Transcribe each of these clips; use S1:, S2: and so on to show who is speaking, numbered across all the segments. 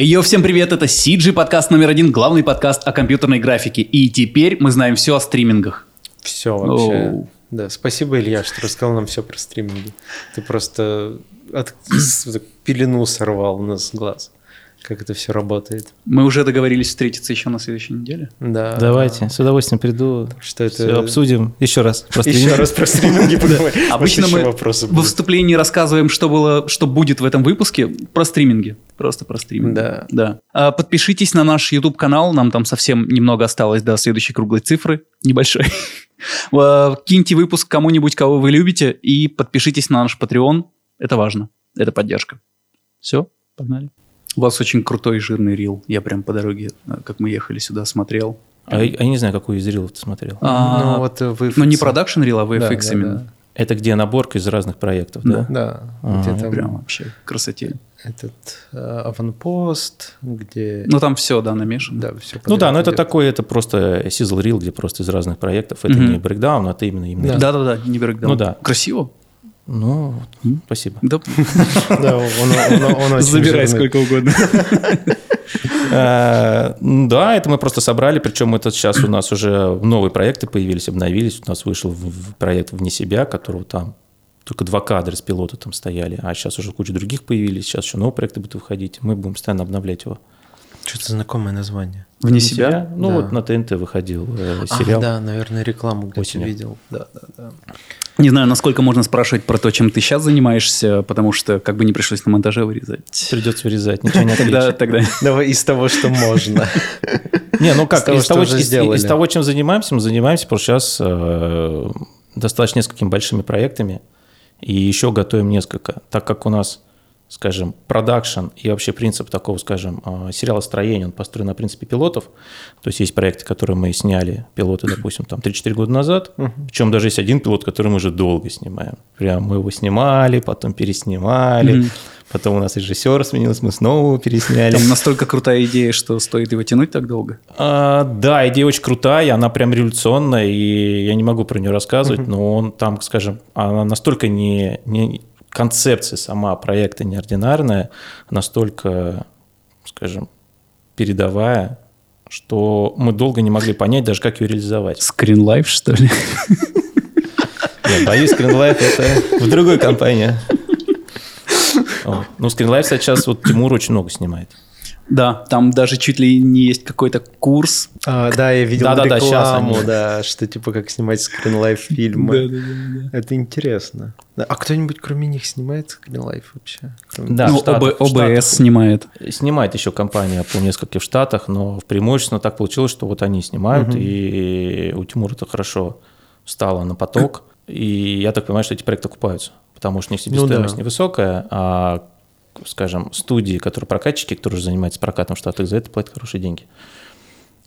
S1: Йо, всем привет, это CG подкаст номер один, главный подкаст о компьютерной графике. И теперь мы знаем все о стримингах.
S2: Все вообще.
S1: Оу.
S2: Да, спасибо, Илья, что рассказал нам все про стриминги. Ты просто от, пелену сорвал у нас с глаз, как это все работает.
S1: Мы уже договорились встретиться еще на следующей неделе.
S2: Да.
S3: Давайте, с удовольствием приду.
S2: Что это?
S3: Все обсудим еще раз. Просто
S2: Еще раз про стриминги поговорим.
S1: Обычно мы в вступлении рассказываем, что было, что будет в этом выпуске про стриминги. Просто про стриминги.
S2: Да.
S1: да. А, подпишитесь на наш YouTube канал, нам там совсем немного осталось до следующей круглой цифры, небольшой. Киньте выпуск кому-нибудь, кого вы любите, и подпишитесь на наш Patreon. Это важно, это поддержка. Все, погнали. У вас очень крутой жирный рил. Я прям по дороге, а, как мы ехали сюда, смотрел.
S3: А я, а я не знаю, какую из рилов ты смотрел.
S1: А,
S2: Ну, вот э.
S1: Ну, не продакшн рил, а
S2: Да,
S1: VFX
S2: да,
S1: именно.
S3: Это где наборка из разных проектов, да?
S2: Да,
S3: Ага.
S2: где там
S1: Прям вообще красоте.
S2: этот э, аванпост, где...
S1: Ну, там все, да, намешано.
S2: да, все
S3: Ну да, но это такой, это просто sizzle reel, где просто из разных проектов. Это
S1: Мгм.
S3: не брейкдаун, это именно именно.
S2: Да.
S1: Да-да-да, не брейкдаун.
S3: Ну да.
S1: Красиво.
S3: Ну, вот, спасибо.
S1: Да,
S2: он,
S1: забирай сколько угодно.
S3: Э, Да, это мы просто собрали, причем это сейчас у нас уже новые проекты появились, обновились. У нас вышел проект «Вне себя», которого там только два кадра с пилота там стояли, а сейчас уже куча других появились, сейчас еще новые проекты будут выходить, мы будем постоянно обновлять его.
S2: Что-то знакомое название.
S1: Вне себя?
S3: Ну
S2: Да.
S3: вот на ТНТ выходил э, сериал.
S2: да, наверное, рекламу где-то видел. Да, да, да.
S1: Не знаю, насколько можно спрашивать про то, чем ты сейчас занимаешься, потому что как бы не пришлось на монтаже вырезать.
S3: Придется вырезать, ничего не
S1: Тогда, тогда.
S2: Давай из того, что можно.
S3: Не, ну как,
S2: Из того,
S3: из, того, чем занимаемся, мы занимаемся просто сейчас э, достаточно несколькими большими проектами, и еще готовим несколько, так как у нас, скажем, продакшн и вообще принцип такого, скажем, э, сериалостроения, он построен на принципе пилотов, то есть есть проекты, которые мы сняли, пилоты, допустим, там 3-4 года назад, причем даже есть один пилот, который мы уже долго снимаем. Прям мы его снимали, потом переснимали, потом у нас режиссер сменился, мы снова его пересняли.
S1: Там настолько крутая идея, что стоит его тянуть так долго.
S3: А, да, идея очень крутая, она прям революционная, и я не могу про нее рассказывать, но он там, скажем, она настолько не, не концепция сама проекта неординарная, настолько, скажем, передовая, что мы долго не могли понять даже, как ее реализовать.
S1: Life, что ли?
S3: Я боюсь, Screenlife это в другой компании. Ну, Screenlife сейчас вот Тимур очень много снимает.
S1: Да, там даже чуть ли не есть какой-то курс.
S2: А, да, я видел
S3: щас
S2: рекламу,
S3: они.
S2: да, что типа как снимать скринлайф фильмы. Это интересно. Да, А кто-нибудь кроме них снимает скринлайф вообще? Кроме-
S3: Да,
S1: ну,
S3: в Штатах,
S1: ОБ-
S3: в Штатах.
S1: ОБС снимает.
S3: Снимает еще компания по нескольких штатах, но в преимущественно так получилось, что вот они снимают, и у Тимура это хорошо встало на поток. И я так понимаю, что эти проекты окупаются, потому что у них себестоимость
S2: да.
S3: невысокая, а, скажем, студии, которые прокатчики, которые уже занимаются прокатом в Штатах, за это платят хорошие деньги.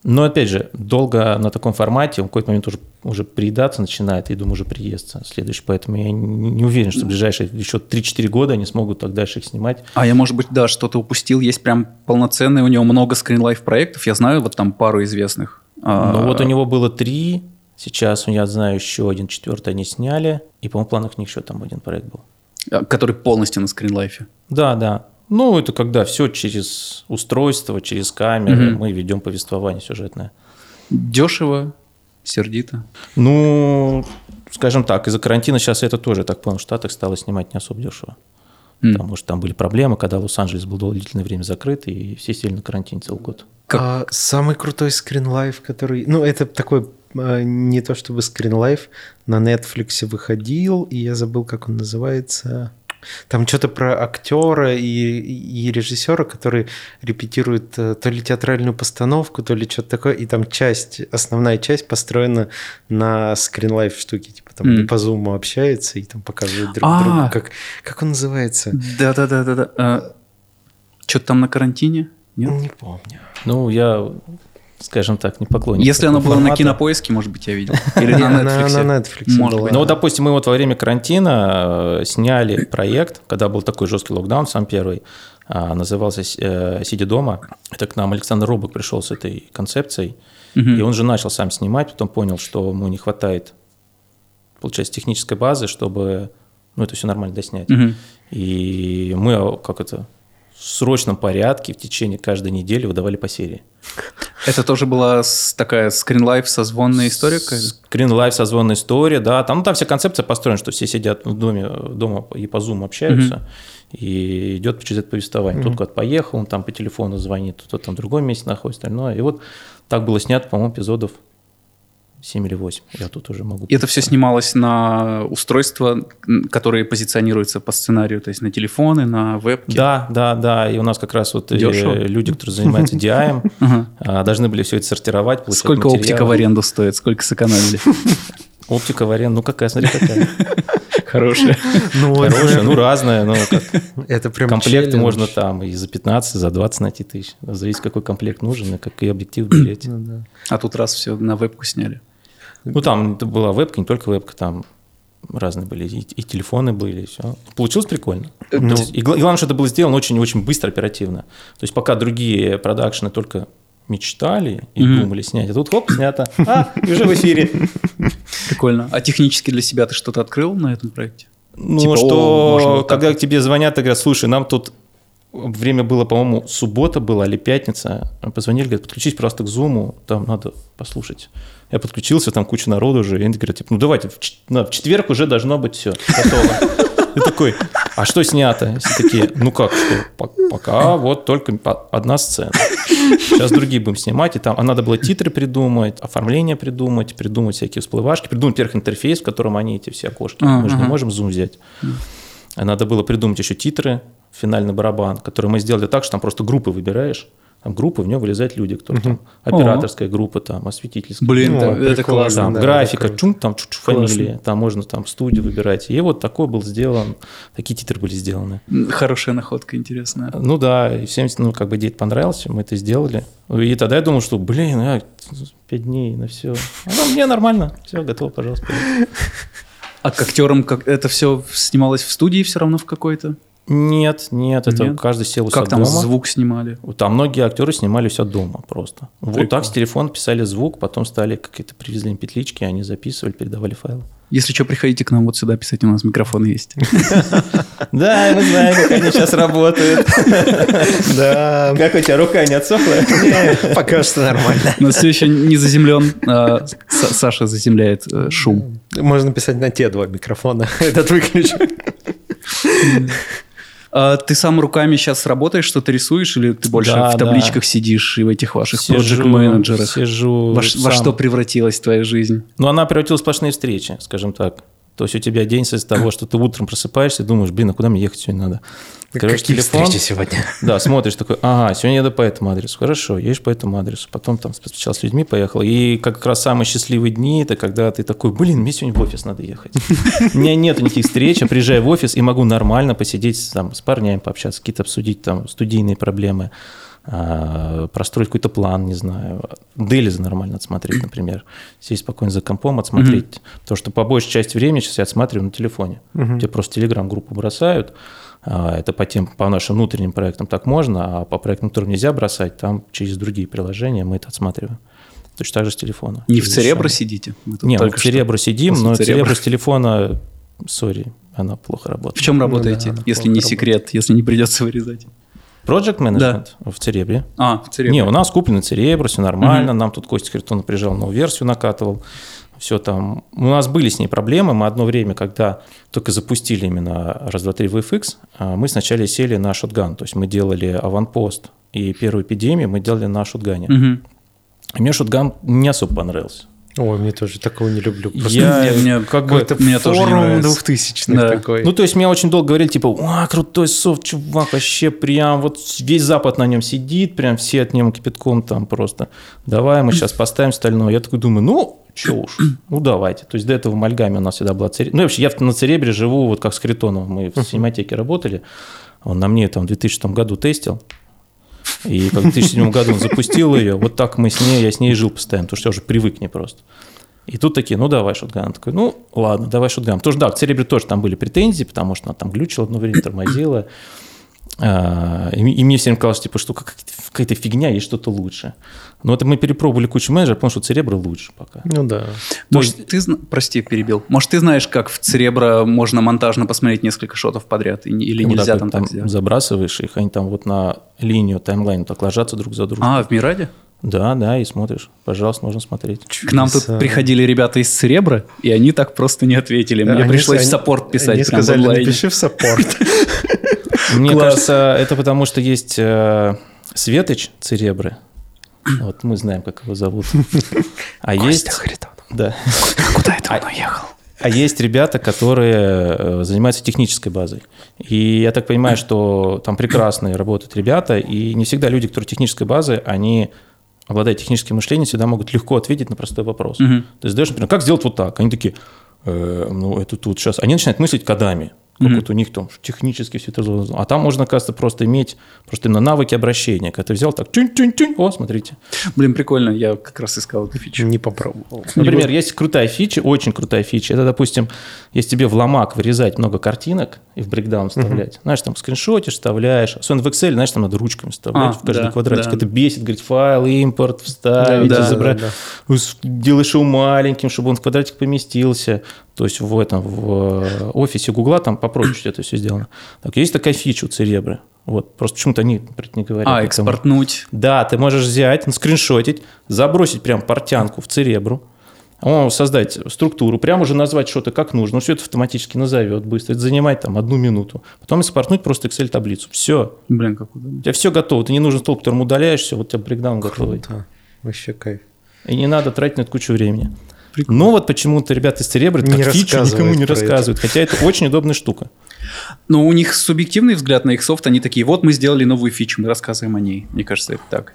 S3: Но опять же, долго на таком формате, он в какой-то момент уже, уже приедаться начинает, и думаю, уже приестся следующий. Поэтому я не уверен, что в ближайшие еще 3-4 года они смогут так дальше их снимать.
S1: А я, может быть, да, что-то упустил. Есть прям полноценный, у него много скринлайф проектов. Я знаю вот там пару известных. А,
S3: Ну вот у него было три, сейчас я знаю еще один, четвертый они сняли, и, по-моему, в планах у них еще там один проект был.
S1: А, Который полностью на скринлайфе.
S3: Да, да. Ну, это когда все через устройство, через камеры
S1: Мгм.
S3: мы ведем повествование сюжетное.
S1: Дешево, сердито.
S3: Ну, скажем так, из-за карантина сейчас это тоже, я так понял, в Штатах стало снимать не особо дешево.
S1: М.
S3: Потому что там были проблемы, когда Лос-Анджелес был длительное время закрыт, и все сели на карантине целый год.
S1: Как-
S2: А самый крутой скринлайф, который... Ну, это такой не то чтобы скринлайф, на Netflix выходил, и я забыл, как он называется. Там что-то про актера и, и режиссера, который репетирует э, то ли театральную постановку, то ли что-то такое, и там часть, основная часть построена на скринлайф штуке, типа там
S1: М.
S2: по зуму общается и там показывают друг
S1: А.
S2: другу, как, как он называется?
S1: Да-да-да-да. Что-то там на карантине? Нет?
S2: Не помню.
S3: Ну, я, скажем так, не поклонник.
S1: Если оно было на кинопоиске, может быть, я видел. Или на Netflix.
S2: на Netflix.
S3: Ну, вот, допустим, мы вот во время карантина э, сняли проект, когда был такой жесткий локдаун, сам первый, а, назывался э, «Сидя дома». Это к нам Александр Робок пришел с этой концепцией, и он же начал сам снимать, потом понял, что ему не хватает, получается, технической базы, чтобы ну, это все нормально доснять. И мы, а, как это, в срочном порядке в течение каждой недели выдавали по серии.
S1: Это тоже была такая скринлайф созвонная история
S3: Live, созвонная история, да. Там, там вся концепция построена, что все сидят в доме, дома и по Zoom общаются, и идет через это повествование. Тут куда-то поехал, он там по телефону звонит, тут там в другом месте находится, остальное. И вот так было снято, по-моему, эпизодов 7 или 8. Я тут уже могу...
S1: И это все снималось на устройства, которые позиционируются по сценарию, то есть на телефоны, на вебки.
S3: Да, да, да. И у нас как раз вот э,
S1: Дешево.
S3: люди, которые занимаются DI, а, должны были все это сортировать,
S1: Сколько
S3: материалы.
S1: оптика в аренду стоит? Сколько сэкономили?
S3: Оптика в аренду, ну какая, смотри, какая.
S1: Хорошая.
S2: Ну,
S3: Хорошая, ну разная, ну как.
S2: это прям
S3: Комплекты
S2: челлендж.
S3: можно там и за 15, и за 20 найти тысяч. Зависит, какой комплект нужен и какой объектив берете.
S2: Ну, да.
S1: А тут раз все на вебку сняли.
S3: Ну, там это была вебка, не только вебка, там разные были, и, и телефоны были, и все. Получилось прикольно.
S1: Э,
S3: То есть, и, гла- и главное, что это было сделано очень-очень быстро, оперативно. То есть пока другие продакшены только мечтали и
S1: Мгм.
S3: думали снять, а тут хоп, снято, а, уже в эфире.
S1: Прикольно. А технически для себя ты что-то открыл на этом проекте?
S3: Ну,
S1: Типа, о,
S3: что,
S1: можно вот так
S3: когда
S1: вот.
S3: к тебе звонят и говорят, слушай, нам тут время было, по-моему, суббота была или пятница, позвонили, говорят, подключись просто к Zoom, там надо послушать. Я подключился, там куча народу уже, и они говорят, типа, ну давайте, в, ч- на- в четверг уже должно быть все готово. И такой, а что снято? Все такие, ну как, что? По- Пока вот только одна сцена. Сейчас другие будем снимать, и там, а надо было титры придумать, оформление придумать, придумать всякие всплывашки, придумать, во-первых, интерфейс, в котором они, эти все окошки. Мы же не можем зум взять. А Надо было придумать еще титры, финальный барабан, который мы сделали так, что там просто группы выбираешь, там группы, в нее вылезают люди, кто там, операторская группа, там, осветительская.
S1: Блин,
S2: О,
S1: это- это классно.
S3: Там
S2: да,
S3: графика,
S2: это
S3: чум, там чуть-чуть
S2: Классно.
S3: фамилия, там можно там студию выбирать. И вот такой был сделан, такие титры были сделаны.
S1: Хорошая находка, интересная.
S3: Ну да, и всем, ну, как бы идея понравилась, мы это сделали. И тогда я думал, что, блин, я пять дней на все. А ну, мне нормально, все, готово, пожалуйста.
S1: А к актерам как это все снималось в студии все равно в какой-то?
S3: Нет, нет, это
S1: Нет?
S3: каждый сел у себя
S1: Как там
S3: дома.
S1: звук снимали?
S3: Там многие актеры снимали все дома просто. Вот
S1: Прикольно.
S3: так с телефона писали звук, потом стали какие-то привезли им петлички, они записывали, передавали файлы.
S1: Если что, приходите к нам вот сюда писать, у нас микрофон есть.
S3: Да, мы знаем, как они сейчас работают.
S2: Да,
S3: Как у тебя рука не отсохла?
S2: пока что нормально.
S1: Нас все еще не заземлен. а, Са- Саша заземляет э, шум.
S2: Можно писать на те два микрофона. Этот выключу.
S1: А ты сам руками сейчас работаешь, что-то рисуешь, или ты больше
S3: Да,
S1: в
S3: да.
S1: табличках сидишь и в этих ваших проект-менеджерах?
S3: Сижу
S1: Во, ш- во
S3: сам.
S1: что превратилась твоя жизнь?
S3: Ну, она превратилась в сплошные встречи, скажем так. То есть у тебя день из того, что ты утром просыпаешься и думаешь, блин, а куда мне ехать сегодня надо? Открываешь
S2: Какие
S3: телефон,
S2: встречи сегодня?
S3: Да, смотришь такой, ага, сегодня еду по этому адресу. Хорошо, едешь по этому адресу. Потом там сначала с людьми поехал. И как раз самые счастливые дни, это когда ты такой, блин, мне сегодня в офис надо ехать. У меня нет никаких встреч, я приезжаю в офис и могу нормально посидеть там, с парнями, пообщаться, какие-то обсудить там студийные проблемы, простроить какой-то план, не знаю, Делизы нормально отсмотреть, например. Сесть спокойно за компом, отсмотреть. То, что по большей части времени сейчас я отсматриваю на телефоне. Тебе просто телеграм-группу бросают, а, Это по тем, по нашим внутренним проектам так можно, а по проектам, которым нельзя бросать, там через другие приложения мы это отсматриваем. Точно так же с телефона.
S1: Не в Церебро сидите?
S3: Не, в
S1: что-
S3: Церебро сидим,
S1: после
S3: но
S1: Церебро.
S3: С телефона, сори, она плохо работает.
S1: В чем
S2: Ну
S1: работаете,
S2: да,
S1: если не
S2: работает.
S1: секрет, если не придется вырезать?
S3: Project Management в Церебре.
S1: А, в Церебро.
S3: Не, у нас купленный Церебро, все нормально. Нам тут Костя Хритонов приезжал, новую версию накатывал. Все там. У нас были с ней проблемы. Мы одно время, когда только запустили именно раз, два, три VFX, а, мы сначала сели на шотган. То есть мы делали аванпост и первую эпидемию мы делали на шотгане.
S1: Мгм.
S3: И мне шотган не особо понравился.
S2: Ой, мне тоже такого не люблю. Просто
S3: Я
S1: мне-
S3: как бы...
S2: какой-то
S1: мне тоже не
S2: форум
S1: нравится.
S2: двухтысячных
S1: Да.
S2: такой.
S3: Ну, то есть, мне очень долго говорили, типа, а, крутой софт, чувак, вообще прям вот весь Запад на нем сидит, прям все от него кипятком там просто. Давай мы сейчас поставим стальное. Я такой думаю, ну, че уж, ну, давайте. То есть, до этого в Мальгаме у нас всегда была Церебро. Ну, вообще, я на Церебре живу, вот как с Критоновым. Мы в синематеке работали. Он на мне там в 2000 году тестил. И в 2007 году он запустил ее, вот так мы с ней, я с ней жил постоянно, потому что я уже привык к ней просто. И тут такие, ну давай шотган. Я такой, ну ладно, давай шотган. Тоже да, к Церебре тоже там были претензии, потому что она там глючила одно время, тормозила. А, И, мне все время казалось, типа, что как- какая-то фигня, есть что-то лучше. Но это мы перепробовали кучу менеджеров, потому что Церебро лучше пока.
S2: Ну да.
S1: Может, ты, зна- прости, перебил. Может, ты знаешь, как в Церебро можно монтажно посмотреть несколько шотов подряд, или
S3: Вот
S1: нельзя
S3: так
S1: там
S3: вот
S1: так сделать?
S3: забрасываешь их, они там вот на линию timeline так ложатся друг за другом.
S1: А, в Miro,
S3: да? Да, да, и смотришь. Пожалуйста, можно смотреть.
S1: К нам тут приходили ребята из Церебра, и они так просто не ответили. Мне
S2: Они-
S1: пришлось в
S2: они-
S1: support писать
S2: Они
S1: в
S2: сказали, напиши в support.
S3: Мне
S1: Класс.
S3: кажется, это потому что есть э, Светоч Церебры. Вот мы знаем, как его зовут. А есть... Да.
S1: Куда это он уехал?
S3: А есть ребята, которые э, занимаются технической базой. И я так понимаю, что там прекрасные работают ребята, и не всегда люди, которые технической базы, они обладая техническим мышлением, всегда могут легко ответить на простой вопрос. То есть задаешь, например, как сделать вот так? Они такие, «Э, ну это тут сейчас. Они начинают мыслить кодами. Как
S1: Мгм.
S3: вот у них там технически все это. зо- А там можно, оказывается, просто иметь просто именно навыки обращения. Когда ты взял так, тюнь-тюнь-тюнь, о, смотрите.
S1: Блин, прикольно, я как раз искал эту фичу.
S2: Не попробовал.
S3: Например, есть крутая фича, очень крутая фича. Это, допустим, если тебе в ломак вырезать много картинок и в брейкдаун вставлять, знаешь, там скриншотишь, вставляешь. Особенно в Excel, знаешь, там надо ручками вставлять
S1: А,
S3: в каждый
S1: да,
S3: квадратик.
S1: да.
S3: Это бесит, говорит, файл, импорт, вставить,
S1: Да, да,
S3: изобра-
S2: да,
S3: Ус- Делаешь его маленьким, чтобы он в квадратик поместился. То есть в этом, в э, офисе Гугла там попроще это все сделано. Так, есть такая фича у Церебры. Вот, просто почему-то они про это не говорят.
S1: А, экспортнуть.
S3: да, ты можешь взять, скриншотить, забросить прям портянку в церебру, он создать структуру, прямо уже назвать что-то как нужно, он все это автоматически назовет быстро, это занимает там одну минуту. Потом экспортнуть просто Excel-таблицу. Все.
S1: Блин, как
S3: У
S1: удобно.
S3: тебя все готово, ты не нужен столб, которым удаляешь, все, вот у тебя брейкдаун готовый.
S2: Круто. Вообще кайф.
S3: И не надо тратить на это кучу времени. Но вот почему-то ребята из Церебра
S2: Не
S3: как фичу
S2: рассказывают
S3: никому не
S2: про это.
S3: рассказывают, хотя это очень удобная штука.
S1: Но у них субъективный взгляд на их софт, они такие, вот мы сделали новую фичу, мы рассказываем о ней. Мне кажется, это так.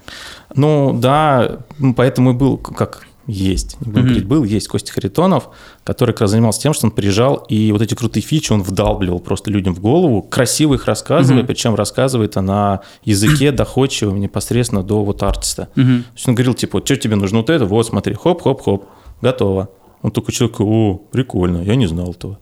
S3: Ну да, ну, поэтому и был как есть, не будем говорить, был, есть Костя Харитонов, который как раз занимался тем, что он приезжал и вот эти крутые фичи он вдалбливал просто людям в голову, красиво их рассказывая,
S1: Мгм.
S3: причем рассказывает на языке доходчивом непосредственно до вот артиста.
S1: Мгм.
S3: То есть он говорил, типа, вот что тебе нужно вот это, вот смотри, хоп-хоп-хоп, готово. Он такой человек, о, прикольно, я не знал этого.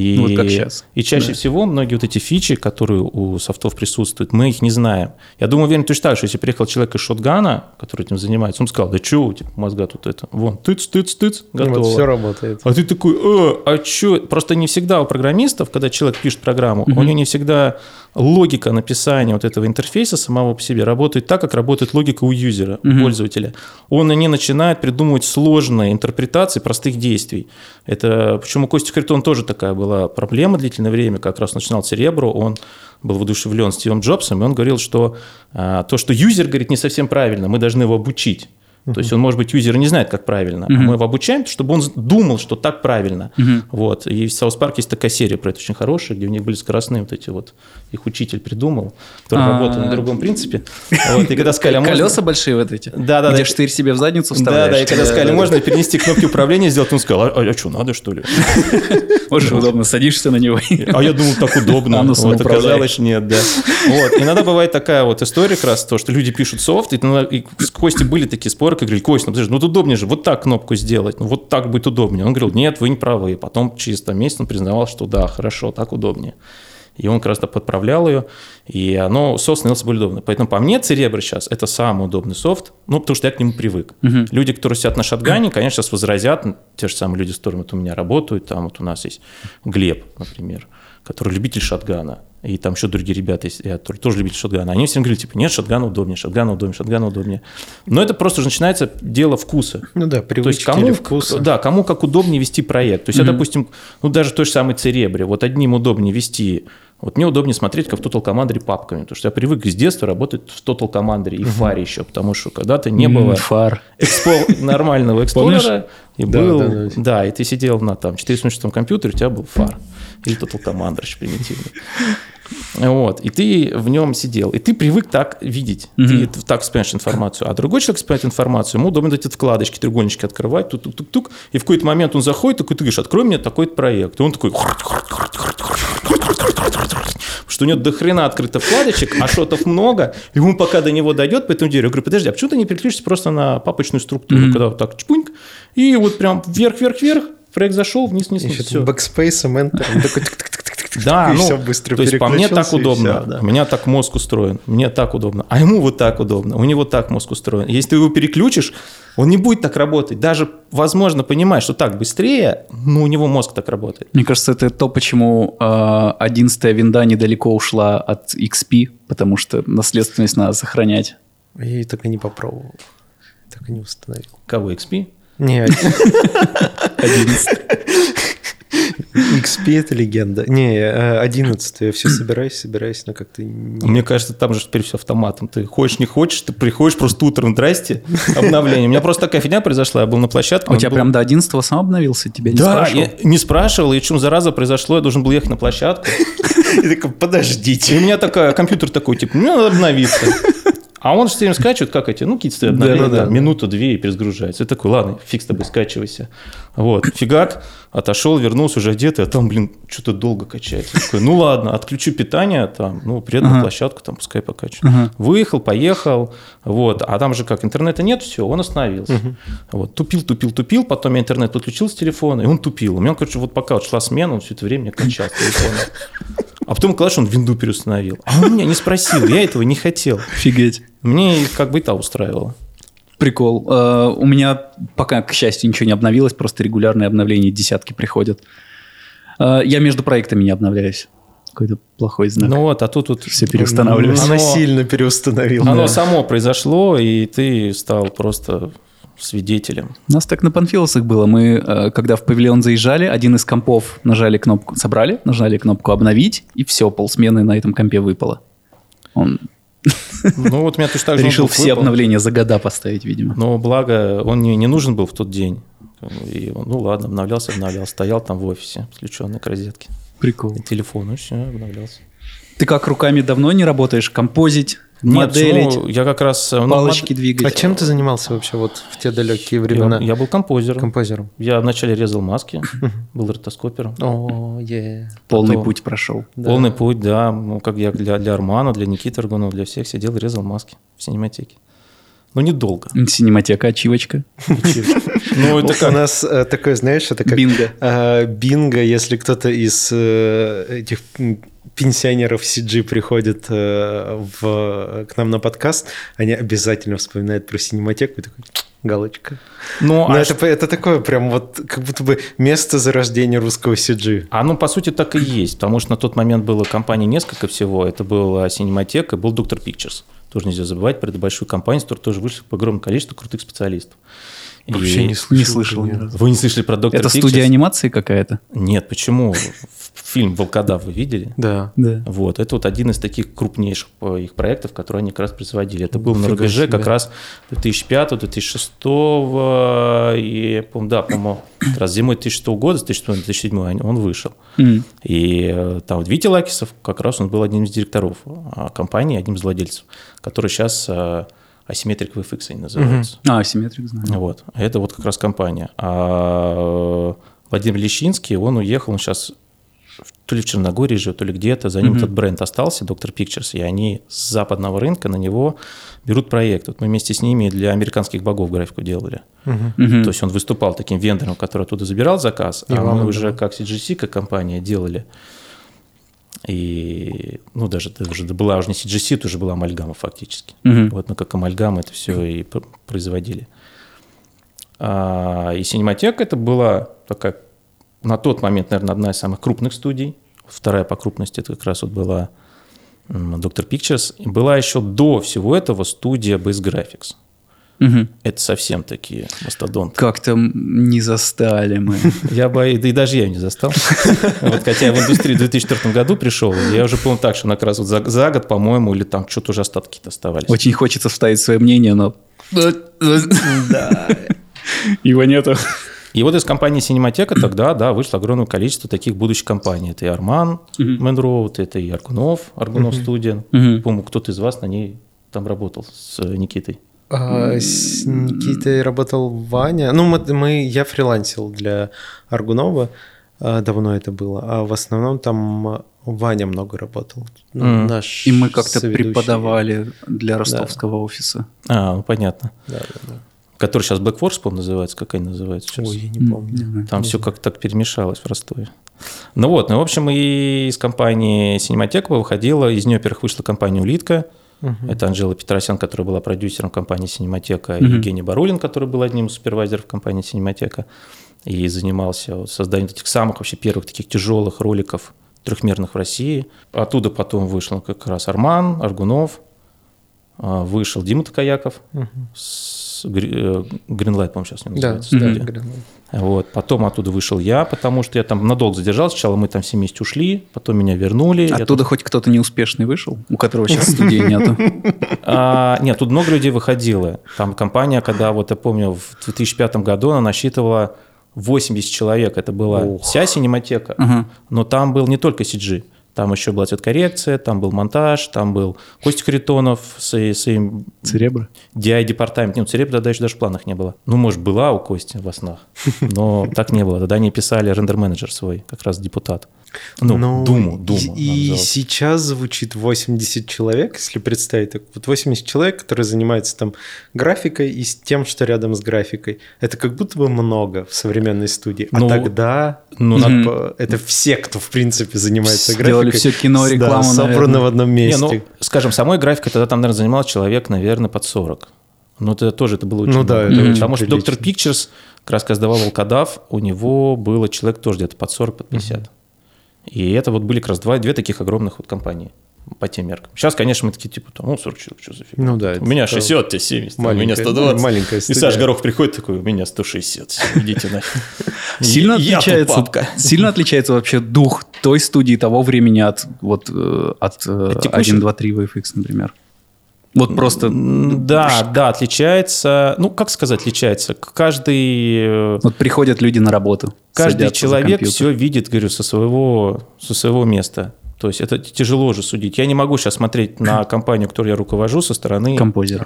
S3: И,
S1: Ну, вот как щас.
S3: И чаще
S1: Да.
S3: всего многие вот эти фичи, которые у софтов присутствуют, мы их не знаем. Я думаю, уверен точно так, что если приехал человек из шотгана, который этим занимается, он сказал, да что, типа, мозга тут это, вон, тыц, тыц, тыц, готово.
S2: Вот все работает.
S3: А ты такой, э, а что? Просто не всегда у программистов, когда человек пишет программу, у него не всегда логика написания вот этого интерфейса самого по себе работает так, как работает логика у юзера, у
S1: Мгм.
S3: пользователя. Он не начинает придумывать сложные интерпретации простых действий. Это почему у Кости Харитон тоже такая была проблема длительное время, как раз начинал Церебро, он был воодушевлен Стивом Джобсом, и он говорил, что а, то, что юзер говорит не совсем правильно, мы должны его обучить. То есть он, может быть, юзер не знает, как правильно, а
S1: Мгм.
S3: мы его обучаем, чтобы он думал, что так правильно.
S1: Мгм.
S3: Вот. И в South Park есть такая серия про это очень хорошая, где у них были скоростные вот эти вот, их учитель придумал, который
S1: А,
S3: работал на другом принципе. Вот. И когда сказали, а можно-
S1: Колеса большие вот эти?
S3: Да, да,
S1: Где
S3: да.
S1: штырь себе в задницу
S3: Да,
S1: вставляешь?
S3: да, и когда сказали, можно перенести кнопки управления сделать, он сказал, а, а что, надо что ли?
S1: Очень удобно, садишься на него.
S3: А я думал, так удобно. Вот оказалось, нет, да. Вот. Иногда бывает такая вот история как раз, то, что люди пишут софт, и, и с Костей были такие споры, как говорили, Кость, ну подожди, ну удобнее же вот так кнопку сделать, ну вот так будет удобнее. Он говорил, нет, вы не правы. И потом через там месяц он признавал, что да, хорошо, так удобнее. И он как раз подправлял ее, и оно, софт становился более удобным. Поэтому по мне Церебро сейчас это самый удобный софт, ну, потому что я к нему привык.
S1: Мгм.
S3: Люди, которые сидят на шатгане, конечно, сейчас возразят, те же самые люди, с которыми вот у меня работают, там вот у нас есть Глеб, например, который любитель шатгана, и там еще другие ребята есть, я тоже, любитель шатгана. Они всем говорят, типа, нет, шатган удобнее, шатган удобнее, шатган удобнее. Но это просто уже начинается дело вкуса.
S2: Ну да,
S3: То есть
S2: привычки
S3: кому,
S2: или вкуса.
S3: да, кому как удобнее вести проект. То есть, я,
S1: Мгм.
S3: допустим, ну даже той же самой Церебре, вот одним удобнее вести, вот мне удобнее смотреть, как в Total Commander папками, потому что я привык с детства работать в Total Commander и в фаре еще, потому что когда-то не было
S1: Фар.
S3: экспо- нормального эксплорера, и
S2: Да,
S3: был,
S2: да, да.
S3: да, и ты сидел на там 486 компьютере, у тебя был фар или Total Commander примитивный. Вот, и ты в нем сидел, и ты привык так видеть, ты
S1: Мгм.
S3: так вспоминаешь информацию, а другой человек вспоминает информацию, ему удобно эти вкладочки, треугольнички открывать, тук-тук-тук-тук, и в какой-то момент он заходит, такой, ты говоришь, открой мне такой-то проект, и он такой, что у него до хрена открыто вкладочек, а шотов много, и ему пока до него дойдет по этому дереву. Я говорю, подожди, а почему ты не переключишься просто на папочную структуру,
S1: Мгм.
S3: когда вот так чпуньк, и вот прям вверх-вверх-вверх, проект зашел, вниз-вниз,
S2: Еще
S3: все.
S2: бэкспейсом, энтером. такой тык-тык-тык-тык-тык.
S3: Да,
S2: И
S3: ну,
S2: всё быстро
S3: то есть по мне так удобно,
S2: всё, да.
S3: у меня так мозг устроен, мне так удобно, а ему вот так удобно, у него так мозг устроен. Если ты его переключишь, он не будет так работать. Даже, возможно, понимаешь, что так быстрее, но у него мозг так работает.
S1: Мне кажется, это то, почему э, 11 винда недалеко ушла от XP, потому что наследственность надо сохранять.
S2: Я ее так и не попробовал. Так и не установил.
S3: Кого, XP?
S2: Не, XP это легенда. Не, э, 11 я все собираюсь, собираюсь, но как-то... не-
S3: Мне кажется, там же теперь все автоматом. Ты хочешь, не хочешь, ты приходишь просто утром, здрасте, обновление. У меня просто такая фигня произошла, я был на площадке.
S1: У тебя
S3: был-
S1: прям до 11 сам обновился? Тебя не
S3: Да,
S1: спрашивал?
S3: я не спрашивал, и чем зараза произошло, я должен был ехать на площадку.
S2: И такой, подождите.
S3: И у меня такая, компьютер такой, типа, мне надо обновиться. А он все время скачивает, как эти, ну, какие-то обновления,
S2: Да-да-да.
S3: там, минуту-две и перезагружается. И такой, ладно, фиг с тобой, скачивайся. Вот, фигак, отошел, вернулся уже одетый, а там, блин, что-то долго качается. Я Такой, ну ладно, отключу питание, там, ну, приеду на
S1: Ага.
S3: площадку, там, пускай покачивает.
S1: Ага.
S3: Выехал, поехал, вот, а там же как, интернета нет, все, он остановился. Вот, тупил, тупил, тупил, потом я интернет подключил с телефона, и он тупил. У меня, короче, вот пока вот шла смена, он все это время качал с телефона. А потом что он винду переустановил. А он меня не спросил, я этого не хотел.
S1: Офигеть.
S3: Мне как бы и та устраивало.
S1: Прикол. Э, У меня пока, к счастью, ничего не обновилось, просто регулярные обновления десятки приходят. Э, Я между проектами не обновляюсь. Какой-то плохой знак.
S3: Ну вот, а тут вот
S1: Все переустанавливается.
S2: Она
S3: Оно-
S2: сильно переустановила.
S3: оно само произошло, и ты стал просто свидетелем.
S1: У нас так на Панфилосах было. Мы, э, когда в павильон заезжали, один из компов нажали кнопку, собрали, нажали кнопку «Обновить», и все, полсмены на этом компе выпало. Он
S3: Ну вот у меня точно так же
S1: решил все
S3: выпал.
S1: обновления за года поставить, видимо.
S3: Но благо он мне не нужен был в тот день. И он, ну ладно, обновлялся, обновлялся. Стоял там в офисе, подключенный к розетке.
S1: Прикол.
S3: И телефон, и все, обновлялся.
S1: Ты как руками давно не работаешь? Композить,
S3: Нет,
S1: моделить,
S3: ну, я как раз... ну,
S1: палочки
S2: А
S1: двигать?
S2: чем ты занимался вообще вот в те далекие
S3: мод-
S2: времена?
S3: Я, я был композером.
S2: Композером.
S3: Я вначале резал маски, был ротоскопером.
S2: О, е.
S1: Полный путь прошел.
S3: Полный путь, да. Ну, как я для, для Армана, для Никиты Аргунова, для всех сидел, резал маски в синематеке. Но недолго.
S1: Синематека, ачивочка.
S3: Ну, это
S2: У
S3: как...
S2: нас э, такое, знаешь, это как...
S1: Бинго.
S2: э, бинго, если кто-то из э, этих пенсионеров CG приходит э, в, к нам на подкаст, они обязательно вспоминают про синематеку и такой галочка.
S3: Ну,
S2: Ну,
S3: а
S2: это, это такое прям вот как будто бы место зарождения русского CG.
S3: А ну, по сути, так и есть, потому что на тот момент было компаний несколько всего. Это была Синематека, был Доктор Pictures. Тоже нельзя забывать про эту большую компанию, с которой тоже вышло огромное количество крутых специалистов.
S2: Вообще не слышал.
S1: Не слышал ни разу.
S3: Вы не слышали про Доктор
S1: Это
S3: Pictures?
S1: студия анимации какая-то?
S3: Нет, почему? Фильм «Волкодав» вы видели?
S2: Да.
S1: Да.
S3: Вот, это вот один из таких крупнейших э, их проектов, которые они как раз производили. Это был на рубеже
S2: себе.
S3: как раз 2005-2006, и, да, по-моему, как раз зимой 2006 года, с 2007 он вышел. И э, там Витя Лакисов, как раз он был одним из директоров а, компании, одним из владельцев, который сейчас э, Asymmetric VFX они называются.
S1: А, симметрик знаю.
S3: Вот. Это вот как раз компания. А Владимир Лещинский, он уехал, он сейчас то ли в Черногории живет, то ли где-то, за ним этот бренд остался, Доктор Pictures, и они с западного рынка на него берут проект. Вот мы вместе с ними для американских богов графику делали. То есть он выступал таким вендором, который оттуда забирал заказ,
S2: И
S3: а мы уже как CGC, как компания делали. И, ну, даже, даже была уже не CGC, это уже была амальгама фактически.
S1: Мгм.
S3: Вот мы как амальгама это все и пр- производили. А, и Синематека это была такая, на тот момент, наверное, одна из самых крупных студий. Вторая по крупности это как раз вот была Доктор Pictures. И была еще до всего этого студия Base Graphics.
S1: Мгм.
S3: Это совсем такие мастодонты.
S1: Как там не застали мы.
S3: Я бы, да и даже я не застал. Вот, хотя я в индустрию в 2004 году пришел, я уже помню так, что на как раз вот за, за год, по-моему, или там что-то уже остатки какие-то оставались.
S1: Очень хочется вставить свое мнение, но...
S2: Да.
S1: Его нету.
S3: И вот из компании Синематека тогда, да, вышло огромное количество таких будущих компаний. Это и Арман. Мэнроуд, это и Аргунов, Аргунов студия. По-моему, кто-то из вас на ней там работал с Никитой.
S2: А, С Никитой работал Ваня. Ну, мы, мы- я фрилансил для Аргунова. а, Давно это было. А в основном там Ваня много работал. Ну,
S3: Мгм.
S2: Наш
S1: И мы как-то
S2: соведущий.
S1: преподавали для ростовского офиса.
S3: А, ну понятно.
S2: Да, да, да.
S3: Который сейчас Black Force, по-моему, называется. Как они называются сейчас?
S2: Ой, я не помню.
S1: Знаю.
S3: Там все как-то так перемешалось в Ростове. Ну вот, ну, в общем, и из компании Синематека выходила, из нее, во-первых, вышла компания «Улитка», это Анжела Петросян, которая была продюсером компании «Синематека», и Евгений Барулин, который был одним из супервайзеров компании «Синематека» и занимался созданием этих самых вообще первых таких тяжелых роликов трехмерных в России. Оттуда потом вышел как раз Арман, Аргунов, а, вышел Дима Такаяков с Гринлайт, по-моему, сейчас не
S2: Да,
S3: называется.
S2: да,
S3: студия.
S2: Гринлайт.
S3: Вот. Потом оттуда вышел я, потому что я там надолго задержался. Сначала мы там все вместе ушли, потом меня вернули. Я
S1: Оттуда хоть кто-то неуспешный вышел, у которого сейчас студии нету.
S3: А, нет, тут много людей выходило. Там компания, когда, вот я помню, в 2005 году она насчитывала 80 человек. Это была вся синематека. Но там был не только CG. Там еще была цветкоррекция, там был монтаж, там был Костя Харитонов с своим
S1: Церебро.
S3: DI-департамент. Нет, Церебра тогда еще даже в планах не было. Ну, может, была у Кости во снах, но так не было. Тогда они писали рендер-менеджер свой, как раз депутат. Ну,
S2: Ну,
S3: Думу, Думу.
S2: И, и сейчас звучит 80 человек, если представить. так Вот 80 человек, которые занимаются там графикой и с тем, что рядом с графикой. Это как будто бы много в современной студии. А
S3: Ну,
S2: тогда
S3: ну,
S1: надо-
S2: это все, кто в принципе занимается
S1: Сделали
S2: графикой.
S1: всё кино,
S2: Да,
S1: рекламу,
S2: собрано
S1: наверное.
S2: в одном
S3: Не,
S2: месте.
S3: ну, скажем, самой графикой тогда там, наверное, занимал человек, наверное, под 40. Но это тоже это было очень
S2: Ну да,
S3: много.
S2: это
S1: очень
S3: Потому что. Доктор Pictures, как раз когда сдавал Волкодав, у него было человек тоже где-то под 40, под 50. И это вот были как раз два, две таких огромных вот компании по тем меркам. Сейчас, конечно, мы такие, типа, там, ну, 40 человек, что за фигня?
S2: Ну да,
S3: У меня
S2: это
S3: 60, тебе 70, у меня
S2: маленькая-
S3: 120.
S2: маленькая
S3: И
S2: студия.
S3: Саш Горох приходит такой, у меня 160, идите нафиг.
S1: Сильно отличается, сильно отличается вообще дух той студии того времени от вот э, от э,
S3: От текущих?
S1: 1, 2, 3 VFX, например. Вот просто
S3: Да, да, отличается. Ну, как сказать, отличается? Каждый э,
S1: вот приходят люди на работу.
S3: каждый человек все видит, говорю, со своего, со своего места. То есть это тяжело же судить. Я не могу сейчас смотреть на компанию, которую я руковожу со стороны
S1: композер.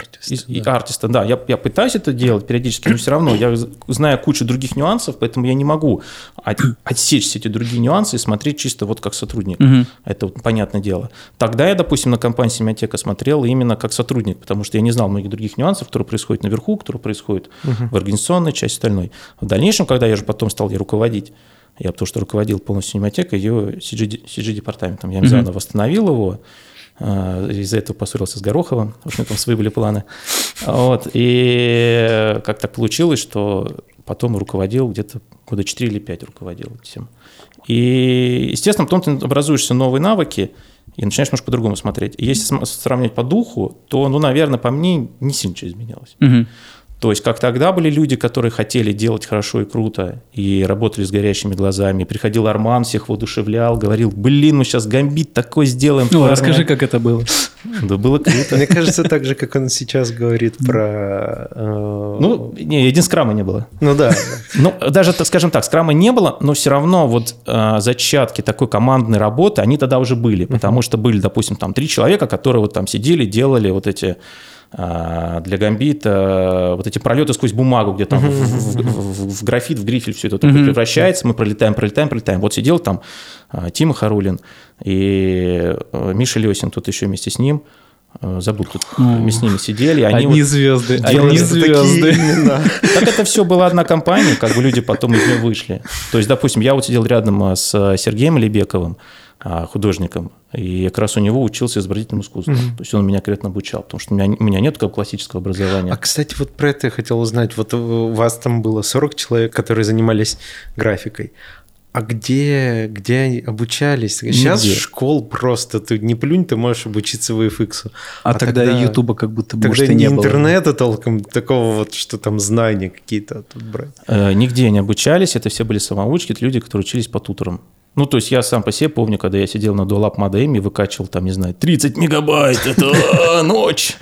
S3: и, и артиста. Да, я, я пытаюсь это делать периодически, но все равно я знаю кучу других нюансов, поэтому я не могу от- отсечь все эти другие нюансы и смотреть чисто вот как сотрудник.
S1: Мгм.
S3: Это вот понятное дело. Тогда я, допустим, на компанию Семиотека смотрел именно как сотрудник, потому что я не знал многих других нюансов, которые происходят наверху, которые происходят в организационной части остальной. В дальнейшем, когда я же потом стал ее руководить, я потому что руководил полностью Семиотекой, ее CG-департаментом. Я заново восстановил его, а, из-за этого поссорился с Гороховым, в общем, там свои были планы. Вот. И как так получилось, что потом руководил где-то года 4 или 5 руководил этим. И, естественно, потом ты образуешься новые навыки и начинаешь немножко по-другому смотреть. И если сравнивать по духу, то, ну, наверное, по мне не сильно что изменилось.
S1: Мгм.
S3: То есть, как тогда были люди, которые хотели делать хорошо и круто, и работали с горящими глазами. Приходил Арман, всех воодушевлял, говорил, блин, мы сейчас гамбит такой сделаем.
S1: Ну,
S3: парни».
S1: расскажи, как это было.
S3: Да было круто.
S2: Мне кажется, так же, как он сейчас говорит про... э,
S3: Ну, не, один скрама не было.
S2: ну да.
S3: Ну, даже, так скажем так, скрама не было, но все равно вот э, зачатки такой командной работы, они тогда уже были, потому что были, допустим, там три человека, которые вот там сидели, делали вот эти для гамбита э, вот эти пролеты сквозь бумагу, где там в, в- в- в графит, в грифель все это превращается, мы пролетаем, пролетаем, пролетаем. Вот сидел там э, Тима Харулин и э, Миша Лесин, тут еще вместе с ним, э, забыл, тут мы с ними сидели, они
S1: Одни
S3: вот-
S1: звезды, одни
S2: Такие
S1: звезды.
S2: имена.
S3: так это все была одна компания, как бы люди потом из нее вышли. То есть, допустим, я вот сидел рядом а, с Сергеем Лебековым, а, художником, и как раз у него учился изобразительному искусству. То есть он меня конкретно обучал, потому что у меня, у меня нет такого классического образования.
S2: А, кстати, вот про это я хотел узнать. Вот у вас там было 40 человек, которые занимались графикой. А где, где они обучались? Сейчас
S3: Нигде.
S2: школ просто, ты не плюнь, ты можешь обучиться VFX.
S1: А тогда и Ютуба как будто бы,
S2: Тогда
S1: может, и
S2: не
S1: не было.
S2: интернета толком, такого вот, что там знания какие-то тут брать.
S3: Э, Нигде не обучались, это все были самоучки, это люди, которые учились по туторам. Ну, то есть я сам по себе помню, когда я сидел на Dualab модеме и выкачивал там, не знаю, 30 мегабайт, это а, ночь.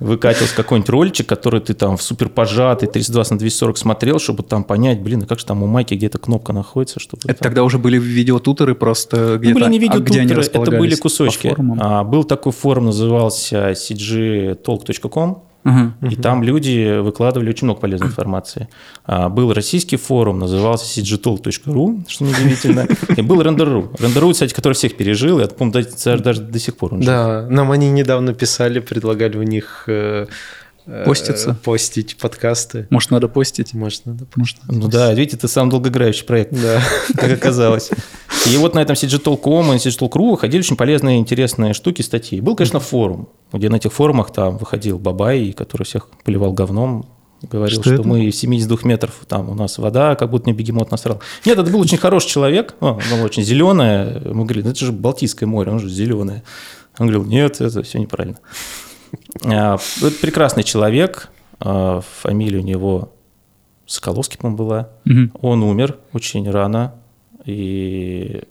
S3: Выкатился какой-нибудь роличек, который ты там в супер пожатый 320 на 240 смотрел, чтобы там понять, блин, а как же там у майки где-то кнопка находится, чтобы...
S1: Это
S3: там-
S1: тогда уже были видеотуторы просто
S3: Это
S1: где-то.
S3: были не
S1: а где они
S3: видеотуторы, это были кусочки. А, был такой форум, назывался cgtalk.com, И там люди выкладывали очень много полезной информации. А, Был российский форум, назывался cgtalk.ru, что неудивительно, и был Render.ru. Render.ru, кстати, который всех пережил, и, по-моему, даже, даже до сих пор он.
S2: Да, нам они недавно писали, предлагали у них э,
S1: Поститься?
S2: постить подкасты.
S1: Может, надо постить?
S2: Может, надо
S1: Может, надо
S3: Ну да, видите, это самый долгоиграющий проект,
S2: Да.
S3: как оказалось. И вот на этом CGTalk.com и CGTalk.ru выходили очень полезные, интересные штуки, статьи. Был, конечно, форум, где на этих форумах там выходил Бабай, который всех поливал говном, говорил,
S1: Что
S3: что,
S1: это?
S3: мы 72 метров, там у нас вода, как будто мне бегемот насрал. Нет, это был очень хороший человек, о, оно было очень зеленое. Мы говорили, ну это же Балтийское море, оно же зеленое. Он говорил, нет, это все неправильно. А, Это прекрасный человек, а, фамилия у него Соколовский, по-моему, была.
S1: Мгм.
S3: Он умер очень рано, и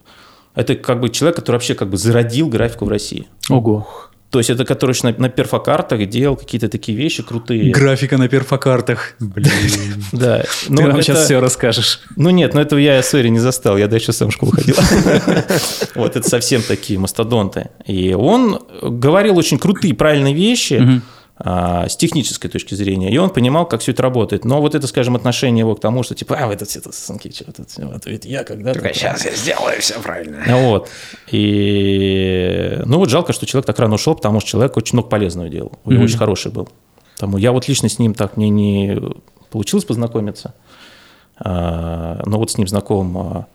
S3: это как бы человек, который вообще как бы зародил графику в России.
S1: Ого.
S3: То есть это который на, на перфокартах делал какие-то такие вещи крутые.
S1: Графика на перфокартах.
S2: Блин.
S3: Да.
S1: Ты
S3: Ну,
S1: нам сейчас все расскажешь.
S3: Ну нет, ну этого я, сори, не застал, я дальше сам в школу ходил. Вот, это совсем такие мастодонты. И он говорил очень крутые, правильные вещи с технической точки зрения, и он понимал, как все это работает. Но вот это, скажем, отношение его к тому, что типа, а, вы тут все тут, сынки, что тут, вот, ведь я когда-то...
S2: Сейчас я сделаю все правильно.
S3: Вот. И, ну вот жалко, что человек так рано ушел, потому что человек очень много полезного делал.
S1: Мгм.
S3: очень хороший был. Потому я вот лично с ним так мне не получилось познакомиться. А, но вот с ним знаком а,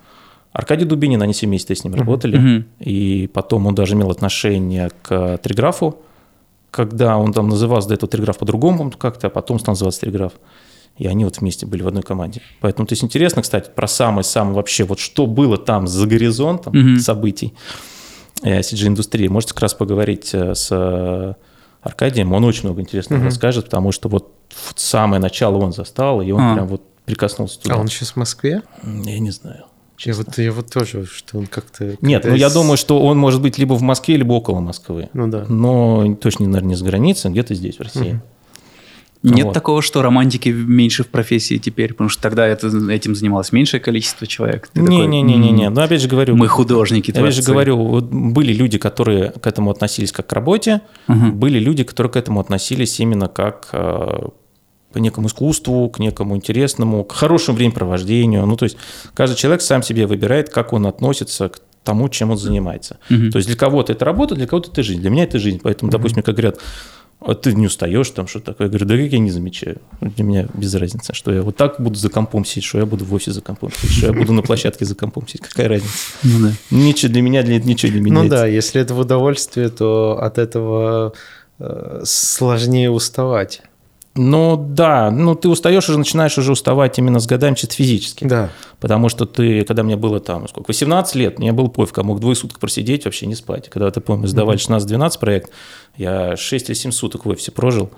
S3: Аркадий Дубинин, они все вместе с ним работали.
S1: Мгм.
S3: И потом он даже имел отношение к триграфу, когда он там назывался до этого триграф по-другому как-то, а потом стал называться триграф. И они вот вместе были в одной команде. Поэтому, то есть интересно, кстати, про самое-самое вообще, вот что было там за горизонтом
S1: Мгм.
S3: событий э, CG-индустрии. Можете как раз поговорить э, с э, Аркадием, он очень много интересного
S2: Мгм.
S3: расскажет, потому что вот в самое начало он застал, и он
S1: А.
S3: прям вот прикоснулся туда.
S2: А он сейчас в Москве?
S3: Я не знаю.
S2: Я вот, я вот тоже, что он как-то...
S3: Нет, ну я
S2: с-
S3: думаю, что он может быть либо в Москве, либо около Москвы.
S2: Ну да.
S3: Но точно, наверное, не с границы, где-то здесь, в России.
S2: Мгм.
S1: Нет
S3: Вот.
S1: такого, что романтики меньше в профессии теперь, потому что тогда это, этим занималось меньшее количество человек. Ты такой,
S3: Не-не-не-не.
S1: «М,
S3: Но опять же говорю,
S1: Мы художники,
S3: я опять же
S1: творцы».
S3: говорю, вот были люди, которые к этому относились как к работе,
S1: Мгм.
S3: были люди, которые к этому относились именно как э, к некому искусству, к некому интересному, к хорошему времяпровождению. Ну, то есть каждый человек сам себе выбирает, как он относится к тому, чем он занимается.
S1: Мгм.
S3: То есть для кого-то это работа, для кого-то это жизнь. Для меня это жизнь. Поэтому, допустим, как говорят, а ты не устаешь там, что такое? Я говорю, да как я не замечаю. Для меня без разницы, что я вот так буду за компом сидеть, что я буду в офисе за компом сидеть, что я буду на площадке за компом сидеть. Какая разница?
S1: Ну да.
S3: Ничего для меня, для ничего не
S2: Ну
S3: меняется.
S2: да, если это в удовольствие, то от этого э, сложнее уставать.
S3: Ну да, ну ты устаешь уже, начинаешь уже уставать именно с годами чисто физически.
S2: Да.
S3: Потому что ты, когда мне было там, сколько, 18 лет, мне был пофиг, я мог двое суток просидеть, вообще не спать. Когда, ты помнишь, сдавали 16-12 проект, я 6 или 7 суток в офисе прожил.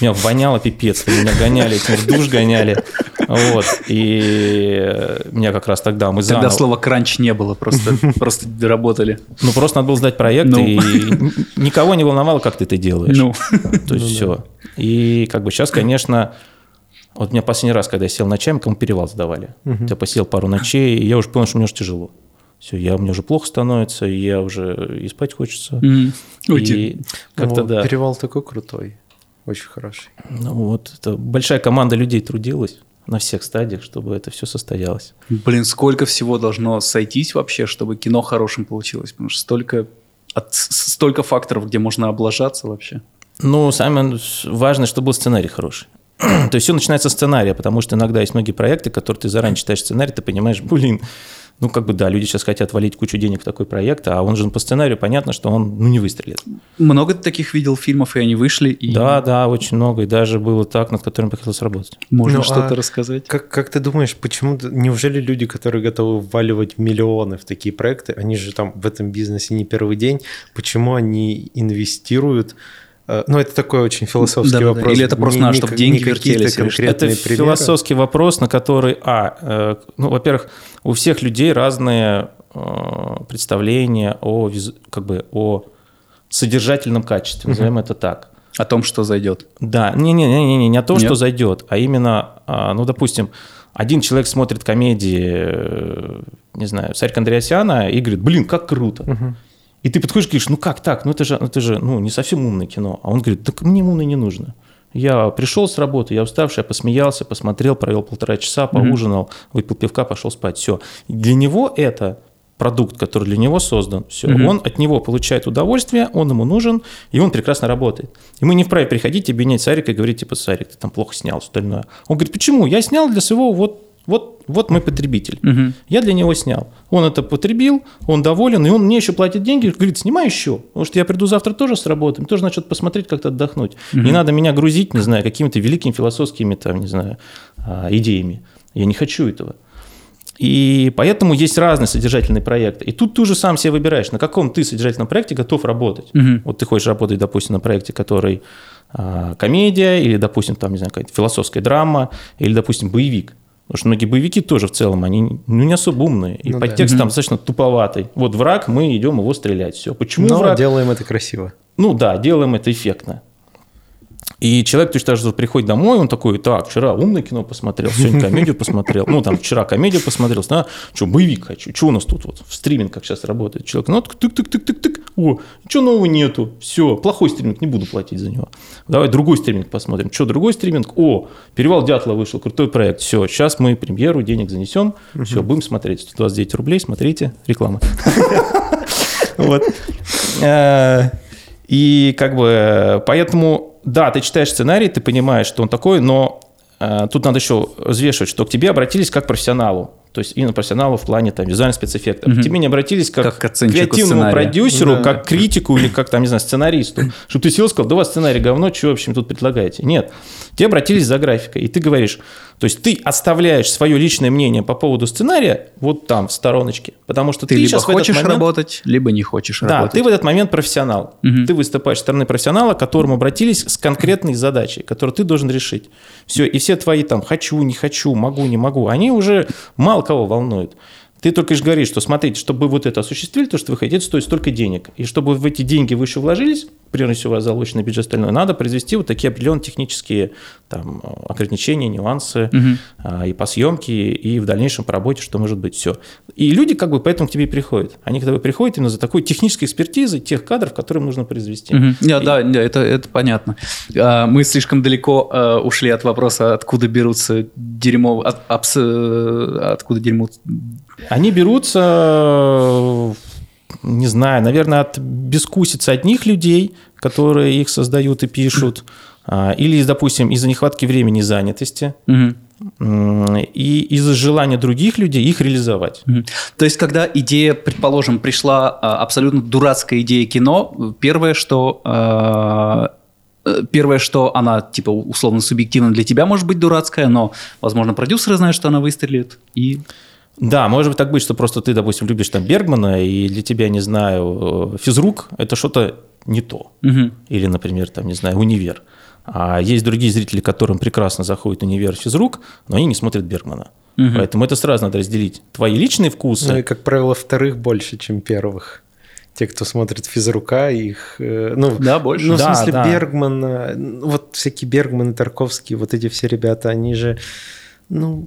S3: Меня воняло пипец, меня гоняли, этим в душ гоняли. Вот. И меня как раз тогда мы
S1: Тогда
S3: заново...
S1: слова кранч не было, просто, просто работали.
S3: Ну, просто надо было сдать проект,
S1: Ну.
S3: и никого не волновало, как ты это делаешь.
S1: Ну,
S3: То есть все. И как бы сейчас, конечно, вот меня последний раз, когда я сел ночами, кому перевал сдавали. Я посидел пару ночей, и я уже понял, что мне уже тяжело. Все, я, мне уже плохо становится, и я уже и спать хочется.
S1: те-
S3: И как-то
S2: Ну,
S3: да.
S2: Перевал такой крутой. Очень хороший.
S3: Ну вот, это большая команда людей трудилась на всех стадиях, чтобы это все состоялось.
S1: Блин, сколько всего должно сойтись вообще, чтобы кино хорошим получилось? Потому что столько, от- столько факторов, где можно облажаться вообще.
S3: Ну, самое важное, чтобы был сценарий хороший. То есть все начинается с сценария, потому что иногда есть многие проекты, которые ты заранее читаешь сценарий, ты понимаешь, блин, ну как бы да, люди сейчас хотят валить кучу денег в такой проект, а он же по сценарию понятно, что он ну, не выстрелит.
S1: Много ты таких видел фильмов, и они вышли, и
S3: Да, да, очень много, и даже было так, над которым приходилось работать.
S1: можно
S2: Ну,
S1: что-то
S2: а
S1: рассказать.
S2: Как, как ты думаешь, почему... Неужели люди, которые готовы вваливать миллионы в такие проекты, они же там в этом бизнесе не первый день, почему они инвестируют... э, Ну, это такой очень философский
S1: Да-да-да.
S2: вопрос.
S1: Или это просто надо,
S2: не
S1: чтоб
S2: как-
S1: деньги вертелись что?
S3: Это
S2: конкретные примеры.
S3: философский вопрос, на который, а, э, ну, во-первых, у всех людей разные э, представления о, как бы, о содержательном качестве, назовем это так.
S1: О том, что зайдет.
S3: Да, не-не-не, не о том,
S1: Нет?
S3: что зайдет, а именно, а, ну, допустим, один человек смотрит комедии, не знаю, Сарика Андреасяна и говорит, блин, как круто. И ты подходишь и говоришь, ну как так, ну это же, это же ну, не совсем умное кино. А он говорит, так мне умное не нужно. Я пришел с работы, я уставший, я посмеялся, посмотрел, провел полтора часа, поужинал, выпил пивка, пошел спать. Все. Для него это продукт, который для него создан. Все.
S1: Мгм.
S3: Он от него получает удовольствие, он ему нужен, и он прекрасно работает. И мы не вправе приходить и обвинять Сарика и говорить, типа, Сарик, ты там плохо снял, остальное. Он говорит, почему? Я снял для своего вот Вот, вот мой потребитель.
S1: Мгм.
S3: Я для него снял. Он это потребил, он доволен, и он мне еще платит деньги, говорит, снимай еще. Потому что я приду завтра тоже с работы, тоже на что-то посмотреть, как-то отдохнуть. Не надо меня грузить, не знаю, какими-то великими философскими, там, не знаю, а, идеями. Я не хочу этого. И поэтому есть разные содержательные проекты. И тут ты уже сам себе выбираешь, на каком ты содержательном проекте готов работать.
S1: Мгм.
S3: Вот ты хочешь работать, допустим, на проекте, который а, комедия, или, допустим, там, не знаю, какая-то философская драма, или, допустим, боевик. Потому что многие боевики тоже в целом, они ну, не особо умные. И
S2: Ну да.
S3: подтекст там достаточно туповатый. Вот враг, мы идем его стрелять. Все. Почему
S2: Но
S3: враг?
S2: делаем это красиво.
S3: Ну да, делаем это эффектно. И человек точно так же приходит домой, он такой, так, вчера умное кино посмотрел, сегодня комедию посмотрел, ну там вчера комедию посмотрел, а, что, боевик хочу, что у нас тут вот в стриминг как сейчас работает? Человек, ну тык-тык-тык-тык-тык, о, что нового нету, все, плохой стриминг, не буду платить за него. Давай другой стриминг посмотрим. Что, другой стриминг? О, Перевал Дятла вышел, крутой проект, все, сейчас мы премьеру, денег занесем, все, будем смотреть. 129 рублей, смотрите, реклама. Вот. И как бы поэтому, да, ты читаешь сценарий, ты понимаешь, что он такой, но э, тут надо еще взвешивать, что к тебе обратились как к профессионалу. То есть именно профессионалу в плане там, визуальных спецэффектов. К тебе не обратились как,
S1: Как к
S3: креативному
S1: сценария.
S3: продюсеру,
S2: Да.
S3: как критику или как там, не знаю, сценаристу. Чтобы ты сел и сказал, да у вас сценарий говно, что, в общем, тут предлагаете? Нет. Тебе обратились за графикой, и ты говоришь, то есть ты оставляешь свое личное мнение по поводу сценария вот там, в стороночке, потому что
S1: Ты,
S3: ты,
S1: либо
S3: сейчас
S1: хочешь
S3: момент-
S1: работать, либо не хочешь
S3: да,
S1: работать.
S3: ты в этот момент профессионал.
S1: Мгм.
S3: Ты выступаешь со стороны профессионала, к которому обратились с конкретной задачей, которую ты должен решить. Все, и все твои там «хочу, не хочу, могу, не могу», они уже мало кого волнуют. Ты только лишь говоришь, что смотрите, чтобы вы вот это осуществили, то, что вы хотите, стоит столько денег. И чтобы в эти деньги вы еще вложились, прежде всего залоченный бюджет остальное, надо произвести вот такие определенные технические там, ограничения, нюансы
S1: Мгм.
S3: а, и по съемке, и в дальнейшем по работе, что может быть все. И люди как бы поэтому к тебе приходят. Они к тебе приходят именно за такой технической экспертизой тех кадров, которые нужно произвести.
S1: Не,
S3: И-
S1: Да, да, это, это понятно. А, Мы слишком далеко а, ушли от вопроса, откуда берутся дерьмо, от- абс- э, откуда дерьмо.
S3: Они берутся, э, не знаю, наверное, от бескусицы одних людей, которые их создают и пишут, а, или, допустим, из-за нехватки времени и занятости, м, и из-за желания других людей их реализовать.
S1: Мгм. То есть, когда идея, предположим, пришла а, абсолютно дурацкая идея кино, первое, что а, э, первое, что она типа условно субъективно для тебя может быть дурацкая, но, возможно, продюсеры знают, что она выстрелит, и
S3: Да, может быть так быть, что просто ты, допустим, любишь там Бергмана, и для тебя, не знаю, э, физрук – это что-то не то.
S1: Мгм.
S3: Или, например, там, не знаю, универ. А есть другие зрители, которым прекрасно заходит универ физрук, но они не смотрят Бергмана.
S1: Мгм.
S3: Поэтому это сразу надо разделить. Твои личные вкусы.
S2: Ну и, как правило, вторых больше, чем первых. Те, кто смотрит физрука, их... э, Ну,
S1: Да, больше.
S2: Ну, в
S3: Да,
S2: смысле,
S3: да.
S2: Бергмана, ну, вот всякие Бергманы, Тарковские, вот эти все ребята, они же, ну,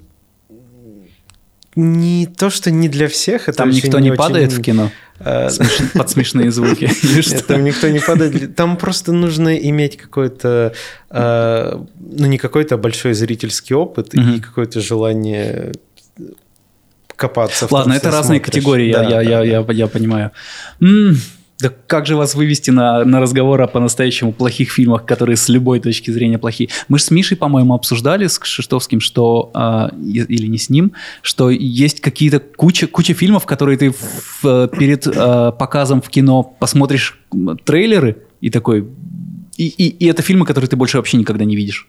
S2: не то, что не для всех. Это
S1: там
S2: очень
S1: никто не
S2: очень,
S1: падает в кино
S2: э,
S1: под смешные звуки.
S2: Нет, там никто не падает. Там просто нужно иметь какой-то, э, ну не какой-то, большой зрительский опыт и какое-то желание копаться
S1: Ладно, это разные категории, я понимаю. Да как же вас вывести на, на разговор о по-настоящему плохих фильмах, которые с любой точки зрения плохие? Мы же с Мишей, по-моему, обсуждали с Шиштовским, что, и- или не с ним, что есть какие-то куча, куча фильмов, которые ты в- э, перед э, показом в кино посмотришь трейлеры и такой... И, и, и это фильмы, которые ты больше вообще никогда не видишь.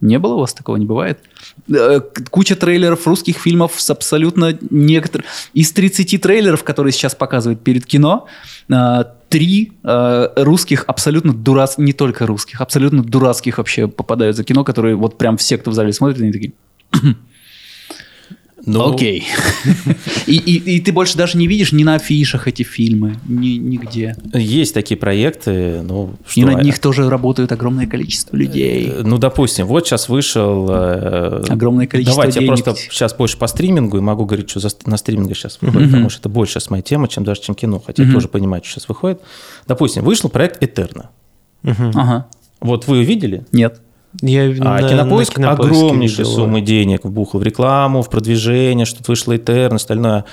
S1: Не было у вас такого, не бывает? Э, Куча трейлеров русских фильмов с абсолютно некоторых... Из 30 трейлеров, которые сейчас показывают перед кино, э, три э, русских абсолютно дурацких, не только русских, абсолютно дурацких вообще попадают за кино, которые вот прям все, кто в зале смотрит, они такие,
S3: Ну,
S1: окей. И, и- и ты больше даже не видишь ни на афишах эти фильмы, ни, нигде.
S3: Есть такие проекты, ну, что...
S1: И над них тоже работает огромное количество людей.
S3: Э, Ну, допустим, вот сейчас вышел... э,
S1: Огромное количество
S3: Давайте
S1: денег.
S3: я просто сейчас больше по стримингу и могу говорить, что за, на стриминге сейчас выходит, потому что это больше сейчас моя тема, чем даже чем кино, хотя я тоже понимаю, что сейчас выходит. Допустим, вышел проект «Этерна».
S1: Ага.
S3: Вот вы видели?
S1: Нет.
S2: Я
S3: А
S2: на-
S3: кинопоиск
S2: на Кинопоиске
S3: огромнейшие
S2: видел.
S3: суммы денег вбухал в рекламу, в продвижение, что-то вышло Этерн, остальное.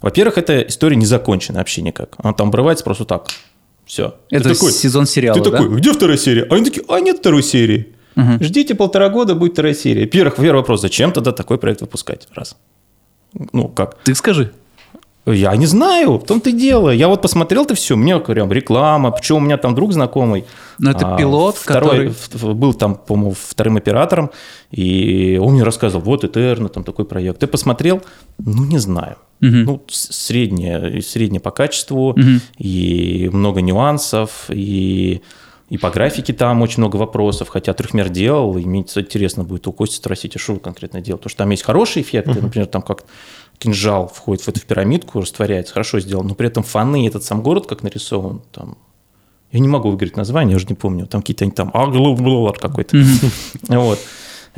S3: Во-первых, эта история не закончена вообще никак. Она там обрывается просто так. Все.
S1: Это сезон сериала,
S3: Ты
S1: да?
S3: такой, где вторая серия? А они такие, а нет второй серии.
S1: Мгм.
S3: Ждите полтора года, будет вторая серия. Первый, первый вопрос, зачем тогда такой проект выпускать? Раз. Ну, как?
S1: Ты скажи.
S3: Я не знаю, в том-то и дело. Я вот посмотрел это все, мне прям реклама, причем у меня там друг знакомый.
S1: Ну, это
S3: а,
S1: пилот,
S3: второй,
S1: который...
S3: был там, по-моему, вторым оператором, и он мне рассказывал, вот Этерна, там такой проект. Я посмотрел, ну, не знаю.
S1: Мгм.
S3: Ну, среднее, среднее по качеству,
S1: Мгм.
S3: и много нюансов, и, и по графике там очень много вопросов, хотя трехмер делал, и мне интересно будет у Кости спросить, а что вы конкретно делал? Потому что там есть хорошие эффекты, например, там как кинжал входит в эту пирамидку, растворяется, хорошо сделано, но при этом фоны, этот сам город как нарисован, там, я не могу выговорить название, я уже не помню, там какие-то они там, аглублар какой-то, вот.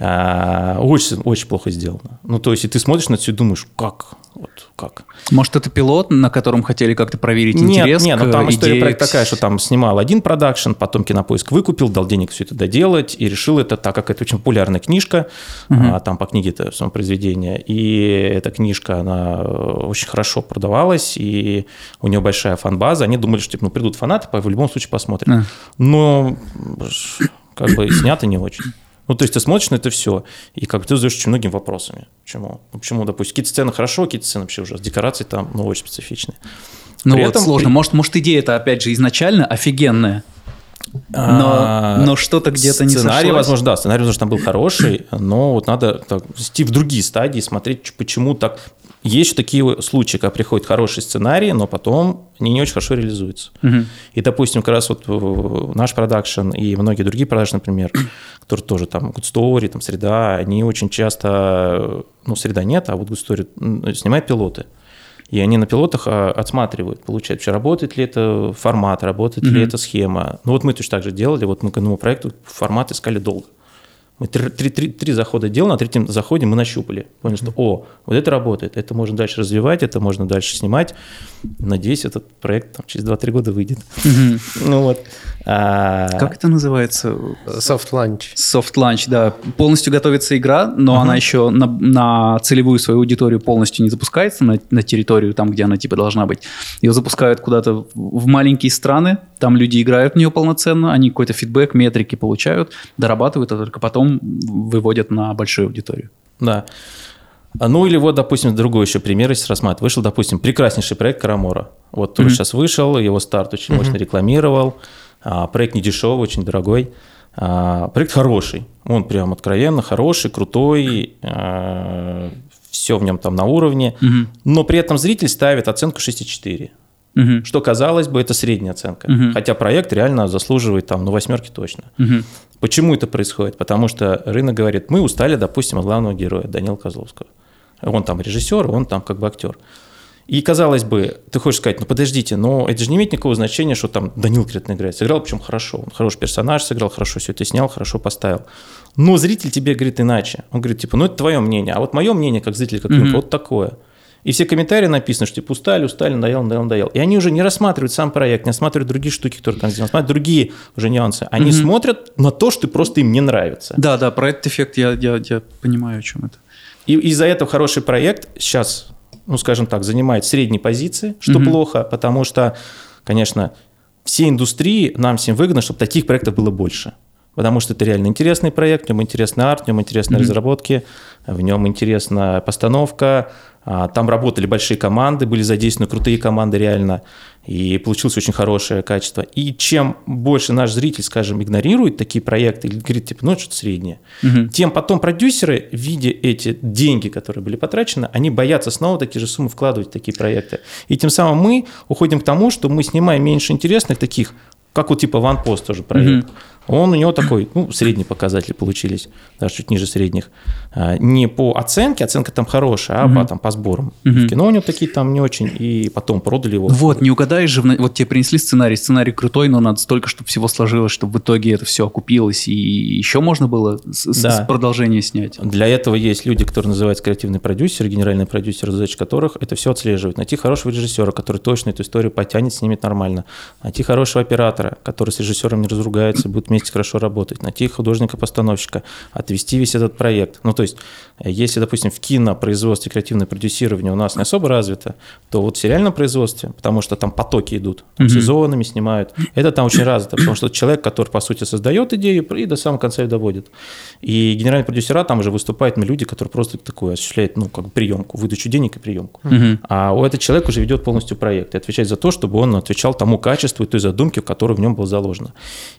S3: А, Очень, очень плохо сделано. Ну, то есть, и ты смотришь на это все и думаешь, как, вот, как.
S1: Может, это пилот, на котором хотели как-то проверить
S3: Нет,
S1: интерес
S3: нет, ну там история
S1: идее
S3: проекта такая, что там снимал один продакшн, потом Кинопоиск выкупил, дал денег все это доделать и решил это, так как это очень популярная книжка, а, там по книге это самопроизведение, и эта книжка, она э, очень хорошо продавалась, и у нее большая фан-база, они думали, что типа, ну, придут фанаты, в любом случае посмотрят.
S1: А.
S3: Но как бы снято не очень. Ну, то есть ты смотришь на это все, и как бы ты задаешь очень многими вопросами. Почему? Ну, почему, допустим, какие-то сцены хорошо, какие-то сцены вообще ужасно. Декорации там, ну, очень специфичные.
S1: Ну
S3: При
S1: вот,
S3: этом-
S1: сложно. Может, может, идея это опять же изначально офигенная, но,
S3: А,
S1: но что-то где-то не
S3: Сценарий, возможно, да, сценарий, возможно, там был хороший, но вот надо так, идти в другие стадии, смотреть, почему так. Есть такие случаи, когда приходит хороший сценарий, но потом они не очень хорошо реализуются.
S1: Мгм.
S3: И, допустим, как раз вот э, наш продакшн и многие другие продакшн, например, которые тоже там Good Story, там Среда, они очень часто, ну, Среда нет, а вот Good Story м, снимают пилоты. И они на пилотах а, отсматривают, получают, вообще работает ли это формат, работает ли
S1: Мгм.
S3: эта схема. Ну вот мы точно так же делали, вот мы к одному проекту формат искали долго. Мы три, три- три- три захода делали, на третьем заходе мы нащупали. Поняли, что, о, вот это работает, это можно дальше развивать, это можно дальше снимать. Надеюсь, этот проект там, через 2-3 года выйдет. Ну вот. А,
S1: Как это называется?
S2: Soft Launch.
S1: Soft launch, да. Полностью готовится игра, но она еще на, на целевую свою аудиторию полностью не запускается, на, на территорию, там, где она типа должна быть. Ее запускают куда-то в в маленькие страны, там люди играют в нее полноценно, они какой-то фидбэк, метрики получают, дорабатывают, а только потом выводят на большую аудиторию.
S3: Да. А, Ну или вот, допустим, другой еще пример, если рассматривать. Вышел, допустим, прекраснейший проект Карамора. Вот тоже
S1: Мгм.
S3: сейчас вышел, его старт очень мощно рекламировал. А, проект не дешевый, очень дорогой. А, проект хороший. Он прям откровенно хороший, крутой. все в нем там на уровне.
S1: Мгм.
S3: Но при этом зритель ставит оценку 6,4.
S1: Мгм.
S3: Что, казалось бы, это средняя оценка.
S1: Мгм.
S3: Хотя проект реально заслуживает там, ну, восьмерки точно.
S1: Мгм.
S3: Почему это происходит? Потому что рынок говорит, мы устали, допустим, от главного героя Данила Козловского. Он там режиссер, он там как бы актер. И казалось бы, ты хочешь сказать, ну подождите, но это же не имеет никакого значения, что там Данил конкретно играет. Сыграл, причем хорошо. Он хороший персонаж сыграл, хорошо все это снял, хорошо поставил. Но зритель тебе говорит иначе. Он говорит, типа, ну это твое мнение, а вот мое мнение, как зритель, как рынка, вот такое. И все комментарии написаны, что типа устали, устали, надоел, надоел, надоел. И они уже не рассматривают сам проект, не рассматривают другие штуки, которые там сделаны, рассматривают другие уже нюансы. Они
S1: Мгм.
S3: смотрят на то, что просто им не нравится.
S1: Да, да, про этот эффект я, я, я понимаю, о чем это.
S3: И из-за этого хороший проект сейчас, ну, скажем так, занимает средние позиции, что
S1: Мгм.
S3: плохо, потому что, конечно, все индустрии, нам всем выгодно, чтобы таких проектов было больше. Потому что это реально интересный проект, в нем интересный арт, в нем интересные
S1: Мгм.
S3: разработки, в нем интересная постановка. А, Там работали большие команды, были задействованы крутые команды реально, и получилось очень хорошее качество. И чем больше наш зритель, скажем, игнорирует такие проекты или говорит, типа, ну, это что-то среднее,
S1: Мгм.
S3: тем потом продюсеры, видя эти деньги, которые были потрачены, они боятся снова такие же суммы вкладывать в такие проекты. И тем самым мы уходим к тому, что мы снимаем меньше интересных таких, как вот типа OnePost тоже проект.
S1: Мгм.
S3: Он у него такой, ну, средние показатели получились, даже чуть ниже средних. А, Не по оценке, оценка там хорошая, а
S1: Мгм.
S3: по, там, по сборам.
S1: Мгм.
S3: В кино у него такие там не очень, и потом продали его.
S1: Вот, не угадаешь же, вот тебе принесли сценарий, сценарий крутой, но надо столько, чтобы всего сложилось, чтобы в итоге это все окупилось, и еще можно было с, с-
S3: Да.
S1: с продолжение снять.
S3: Для этого есть люди, которые называются креативный продюсер, генеральный продюсер, задача которых это все отслеживать. Найти хорошего режиссера, который точно эту историю потянет, снимет нормально. Найти хорошего оператора, который с режиссером не разругается, будет вместе вместе хорошо работать, найти художника-постановщика, отвести весь этот проект. Ну, то есть, если, допустим, в кинопроизводстве креативное продюсирование у нас не особо развито, то вот в сериальном производстве, потому что там потоки идут, там mm-hmm. сезонами снимают, это там очень развито, потому что человек, который, по сути, создает идею и до самого конца ее доводит. И генеральные продюсера там уже выступают на люди, которые просто такое осуществляют, ну, как бы приемку, выдачу денег и приемку. Mm-hmm. А у этого человека уже ведет полностью проект и отвечает за то, чтобы он отвечал тому качеству и той задумке, которая в нем была заложена.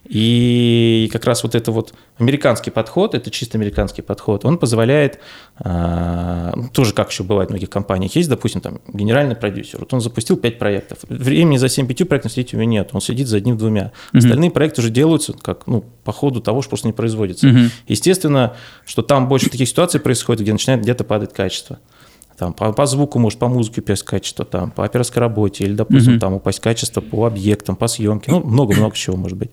S3: И как раз вот это вот американский подход, это чисто американский подход, он позволяет, ну, тоже как еще бывает в многих компаниях, есть, допустим, там генеральный продюсер, вот он запустил 5 проектов, времени за 7-5 проектов сидеть у него нет, он сидит за одним-двумя. Mm-hmm. Остальные проекты уже делаются как, ну, по ходу того, что просто не производится. Mm-hmm. Естественно, что там больше таких ситуаций происходит, где начинает где-то падать качество там, по, по звуку, может, по музыке упасть качество, там, по операторской работе, или, допустим, mm-hmm. там упасть качество по объектам, по съемке, ну, много-много чего может быть.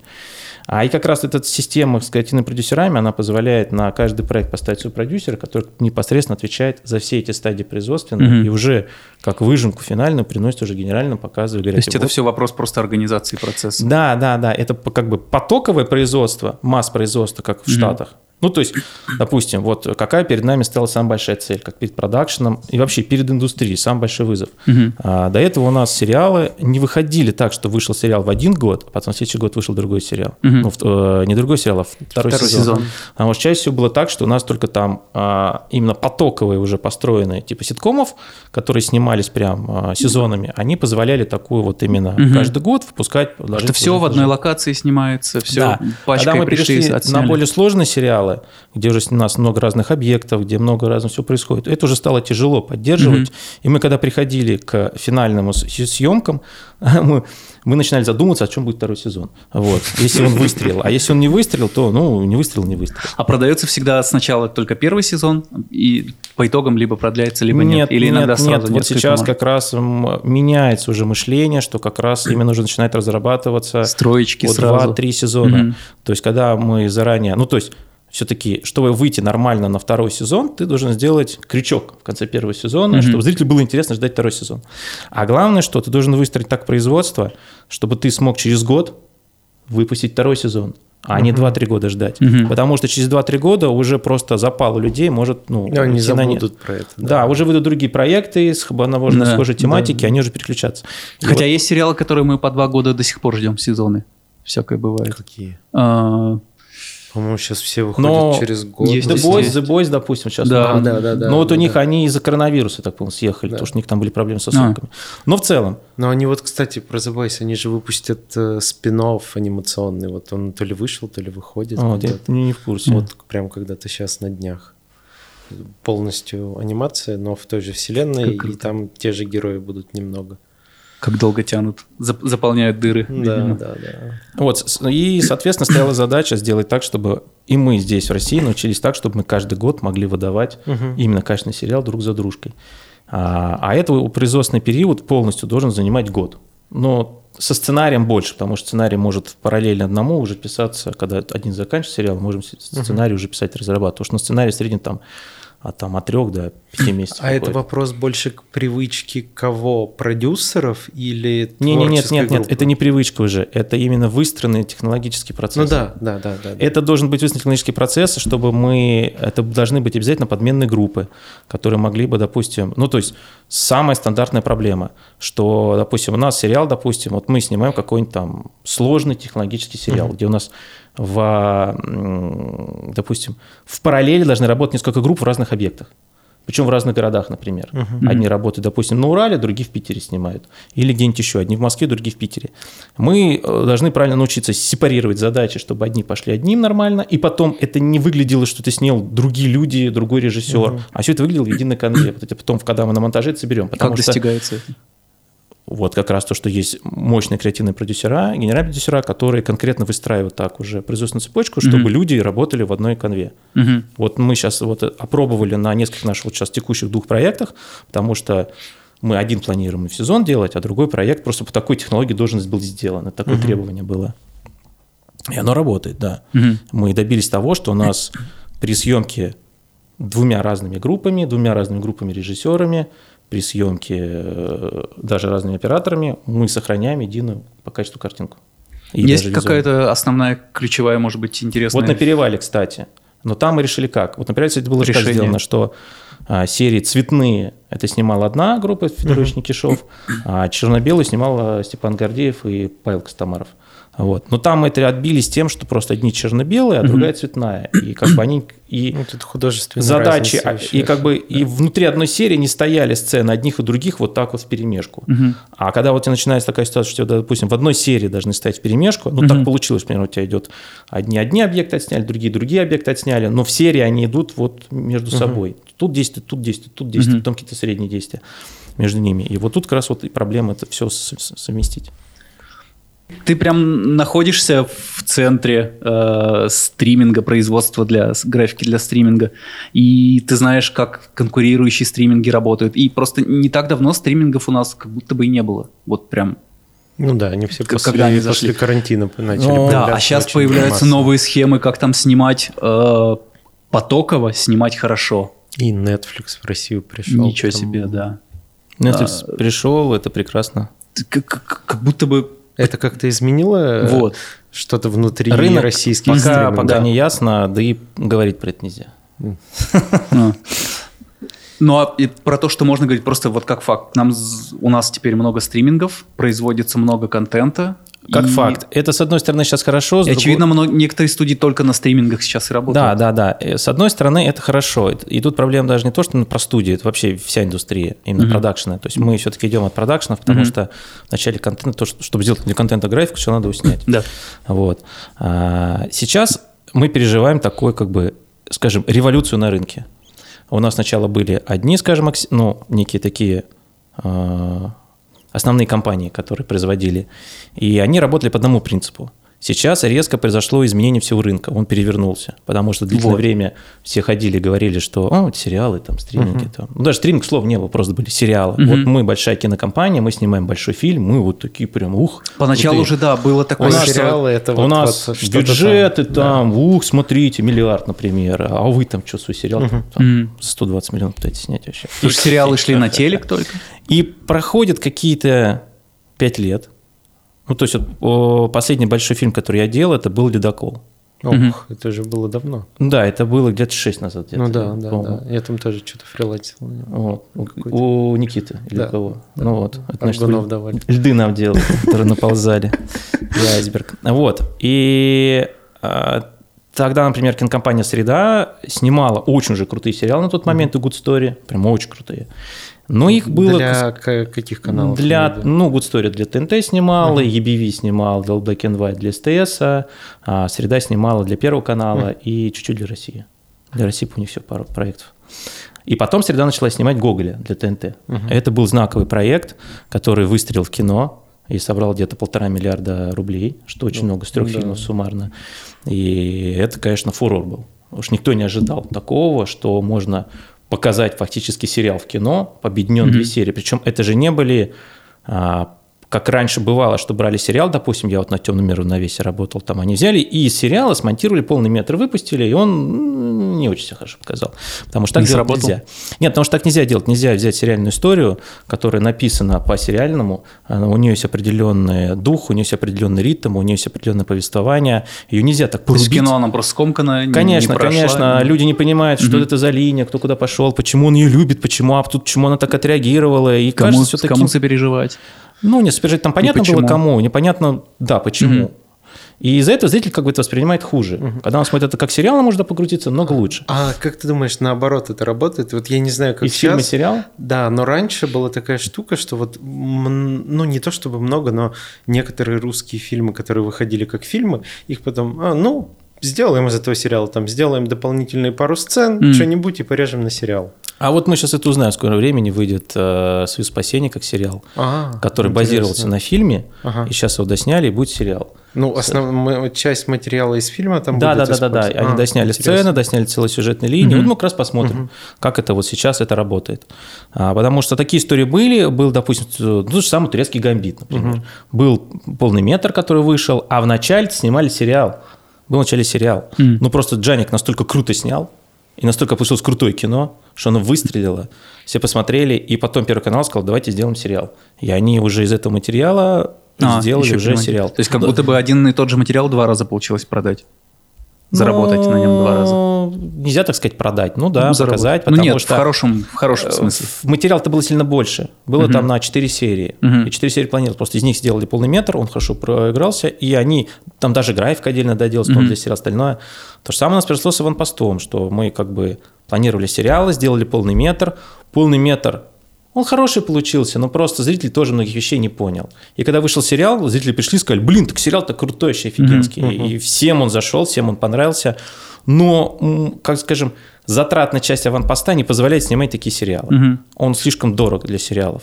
S3: А и как раз эта система с креативными продюсерами, она позволяет на каждый проект поставить своего продюсера, который непосредственно отвечает за все эти стадии производственные, mm-hmm. и уже как выжимку финальную приносит уже генерально, показывает.
S1: Говорят, То есть это все вопрос просто организации процесса?
S3: Да, да, да. Это как бы потоковое производство, масс-производство, как в mm-hmm. Штатах. Ну, то есть, допустим, вот какая перед нами стала самая большая цель, как перед продакшеном и вообще перед индустрией, самый большой вызов. Угу. А, до этого у нас сериалы не выходили так, что вышел сериал в один год, а потом в следующий год вышел другой сериал. Угу. Ну, в, э, не другой сериал, а второй, второй сезон. сезон. Потому что чаще всего было так, что у нас только там а, именно потоковые уже построенные типа ситкомов, которые снимались прям а, сезонами, они позволяли такую вот именно угу. каждый год выпускать.
S1: Что все в одной локации снимается, все да.
S3: пачкой Когда мы пришли, пришли на более сложные сериалы, сериалы, где уже у нас много разных объектов, где много разного всего происходит, это уже стало тяжело поддерживать. Mm-hmm. И мы, когда приходили к финальным съемкам, мы, мы начинали задумываться, о чем будет второй сезон. Вот. Если он выстрелил. А если он не выстрелил, то ну, не выстрелил, не выстрелил.
S1: А продается всегда сначала только первый сезон, и по итогам либо продляется, либо нет?
S3: нет Или иногда нет, сразу нет. Вот сейчас команд? как раз меняется уже мышление, что как раз именно уже начинает разрабатываться
S1: Строечки
S3: вот
S1: сразу.
S3: 2-3 сезона. Mm-hmm. То есть, когда мы заранее... Ну, то есть, все-таки, чтобы выйти нормально на второй сезон, ты должен сделать крючок в конце первого сезона, mm-hmm. чтобы зрителю было интересно ждать второй сезон. А главное, что ты должен выстроить так производство, чтобы ты смог через год выпустить второй сезон, а uh-huh. не 2-3 года ждать. Uh-huh. Потому что через 2-3 года уже просто запал у людей может... Ну,
S2: да, они забудут про это.
S3: Да. да, уже выйдут другие проекты с возможно, да. схожей тематики, да. они уже переключатся.
S1: Хотя вот. есть сериалы, которые мы по 2 года до сих пор ждем сезоны. Всякое бывает.
S2: Какие? А, по-моему, сейчас все выходят
S3: Но
S2: через год.
S3: Есть The Boys, The Boys, допустим, сейчас.
S1: Да, да, да, да.
S3: Но вот
S1: да,
S3: у них они из-за коронавируса, так по съехали, да. потому что у них там были проблемы со съемками. А. Но в целом.
S2: Но они вот, кстати, про The Boys, они же выпустят э, спин анимационный. Вот он то ли вышел, то ли выходит.
S3: А, я не, не в курсе.
S2: Вот прям когда-то сейчас на днях. Полностью анимация, но в той же вселенной, как и там те же герои будут немного.
S1: Как долго тянут, заполняют дыры.
S2: Да, видимо. да, да.
S3: Вот, и, соответственно, стояла задача сделать так, чтобы и мы здесь, в России, научились так, чтобы мы каждый год могли выдавать угу. именно качественный сериал друг за дружкой. А, а это производственный период полностью должен занимать год. Но со сценарием больше, потому что сценарий может параллельно одному уже писаться, когда один заканчивается сериал, можем сценарий uh уже писать и разрабатывать. Потому что на сценарий в среднем там а там от трех до пяти месяцев.
S2: А это вопрос больше к привычке кого? Продюсеров или
S3: не, не, нет, нет, группы? нет, это не привычка уже, это именно выстроенный технологический процесс. Ну
S2: да, да, да, да.
S3: Это да. должен быть выстроенный технологический процесс, чтобы мы, это должны быть обязательно подменные группы, которые могли бы, допустим, ну то есть самая стандартная проблема, что, допустим, у нас сериал, допустим, вот мы снимаем какой-нибудь там сложный технологический сериал, uh-huh. где у нас в, допустим, в параллели должны работать несколько групп в разных объектах. Причем в разных городах, например. Uh-huh. Одни работают, допустим, на Урале, другие в Питере снимают. Или где-нибудь еще. Одни в Москве, другие в Питере. Мы э, должны правильно научиться сепарировать задачи, чтобы одни пошли одним нормально, и потом это не выглядело, что ты снял другие люди, другой режиссер, uh-huh. а все это выглядело в единой конве. Вот это потом, когда мы на монтаже это соберем.
S1: Как что... достигается это?
S3: Вот как раз то, что есть мощные креативные продюсера, генеральные продюсера, которые конкретно выстраивают так уже производственную цепочку, чтобы mm-hmm. люди работали в одной конве. Mm-hmm. Вот мы сейчас вот опробовали на нескольких наших вот сейчас текущих двух проектах, потому что мы один планируем в сезон делать, а другой проект просто по такой технологии должен был сделан. Это такое mm-hmm. требование было. И оно работает, да. Mm-hmm. Мы добились того, что у нас при съемке двумя разными группами, двумя разными группами режиссерами при съемке э, даже разными операторами мы сохраняем единую по качеству картинку. И
S1: Есть какая-то основная, ключевая, может быть, интересная...
S3: Вот на перевале, кстати. Но там мы решили как. Вот на перевале, кстати, было так
S1: Решение.
S3: сделано, что а, серии цветные это снимала одна группа Федорович Никишов, а черно-белую снимал а, Степан Гордеев и Павел Костомаров. Вот. Но там мы это отбились тем, что просто одни черно-белые, а другая цветная. И как бы они и
S2: Ну, тут художественная
S3: задачи,
S2: разница
S3: а, и как бы и внутри одной серии не стояли сцены одних и других вот так вот в перемешку. А когда вот у тебя начинается такая ситуация, что, допустим, в одной серии должны стоять в перемешку, ну так получилось, например, у тебя идет одни одни объекты отсняли, другие другие объекты отсняли, но в серии они идут вот между собой. Тут действует, тут действует, тут действует, потом какие-то средние действия между ними. И вот тут как раз вот и проблема это все совместить.
S1: Ты прям находишься в центре э, стриминга, производства для графики для стриминга, и ты знаешь, как конкурирующие стриминги работают. И просто не так давно стримингов у нас как будто бы и не было. Вот прям.
S2: Ну да, они все после,
S1: когда они зашли.
S2: после карантина начали
S3: Ну,
S1: Да, а сейчас появляются
S2: массово.
S1: новые схемы, как там снимать э, потоково, снимать хорошо.
S2: И Netflix в Россию пришел.
S1: Ничего
S2: Там-
S1: себе, да.
S3: Netflix пришел, это прекрасно.
S1: Как, как- как будто бы
S2: Это как-то изменило э,
S1: вот.
S2: что-то внутри
S3: Рынок
S2: российских
S3: пока,
S2: стримингов?
S3: пока не ясно, да и говорить про это нельзя.
S1: А. Ну, а и про то, что можно говорить просто вот как факт. Нам, у нас теперь много стримингов, производится много контента.
S3: Как
S1: и-
S3: факт. Это, с одной стороны, сейчас хорошо. с
S1: И,
S3: другой-
S1: очевидно, много- некоторые студии только на стримингах сейчас и
S3: Да,
S1: работают.
S3: да, да. Э, С одной стороны, это хорошо. И тут проблема даже не то, что про студии, это вообще вся индустрия, именно продакшена. То есть мы все-таки идем от продакшенов, потому что в начале контента, то, что- чтобы сделать для контента графику, все надо его снять.
S1: Да.
S3: Вот. А, Сейчас мы переживаем такой, как бы, скажем, революцию на рынке. У нас сначала были одни, скажем, ну, некие такие а, основные компании, которые производили, и они работали по одному принципу. Сейчас резко произошло изменение всего рынка, он перевернулся, потому что длительное
S1: Вот.
S3: время все ходили, говорили, что «О, сериалы, там, стриминги». Там. Ну, даже стриминг слов не было, просто были сериалы. Вот мы большая кинокомпания, мы снимаем большой фильм, мы вот такие прям, ух,
S1: Поначалу
S3: крутые.
S1: уже, да, было такое...
S2: У нас сериалы это
S3: У
S2: вот-
S3: нас
S2: вот
S3: бюджеты
S2: там.
S3: там, ух, смотрите, миллиард, например, а вы там что, свой сериал там, там за 120 миллионов пытаетесь снять вообще.
S1: Потому что сериалы шли на телек только.
S3: И проходит какие-то пять лет. Ну, то есть вот, последний большой фильм, который я делал, это был «Ледокол».
S2: Ох, это же было давно.
S3: Да, это было где-то 6 назад. где-то,
S2: Ну да, да,
S3: по-моему.
S2: да. Я там тоже что-то нем.
S3: Вот. У-
S2: Какой-то.
S3: У Никиты или
S2: Да,
S3: кого? Ну вот. Это значит,
S2: давали.
S3: Льды нам делали, которые наползали. И айсберг. Вот. И а, тогда, например, кинокомпания «Среда» снимала очень же крутые сериалы на тот момент, и «Good Story», прям очень крутые. Но их было...
S2: Для каких каналов?
S3: Для, ну, Good Story для ТНТ снимала, EBV снимал для Black and White для СТС, а Среда снимала для Первого канала и чуть-чуть для России. Для России у них все пару проектов. И потом Среда начала снимать Гоголя для ТНТ. Это был знаковый проект, который выстрелил в кино и собрал где-то полтора миллиарда рублей, что очень много с трех
S2: да.
S3: фильмов суммарно. И это, конечно, фурор был. Уж никто не ожидал такого, что можно показать фактически сериал в кино, объединен две серии. Причем это же не были, а, как раньше бывало, что брали сериал, допустим, я вот на темном миру на весе работал, там они взяли и из сериала смонтировали полный метр, выпустили, и он не очень себя хорошо показал. Потому что так
S1: Не
S3: делать
S1: сработал?
S3: нельзя. Нет, потому что так нельзя делать. Нельзя взять сериальную историю, которая написана по сериальному, она- у нее есть определенный дух, у нее есть определенный ритм, у нее есть определенное повествование. Ее нельзя так
S1: То есть
S3: порубить.
S1: кино она просто скомкана, не- не
S3: Конечно,
S1: прошла.
S3: конечно. Люди не понимают, что это за линия, кто куда пошел, почему он ее любит, почему, а тут почему она так отреагировала. И
S1: Кому,
S3: кажется, все
S1: кому
S3: таким...
S1: сопереживать?
S3: Ну, не сопереживать, там понятно было кому, непонятно, да, почему. И из-за этого зритель как бы это воспринимает хуже. Когда он смотрит это как сериал, можно покрутиться намного лучше.
S2: А как ты думаешь, наоборот это работает? Вот я не знаю, как
S3: И фильм, и
S2: сейчас.
S3: сериал?
S2: Да, но раньше была такая штука, что вот, ну не то чтобы много, но некоторые русские фильмы, которые выходили как фильмы, их потом, а, ну, сделаем из этого сериала, там, сделаем дополнительные пару сцен,
S1: Мгм.
S2: что-нибудь и порежем на сериал.
S3: А вот мы сейчас это узнаем. В скором времени выйдет э, «Союз спасения» как сериал,
S2: А,
S3: который
S2: интересно.
S3: базировался на фильме,
S2: Ага.
S3: и сейчас его досняли, и будет сериал.
S2: Ну, основная часть материала из фильма там
S3: Да, да,
S2: будет
S3: да, да, да.
S2: использована?
S3: Они
S2: А,
S3: досняли
S2: интересно.
S3: сцены, досняли целые сюжетные линии. Вот мы как раз посмотрим, как это вот сейчас это работает. А, потому что такие истории были. Был, допустим, ну, тот же самый турецкий гамбит, например. Был полный метр, который вышел, а в начале снимали сериал. Был в начале сериал. Ну, просто Джаник настолько круто снял, и настолько получилось крутое кино, что оно выстрелило. Все посмотрели, и потом Первый канал сказал, давайте сделаем сериал. И они уже из этого материала
S1: А,
S3: сделали уже
S1: понимаю.
S3: сериал.
S1: То есть как будто бы один и тот же материал два раза получилось продать. Заработать на нем два раза.
S3: Ну, Нельзя так сказать продать. Ну да,
S1: Ну, заработать.
S3: показать,
S1: Ну
S3: потому
S1: нет,
S3: что...
S1: в хорошем, в хорошем
S3: э,
S1: смысле.
S3: Материал-то было сильно больше. Было там на 4 серии.
S1: Мгм.
S3: И 4 серии планировалось. Просто из них сделали полный метр, он хорошо проигрался. И они, там даже график отдельно доделался, по-моему, для сериала остальное. То же самое у нас произошло с Иван что мы как бы планировали сериалы, сделали полный метр. Полный метр он хороший получился, но просто зритель тоже многих вещей не понял. И когда вышел сериал, зрители пришли и сказали, блин, так сериал-то крутой, вообще офигенский. И всем он зашел, всем он понравился. Но, как скажем, затратная часть аванпоста не позволяет снимать такие сериалы.
S1: Мгм.
S3: Он слишком дорог для сериалов.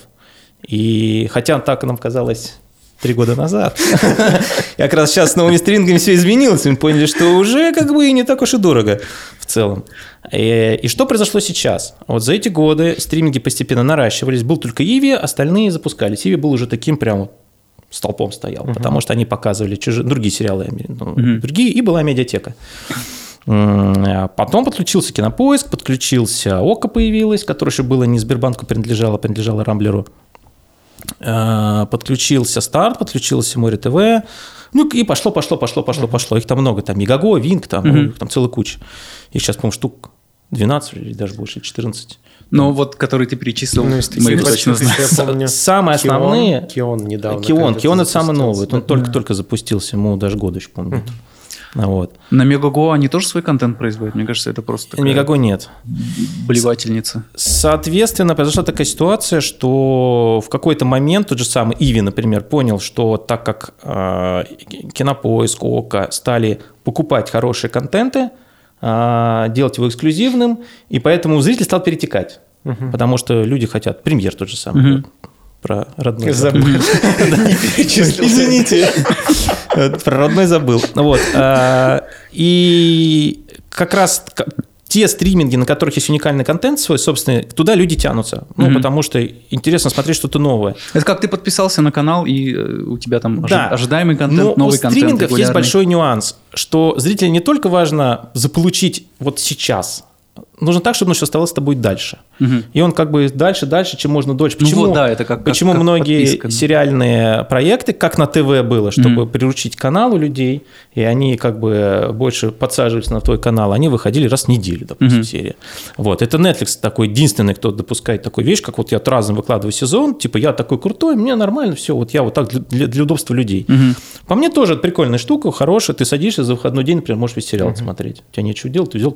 S3: И хотя так нам казалось три года назад. Как раз сейчас с новыми стрингами все изменилось. Мы поняли, что уже как бы и не так уж и дорого в целом. И, и что произошло сейчас? Вот за эти годы стриминги постепенно наращивались. Был только Иви, остальные запускались. Иви был уже таким прям столпом стоял, потому что они показывали чужие, другие сериалы, ну, другие, и была медиатека. Потом подключился Кинопоиск, подключился ОКО появилась, которая еще было не Сбербанку принадлежала, принадлежала Рамблеру. Э, Подключился Старт, подключился Море ТВ. Ну и пошло, пошло, пошло, пошло, пошло. Их там много. Там Мегаго, Винк, там, ну, их там целая куча. Их сейчас, по-моему, штук 12 или даже больше, 14.
S1: Ну вот, который ты перечислил,
S2: Ну,
S1: мы их точно знаем.
S3: Самые
S2: Кион-
S3: основные...
S2: Кион недавно.
S3: Кион, Кион это самый новый. Он только-только запустился, ему даже года еще, помню. Вот.
S1: На Мегаго они тоже свой контент производят? Мне кажется, это просто такая
S3: Мегаго нет.
S1: блевательница.
S3: Соответственно, произошла такая ситуация, что в какой-то момент тот же самый Иви, например, понял, что так как э, Кинопоиск, ОКО стали покупать хорошие контенты, э, делать его эксклюзивным, и поэтому зритель стал перетекать. Потому что люди хотят премьер тот же самый.
S1: Мгм.
S3: Про родной
S2: Забыл.
S3: Извините. Про родной забыл. Вот. а, И как раз те стриминги, на которых есть уникальный контент свой, собственно, туда люди тянутся. Ну,
S1: Мгм.
S3: потому что интересно смотреть что-то новое.
S1: Это как ты подписался на канал, и э, у тебя там ожи-
S3: Да.
S1: ожидаемый контент,
S3: Но
S1: новый
S3: у
S1: контент.
S3: стримингов есть большой нюанс, что зрителю не только важно заполучить вот сейчас, нужно так, чтобы он еще оставался с тобой дальше.
S1: Мгм.
S3: И он как бы дальше, дальше, чем можно дольше.
S1: Ну
S3: Почему,
S1: вот, да, это как- как-
S3: почему
S1: как
S3: многие
S1: подписка,
S3: сериальные проекты, как на ТВ было, чтобы
S1: Мгм.
S3: приручить канал у людей, и они как бы больше подсаживались на твой канал, они выходили раз в неделю, допустим,
S1: Мгм.
S3: серия. Вот. Это Netflix такой единственный, кто допускает такую вещь, как вот я разом выкладываю сезон, типа я такой крутой, мне нормально, все, вот я вот так для, для- для удобства людей.
S1: Мгм.
S3: По мне тоже прикольная штука, хорошая. Ты садишься за выходной день, например, можешь весь сериал смотреть. У тебя нечего делать, ты взял.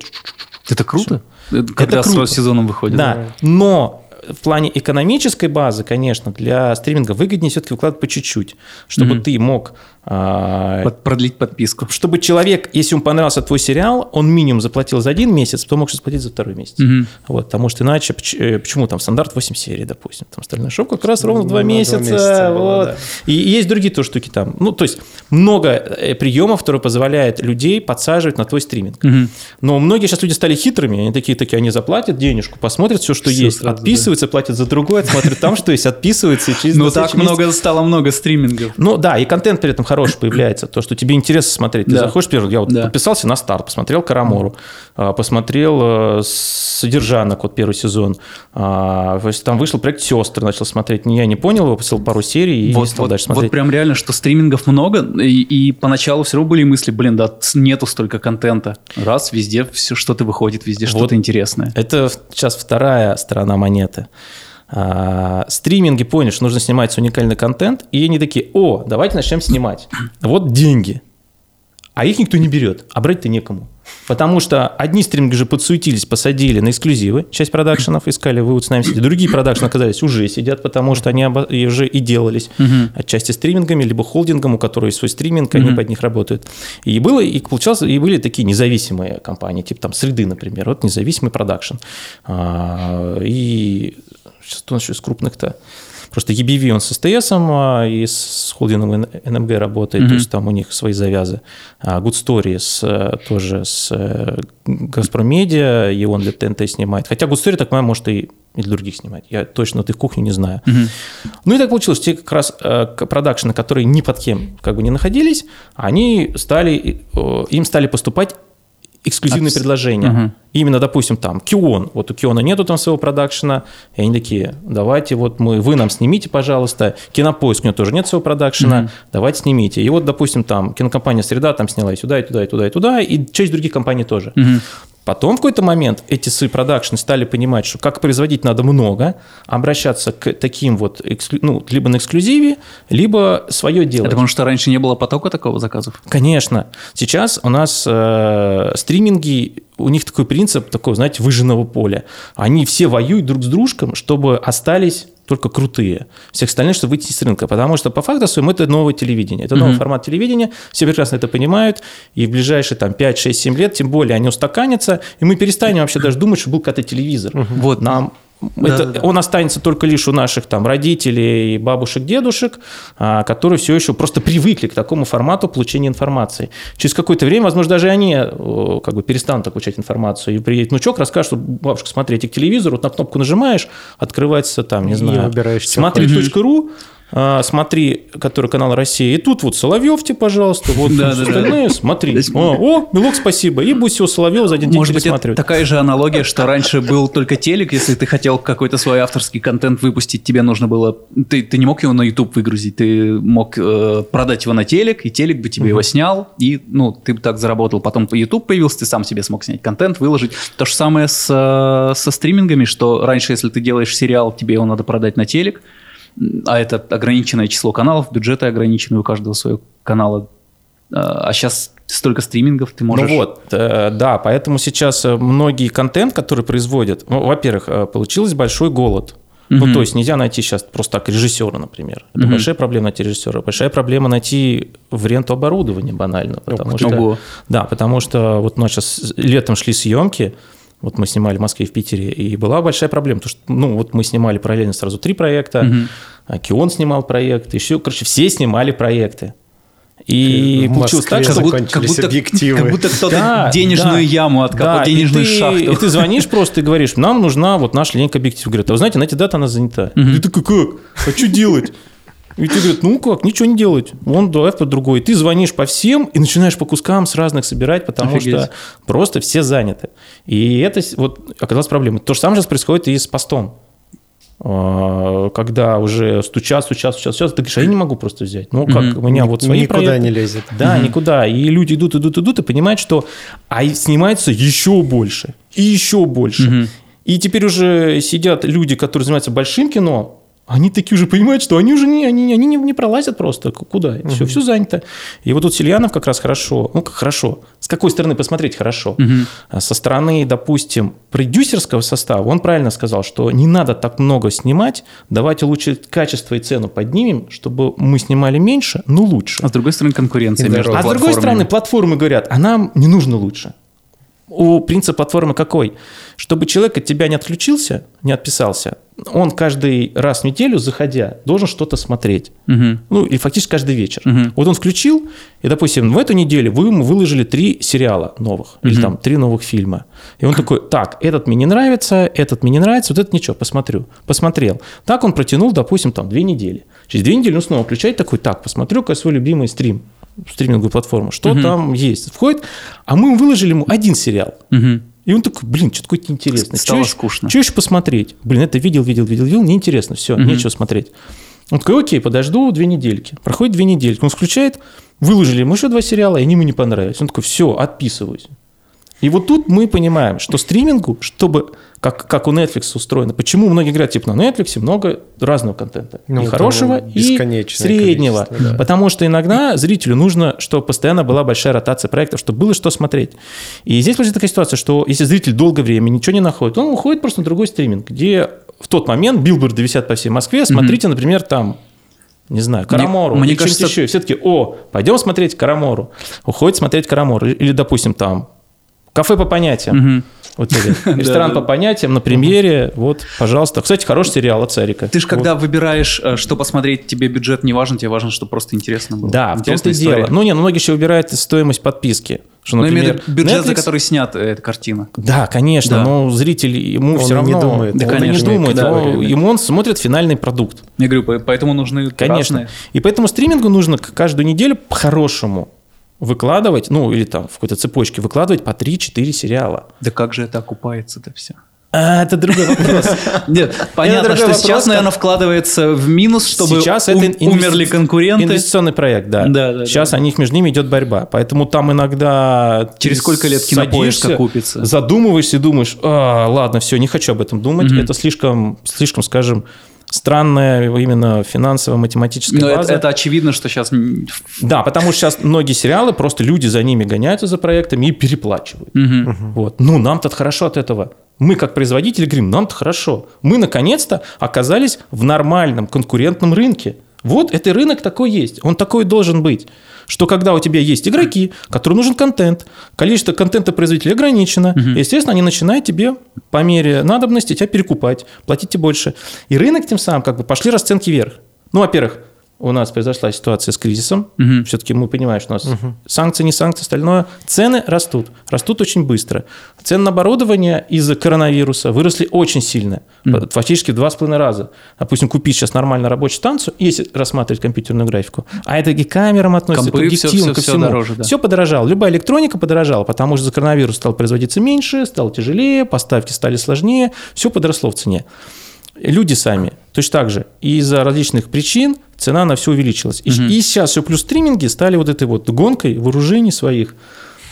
S1: Это круто? Это Когда
S3: круто.
S1: с сезоном выходит.
S3: Да, но в плане экономической базы, конечно, для стриминга выгоднее все-таки выкладывать по чуть-чуть, чтобы
S1: Мгм.
S3: ты мог а,
S1: Под- продлить подписку.
S3: чтобы человек, если ему понравился твой сериал, он минимум заплатил за один месяц, потом мог заплатить за второй месяц.
S1: Мгм.
S3: Вот, потому что иначе, э, почему там стандарт 8 серий, допустим, там остальное шоу как раз ровно
S2: Ну,
S3: 2
S2: на два
S3: месяца.
S2: месяца было,
S3: вот.
S2: да.
S3: И есть другие тоже штуки там. Ну, то есть много э, приемов, которые позволяют людей подсаживать на твой стриминг.
S1: Мгм.
S3: Но многие сейчас люди стали хитрыми, они такие, такие, они заплатят денежку, посмотрят все, что
S1: Всё
S3: есть,
S1: сразу,
S3: отписываются, платят за другое, смотрят там, что есть, отписываются. и через
S1: Ну
S3: 20
S1: так много стало много стримингов.
S3: ну да, и контент при этом хороший появляется, то, что тебе интересно смотреть. Ты
S1: Да.
S3: заходишь первый, я вот
S1: Да.
S3: подписался на старт, посмотрел Карамору, а, посмотрел э, Содержанок, вот первый сезон, А, то есть там вышел проект «Сестры», начал смотреть, я не понял его, посмотрел пару серий и
S1: Вот,
S3: стал
S1: вот,
S3: дальше
S1: вот
S3: смотреть.
S1: прям реально, что стримингов много, и, и поначалу все равно были мысли, блин, да нету столько контента. Раз, везде все что-то выходит, везде
S3: Вот.
S1: что-то интересное.
S3: Это сейчас вторая сторона монеты. А, стриминги поняли, что нужно снимать уникальный контент, и они такие, о, давайте начнем снимать. Вот деньги. А их никто не берет, а брать-то некому. Потому что одни стриминги же подсуетились, посадили на эксклюзивы, часть продакшенов искали вывод с нами сидеть. Другие продакшены оказались уже сидят, потому что они оба- и уже и делались
S1: Мгм.
S3: отчасти стримингами, либо холдингом, у которого есть свой стриминг, они
S1: Мгм.
S3: под них работают. И было, и получалось, и были такие независимые компании, типа там Среды, например, вот независимый продакшн. А, И сейчас кто еще из крупных-то? Просто EBV, он с СТС а, и с холдингом НМГ работает,
S1: Мгм.
S3: то есть там у них свои завязы. А Good Story с, э, тоже с э, Газпром Медиа, и он для ТНТ снимает. Хотя Good Story, так понимаю, может и для других снимать. Я точно вот их кухню не знаю.
S1: Мгм.
S3: Ну и так получилось, те как раз э, продакшены, которые ни под кем как бы не находились, они стали, э, им стали поступать эксклюзивные
S1: От-
S3: предложения.
S1: Мгм.
S3: Именно, допустим, там, Кион. Вот у Киона нету там своего продакшена. И они такие, давайте вот мы, вы нам снимите, пожалуйста. Кинопоиск у него тоже нет своего продакшена. Давайте снимите. И вот, допустим, там, кинокомпания «Среда» там сняла и сюда, и туда, и туда, и туда. И часть других компаний тоже.
S1: Мгм.
S3: Потом в какой-то момент эти свои продакшны стали понимать, что как производить надо много, обращаться к таким вот, эксклю- ну, либо на эксклюзиве, либо свое делать.
S1: Это потому что раньше не было потока такого заказов?
S3: Конечно. Сейчас у нас э, стриминги, у них такой принцип, такой, знаете, выжженного поля. Они все воюют друг с дружком, чтобы остались только крутые. Всех остальных, чтобы выйти с рынка. Потому что по факту своему это новое телевидение. Это новый
S1: Мгм.
S3: формат телевидения. Все прекрасно это понимают. И в ближайшие там 5, 6, 7 лет, тем более, они устаканятся. И мы перестанем вообще даже думать, что был когда-то телевизор.
S1: Вот.
S3: Нам это,
S1: Да-да-да.
S3: Он останется только лишь у наших там родителей, бабушек, дедушек, а, которые все еще просто привыкли к такому формату получения информации. Через какое-то время, возможно, даже они э, как бы перестанут получать информацию. И приедет внучок, расскажет, что бабушка, смотри, к телевизору, вот на кнопку нажимаешь, открывается там, не знаю, смотри.ру, а, смотри, который канал России. И тут вот Соловьев пожалуйста, вот
S1: Да-да-да.
S3: остальные, смотри.
S1: Здесь-
S3: О, о, Милок, спасибо. И будь всего Соловьева за один день
S1: Может быть, это такая же аналогия, что раньше был только телек, если ты хотел какой-то свой авторский контент выпустить, тебе нужно было... Ты, ты не мог его на YouTube выгрузить, ты мог э, продать его на телек, и телек бы тебе его снял, и ну, ты бы так заработал. Потом YouTube появился, ты сам себе смог снять контент, выложить. То же самое с, э, со стримингами, что раньше, если ты делаешь сериал, тебе его надо продать на телек, а это ограниченное число каналов, бюджеты ограничены у каждого своего канала. А сейчас столько стримингов, ты можешь...
S3: Ну вот, э, да, поэтому сейчас э, многие контент, который производят, ну, во-первых, э, получился большой голод. Ну,
S1: Мгм.
S3: то есть нельзя найти сейчас просто так режиссера, например. Это
S1: Мгм.
S3: большая проблема найти режиссера. Большая проблема найти в ренту оборудование банально. Потому
S1: Ух
S3: что.
S1: Ого.
S3: да, потому что вот у нас сейчас летом шли съемки, вот мы снимали в Москве и в Питере, и была большая проблема, потому что, ну, вот мы снимали параллельно сразу три проекта, а Кион снимал проект, еще, короче, все снимали проекты. И
S2: В
S3: получилось так, что
S1: будто-
S2: закончились объективы.
S1: Как будто кто-то
S3: Да,
S1: денежную
S3: да,
S1: яму откопал,
S3: Да,
S1: денежную
S3: и ты,
S1: шахту.
S3: И ты звонишь просто и говоришь, нам нужна вот наша линейка объектив. Говорят, а вы знаете, на эти даты она занята.
S1: Мгм.
S3: И ты такой, как? А что делать? И тебе говорят, ну как, ничего не делать. Вон, давай по другой. Ты звонишь по всем и начинаешь по кускам с разных собирать, потому
S1: Офигеть.
S3: что просто все заняты. И это вот оказалась проблема. То же самое сейчас происходит и с постом. А, Когда уже стучат, стучат, стучат, стучат, ты говоришь, а я не могу просто взять. Ну как, у меня вот свои
S2: Никуда
S3: проекты.
S2: не лезет.
S3: Да, никуда. И люди идут, идут, идут и понимают, что а снимается еще больше, и еще больше. И теперь уже сидят люди, которые занимаются большим кино, они такие уже понимают, что они уже не, они, они не, не пролазят просто. Куда? Все, все занято. И вот тут Сельянов как раз хорошо. Ну, как хорошо. С какой стороны посмотреть хорошо? А Со стороны, допустим, продюсерского состава, он правильно сказал, что не надо так много снимать, давайте лучше качество и цену поднимем, чтобы мы снимали меньше, но лучше.
S1: А с другой стороны, конкуренция между.
S3: А с другой стороны, платформы говорят, а нам не нужно лучше. У принцип платформы какой? Чтобы человек от тебя не отключился, не отписался, он каждый раз в неделю, заходя, должен что-то смотреть.
S1: Мгм.
S3: Ну, или фактически каждый вечер.
S1: Мгм.
S3: Вот он включил, и, допустим, в эту неделю вы ему выложили три сериала новых, или
S1: Мгм.
S3: там три новых фильма. И он такой, так, этот мне не нравится, этот мне не нравится, вот это ничего, посмотрю. Посмотрел. Так он протянул, допустим, там две недели. Через две недели он снова включает такой, так, посмотрю-ка свой любимый стрим, стриминговую платформу, что
S1: Мгм.
S3: там есть. Входит, а мы ему выложили ему один сериал.
S1: Мгм.
S3: И он такой, блин, что-то какое-то интересное.
S1: Стало
S3: ещё-
S1: скучно.
S3: Что еще посмотреть? Блин, это видел, видел, видел, видел, неинтересно, все,
S1: Мгм.
S3: нечего смотреть. Он такой, окей, подожду две недельки. Проходит две недельки, он включает, выложили ему еще два сериала, и они ему не понравились. Он такой, все, отписываюсь. И вот тут мы понимаем, что стримингу, чтобы, как, как у Netflix устроено, почему многие говорят, типа, на Netflix много разного контента.
S2: Ну,
S3: и хорошего, и среднего.
S2: да.
S3: Потому что иногда зрителю нужно, чтобы постоянно была большая ротация проектов, чтобы было что смотреть. И здесь получается такая ситуация, что если зритель долгое время ничего не находит, он уходит просто на другой стриминг, где в тот момент билборды висят по всей Москве. Смотрите, например, там не знаю, Карамору.
S1: мне
S3: или что-нибудь
S1: кажется-
S3: еще. И все таки о, пойдем смотреть Карамору. Уходит смотреть Карамору. Или, допустим, там кафе по понятиям.
S1: Мгм.
S3: Вот или ресторан по понятиям на премьере. Вот, пожалуйста. Кстати, хороший сериал от Царика.
S1: Ты же когда выбираешь, э, что посмотреть, тебе бюджет не важен, тебе важно, чтобы просто интересно было.
S3: Да, в том-то и дело. Ну, не, ну, многие еще выбирают стоимость подписки. Что,
S1: Ну,
S3: например,
S1: виду бюджет, за
S3: Netflix-
S1: который снят э, эта картина.
S3: Да, конечно,
S1: Да.
S3: но зритель ему
S2: Он
S3: все равно...
S2: не думает,
S3: Да,
S1: он
S3: конечно,
S1: не
S3: не думает.
S1: да,
S3: его-
S1: да.
S3: ему он смотрит финальный продукт.
S1: Я говорю, по- поэтому нужны
S3: Конечно.
S1: разные.
S3: И поэтому стримингу нужно каждую неделю по-хорошему выкладывать, ну или там в какой-то цепочке выкладывать по 3-4 сериала.
S1: Да как же это окупается-то все?
S3: А, это другой вопрос.
S1: Нет, понятно, что сейчас, наверное, вкладывается в минус, чтобы
S3: сейчас это
S1: умерли конкуренты.
S3: Инвестиционный проект, да.
S1: Да, да.
S3: Сейчас
S1: да.
S3: о них между ними идет борьба. Поэтому там иногда...
S1: Через сколько лет кинопоиска купится?
S3: Задумываешься и думаешь, а, ладно, все, не хочу об этом думать. Это слишком, слишком, скажем, странная именно финансово-математическая
S1: Но
S3: база.
S1: Это, это очевидно, что сейчас...
S3: Да, потому что сейчас многие сериалы, просто люди за ними гоняются за проектами и переплачивают.
S1: Угу.
S3: Вот. Ну, нам-то хорошо от этого. Мы, как производители, говорим, нам-то хорошо. Мы, наконец-то, оказались в нормальном конкурентном рынке. Вот, это рынок такой есть. Он такой должен быть что когда у тебя есть игроки, которым нужен контент, количество контента производителей ограничено, угу. естественно, они начинают тебе по мере надобности тебя перекупать, платить тебе больше. И рынок тем самым как бы пошли расценки вверх. Ну, во-первых, у нас произошла ситуация с кризисом. Угу. Все-таки мы понимаем, что у нас угу. санкции, не санкции, остальное. Цены растут. Растут очень быстро. Цены на оборудование из-за коронавируса выросли очень сильно. Угу. Фактически в два с половиной раза. Допустим, купить сейчас нормально рабочую станцию, если рассматривать компьютерную графику, а это и к камерам относится,
S1: Компы,
S3: к объективам, ко всему.
S1: Все, дороже, да.
S3: все подорожало. Любая электроника подорожала, потому что за коронавирус стал производиться меньше, стало тяжелее, поставки стали сложнее, все подросло в цене. Люди сами точно так же из-за различных причин цена на все увеличилась. И, угу. и сейчас все плюс стриминги стали вот этой вот гонкой вооружений своих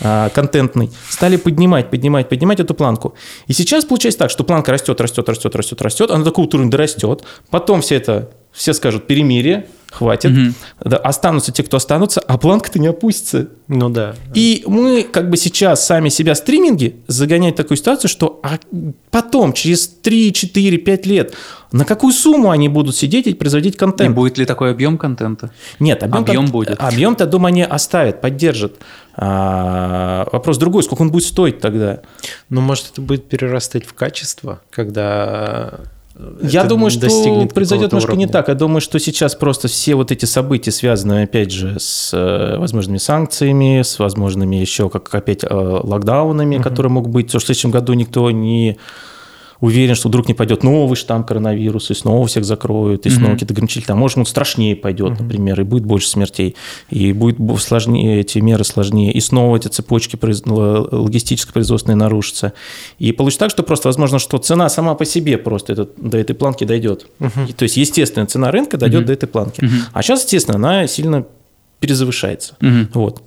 S3: а, контентной, стали поднимать, поднимать, поднимать эту планку. И сейчас получается так, что планка растет, растет, растет, растет, растет, она до какого-то уровня дорастет, потом все это, все скажут перемирие, хватит. Угу. Да, останутся те, кто останутся, а планка-то не опустится.
S2: Ну да.
S3: И мы как бы сейчас сами себя стриминги загоняют в такую ситуацию, что а потом, через 3, 4, 5 лет, на какую сумму они будут сидеть и производить контент?
S1: И будет ли такой объем контента?
S3: Нет, объем,
S1: объем будет.
S3: Объем-то, думаю, они оставят, поддержат. А, вопрос другой, сколько он будет стоить тогда?
S2: Ну, может, это будет перерастать в качество, когда
S3: я думаю, что произойдет немножко уровня. не так. Я думаю, что сейчас просто все вот эти события, связанные, опять же, с э, возможными санкциями, с возможными еще, как опять, э, локдаунами, угу. которые могут быть. Потому что в следующем году никто не уверен, что вдруг не пойдет новый штамм коронавируса, и снова всех закроют, и снова mm-hmm. какие-то ограничители. А может, он страшнее пойдет, mm-hmm. например, и будет больше смертей, и будет сложнее, эти меры сложнее, и снова эти цепочки логистическо-производственные нарушатся. И получится так, что просто возможно, что цена сама по себе просто этот, до этой планки дойдет. Mm-hmm. И, то есть, естественно, цена рынка дойдет mm-hmm. до этой планки. Mm-hmm. А сейчас, естественно, она сильно перезавышается. Угу. Вот.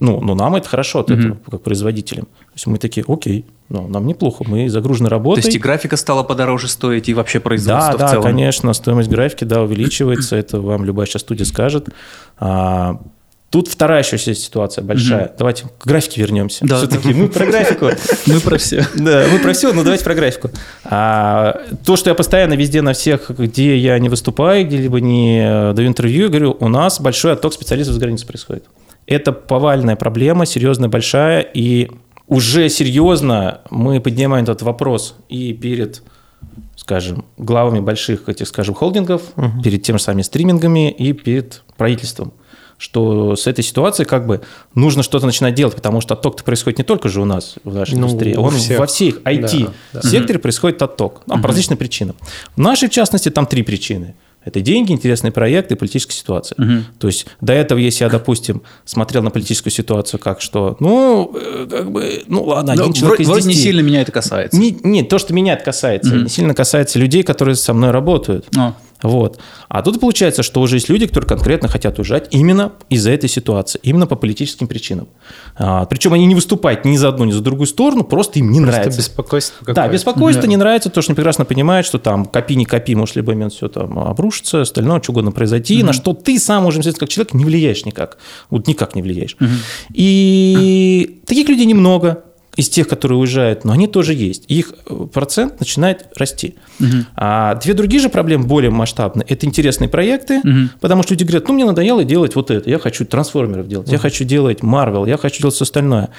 S3: Ну, ну, нам это хорошо от угу. этого, как производителям. То есть мы такие, окей, ну, нам неплохо, мы загружены работой.
S1: То есть и графика стала подороже стоить, и вообще производство
S3: да,
S1: в целом?
S3: Да, конечно, стоимость графики, да, увеличивается, это вам любая сейчас студия скажет. А, Тут вторая еще ситуация большая. Угу. Давайте к графике вернемся. Да. Все-таки мы про графику.
S1: Мы про все.
S3: Да, мы про все, но давайте про графику. А, то, что я постоянно везде на всех, где я не выступаю, где-либо не э, даю интервью, говорю, у нас большой отток специалистов с границы происходит. Это повальная проблема, серьезная, большая, и уже серьезно мы поднимаем этот вопрос и перед скажем, главами больших этих, скажем, холдингов, угу. перед тем же самыми стримингами и перед правительством что с этой ситуацией как бы нужно что-то начинать делать, потому что отток-то происходит не только же у нас в нашей ну, индустрии, он всех. во всех IT-секторе да, да. происходит отток ну, угу. по различным причинам. В нашей, в частности, там три причины. Это деньги, интересные проекты и политическая ситуация. Угу. То есть до этого, если я, допустим, смотрел на политическую ситуацию как что, ну, э, как бы, ну ладно, один Но человек
S1: вроде, из 10. Вроде не сильно меня это касается.
S3: Не, нет, то, что меня это касается, угу. не сильно касается людей, которые со мной работают. А. Вот. А тут получается, что уже есть люди, которые конкретно хотят уезжать именно из-за этой ситуации, именно по политическим причинам. А, причем они не выступают ни за одну, ни за другую сторону, просто им не просто нравится.
S2: беспокойство
S3: Да, беспокойство да. не нравится, то, что они прекрасно понимают, что там копи, не копи, может, в любой момент все там обрушится, остальное, что угодно произойти, mm-hmm. на что ты сам уже, как человек, не влияешь никак. Вот никак не влияешь. Mm-hmm. И таких людей немного, из тех, которые уезжают, но они тоже есть. Их э, процент начинает расти. Угу. А две другие же проблемы более масштабные. Это интересные проекты, угу. потому что люди говорят, ну, мне надоело делать вот это, я хочу трансформеров делать, угу. я хочу делать Marvel, я хочу делать все остальное.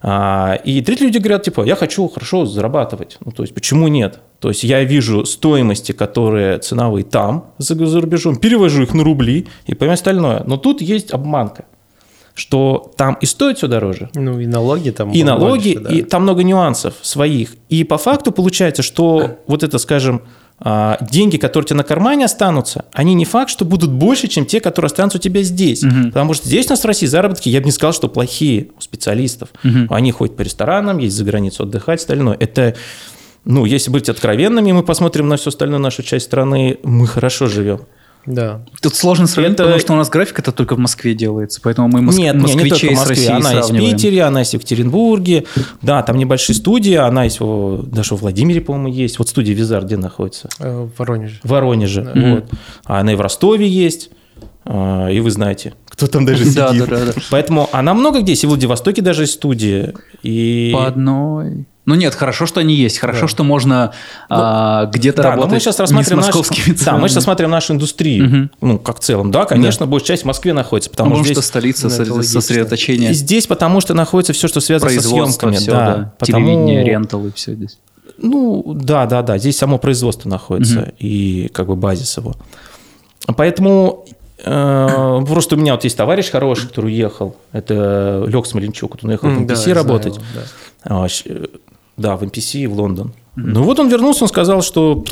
S3: А, и третьи люди говорят, типа, я хочу хорошо зарабатывать. Ну, то есть, почему нет? То есть, я вижу стоимости, которые ценовые там, за, за рубежом, перевожу их на рубли и понимаю остальное. Но тут есть обманка что там и стоит все дороже.
S2: Ну и налоги там.
S3: И налоги, больше, да. и там много нюансов своих. И по факту получается, что вот это, скажем, а, деньги, которые у тебя на кармане останутся, они не факт, что будут больше, чем те, которые останутся у тебя здесь.
S1: Мгм.
S3: Потому что здесь у нас в России заработки, я бы не сказал, что плохие у специалистов.
S1: Мгм.
S3: Они ходят по ресторанам, ездят за границу отдыхать, остальное. Это, ну, если быть откровенными, мы посмотрим на всю остальную нашу часть страны, мы хорошо живем.
S2: Да.
S1: Тут сложно сравнить,
S3: Это-
S1: потому что у нас график это только в Москве делается, поэтому мы моск...
S3: Нет, не, не только
S1: москвичей
S3: в
S1: с
S3: Москве.
S1: Россией
S3: Она есть в. Питере, она есть в Екатеринбурге. Да, там небольшие студии, она есть в, даже в Владимире, по-моему, есть. Вот студия Визар где находится?
S2: Э, В Воронеже.
S3: В Воронеже.
S1: Мгм.
S3: Вот. А она и в Ростове есть. А, И вы знаете, кто там даже сидит.
S1: Да, да, да, да.
S3: Поэтому она много где есть. И в Владивостоке даже есть студия. И...
S1: По одной. Ну нет, хорошо, что они есть. Хорошо,
S2: Да.
S1: что можно а, где-то
S3: Да,
S1: работать
S3: мы сейчас
S1: не с
S3: рассматриваем
S1: московскими
S3: да, мы сейчас рассматриваем нашу индустрию,
S1: Мгм.
S3: ну, как в целом. Да, конечно, большая часть в Москве находится, потому,
S1: Потому
S3: что
S1: что
S3: здесь...
S1: столица
S2: Ну,
S1: сосредоточения
S3: И здесь потому что находится все, что связано со съемками.
S1: все,
S3: да,
S1: да.
S3: потому-
S1: Телевидение, ренталы, все здесь.
S3: Ну, да, да, да. Здесь само производство находится и как бы базис его. Поэтому э, просто у меня вот есть товарищ хороший, который уехал. Это Лекс Маленчук. Вот Он уехал в
S2: М, да,
S3: NPC
S2: я знаю
S3: работать.
S2: его, да.
S3: Да, в NPC в Лондон. Ну вот он вернулся, он сказал, что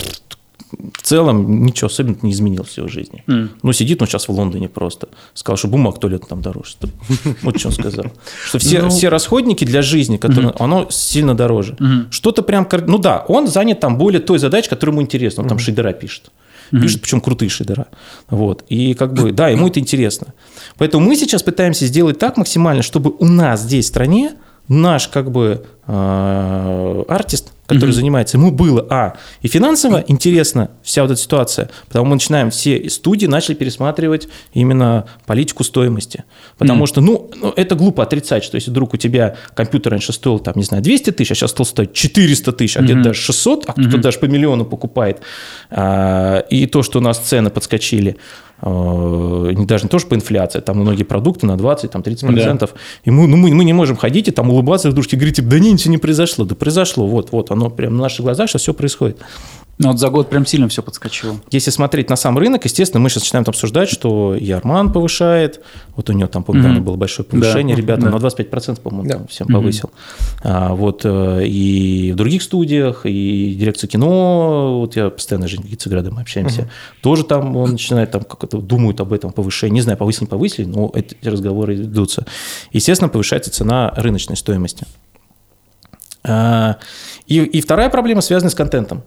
S3: в целом ничего особенного не изменилось в его жизни.
S1: М.
S3: Ну, сидит он сейчас в Лондоне просто. Сказал, что бумаг то лет там дороже. стоит. Вот что он сказал. Что все,
S1: Ну.
S3: все расходники для жизни, которые, оно сильно дороже.
S1: Мгм.
S3: Что-то прям... Ну да, он занят там более той задачей, которая ему интересна. Он там шейдера пишет. Пишет, причем крутые шейдера. Вот. И как бы, да, ему это интересно. Поэтому мы сейчас пытаемся сделать так максимально, чтобы у нас здесь в стране наш как бы э, артист, который занимается, ему было, а, и финансово интересна вся вот эта ситуация, потому мы начинаем все студии начали пересматривать именно политику стоимости. Потому
S1: Мгм.
S3: что, ну, ну, это глупо отрицать, что если вдруг у тебя компьютер раньше стоил, там, не знаю, 200 тысяч, а сейчас стал стоить 400 тысяч, а где-то
S1: Мгм.
S3: даже 600, а кто-то
S1: Мгм.
S3: даже по миллиону покупает, а, и то, что у нас цены подскочили, не даже не то, что по инфляции, там многие продукты на 20, там 30%, и мы, ну, мы, мы не можем ходить и там улыбаться друг дружке, говорить, да не, ничего не произошло, да произошло, вот, вот, оно прямо на наших глазах сейчас все происходит.
S1: Ну, вот за год прям сильно все подскочило.
S3: Если смотреть на сам рынок, естественно, мы сейчас начинаем там обсуждать, что и Арман повышает, вот у него там, помню, недавно было большое повышение,
S1: Да.
S3: ребята,
S1: Да.
S3: на 25%, по-моему,
S2: Да.
S3: там всем повысил. А, вот, э, и в других студиях, и дирекция кино, вот я постоянно с Женей Вицеградом мы общаемся, тоже там он начинает, там как-то думают об этом повышении, не знаю, повысили, не повысили, но эти разговоры ведутся. Естественно, повышается цена рыночной стоимости. А, И, и вторая проблема связана с контентом.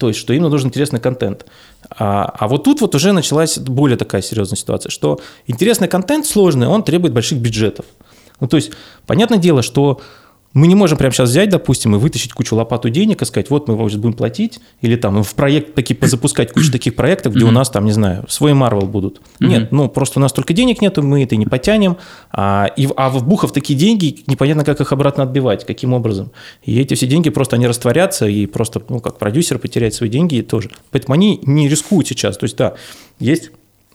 S3: То есть, что им нужен интересный контент. А, а вот тут вот уже началась более такая серьезная ситуация, что интересный контент сложный, он требует больших бюджетов. Ну, то есть, понятное дело, что мы не можем прямо сейчас взять, допустим, и вытащить кучу лопату денег и сказать, вот мы вам будем платить, или там в проект таки запускать кучу таких проектов, где у нас там, не знаю, свой Марвел будут. Нет, ну просто у нас только денег нету, мы это не потянем, а, и, в- а вбухав такие деньги, непонятно, как их обратно отбивать, каким образом. И эти все деньги просто они растворятся, и просто, ну, как продюсер потеряет свои деньги и тоже. Поэтому они не рискуют сейчас. То есть, да, есть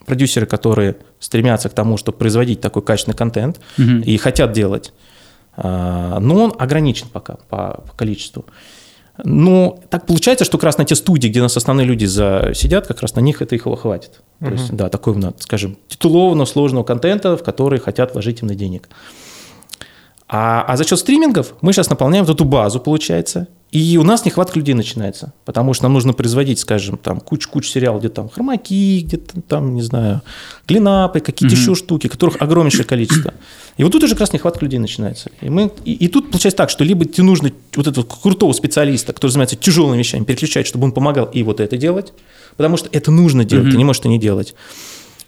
S3: продюсеры, которые стремятся к тому, чтобы производить такой качественный контент
S1: Мгм.
S3: и хотят делать. А, Но он ограничен пока по, по количеству. Но так получается, что как раз на те студии, где нас основные люди за, сидят, как раз на них это их хватит. То есть, да, такой, ну, скажем, титулованного, сложного контента, в который хотят вложить именно денег. А, а за счет стримингов мы сейчас наполняем вот эту базу, получается, и у нас нехватка людей начинается, потому что нам нужно производить, скажем, там кучу-кучу сериалов, где там хромаки, где-то там, не знаю, клинапы, какие-то еще штуки, которых огромнейшее количество. И вот тут уже как раз нехватка людей начинается. И, мы, и, и тут получается так, что либо тебе нужно вот этого крутого специалиста, который занимается тяжелыми вещами, переключать, чтобы он помогал и вот это делать, потому что это нужно делать, ты не можешь это не делать.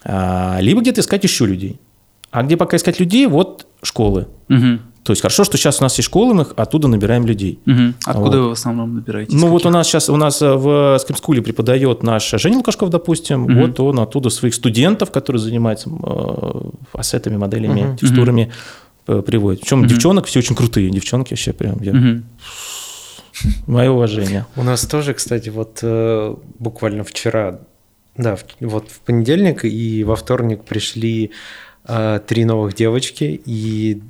S3: А, либо где-то искать еще людей. А где пока искать людей, вот школы.
S1: Мгм.
S3: То есть хорошо, что сейчас у нас есть школы, мы оттуда набираем людей.
S1: Мгм. Откуда
S3: Вот.
S1: вы в основном набираете?
S3: Ну вот у нас сейчас, у нас э, в скримскуле преподает наш Женя Лукашков, допустим,
S1: Мгм.
S3: вот он оттуда своих студентов, которые занимаются э, ассетами, моделями,
S2: Мгм.
S3: текстурами, э, приводит. Причем
S1: Мгм.
S3: девчонок все очень крутые, девчонки вообще прям, я-
S1: Мгм.
S3: мое уважение.
S2: У нас тоже, кстати, вот э, буквально вчера, да, в- вот в понедельник и во вторник пришли э, три новых девочки, и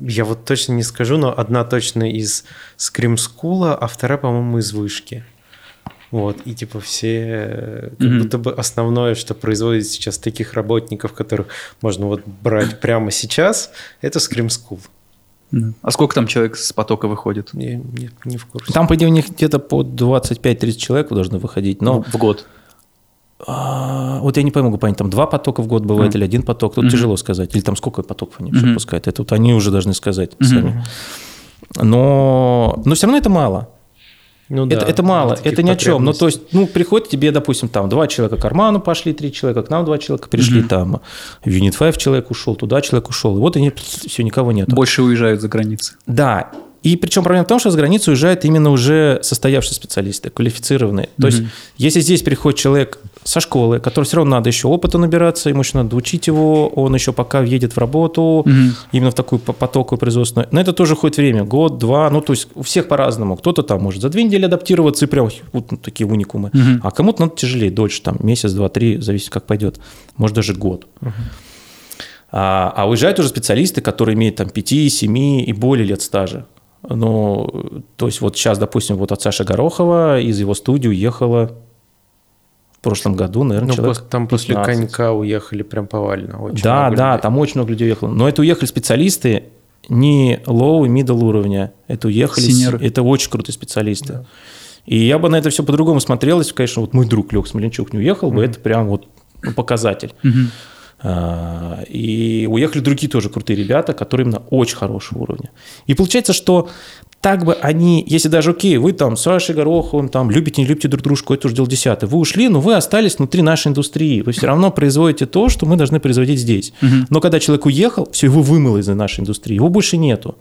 S2: я вот точно не скажу, но одна точно из скримскула, а вторая, по-моему, из вышки. Вот, и типа все, э, как
S1: Мгм.
S2: будто бы основное, что производит сейчас таких работников, которых можно вот брать прямо сейчас, это Scream School.
S1: Да. А сколько там человек с потока выходит?
S2: Я не, не в курсе.
S3: Там, по идее, у них где-то по 25-30 человек должны выходить, но...
S1: в год.
S3: А, вот я не могу понять, там два потока в год бывает
S1: Мгм.
S3: или один поток, тут
S1: Мгм.
S3: тяжело сказать. Или там сколько потоков они
S1: Мгм.
S3: пускают. Это вот они уже должны сказать
S1: Мгм.
S3: сами. Но, но все равно это мало.
S2: Ну
S3: это,
S2: да,
S3: это мало, это ни о чем. Ну, то есть, ну, приходит тебе, допустим, там два человека к Арману пошли, три человека, к нам два человека пришли,
S1: Мгм.
S3: там в Unit 5 человек ушел, туда человек ушел. И вот они, все, никого нет.
S1: Больше уезжают за границу.
S3: Да. И причем проблема в том, что с границы уезжают именно уже состоявшиеся специалисты, квалифицированные. То есть,
S1: Мгм.
S3: если здесь приходит человек со школы, который все равно надо еще опыта набираться, ему еще надо учить его, он еще пока въедет в работу,
S1: Мгм.
S3: именно в такую по- потоковую производственную. На это тоже уходит время, год, два, ну, то есть у всех по-разному. Кто-то там может за две недели адаптироваться и прям вот ну, такие уникумы.
S1: Мгм.
S3: А кому-то надо тяжелее, дольше, там, месяц, два, три, зависит, как пойдет. Может, даже год. А, а уезжают уже специалисты, которые имеют там 5, 7 и более лет стажа. Ну, то есть вот сейчас, допустим, вот от Саши Горохова из его студии уехала в прошлом году, наверное,
S2: Ну,
S3: человек
S2: там после
S3: 15.
S2: конька уехали прям повально. Очень
S3: Да, да,
S2: людей.
S3: там очень много людей уехало. Но это уехали специалисты не low и middle уровня. Это уехали... с-
S1: Синьоры.
S3: Это очень крутые специалисты. И я бы на это все по-другому смотрел, если, конечно, вот мой друг Лех Смоленчук не уехал бы, это прям вот ну, показатель.
S1: Мгм.
S3: И уехали другие тоже крутые ребята, которые именно очень хорошего уровня. И получается, что так бы они, если даже окей, вы там с Сашей Гороховым там любите, не любите друг дружку, это уже дело десятое. Вы ушли, но вы остались внутри нашей индустрии. Вы все равно производите то, что мы должны производить здесь.
S1: Мгм.
S3: Но когда человек уехал, все, его вымыло из нашей индустрии, его больше нету.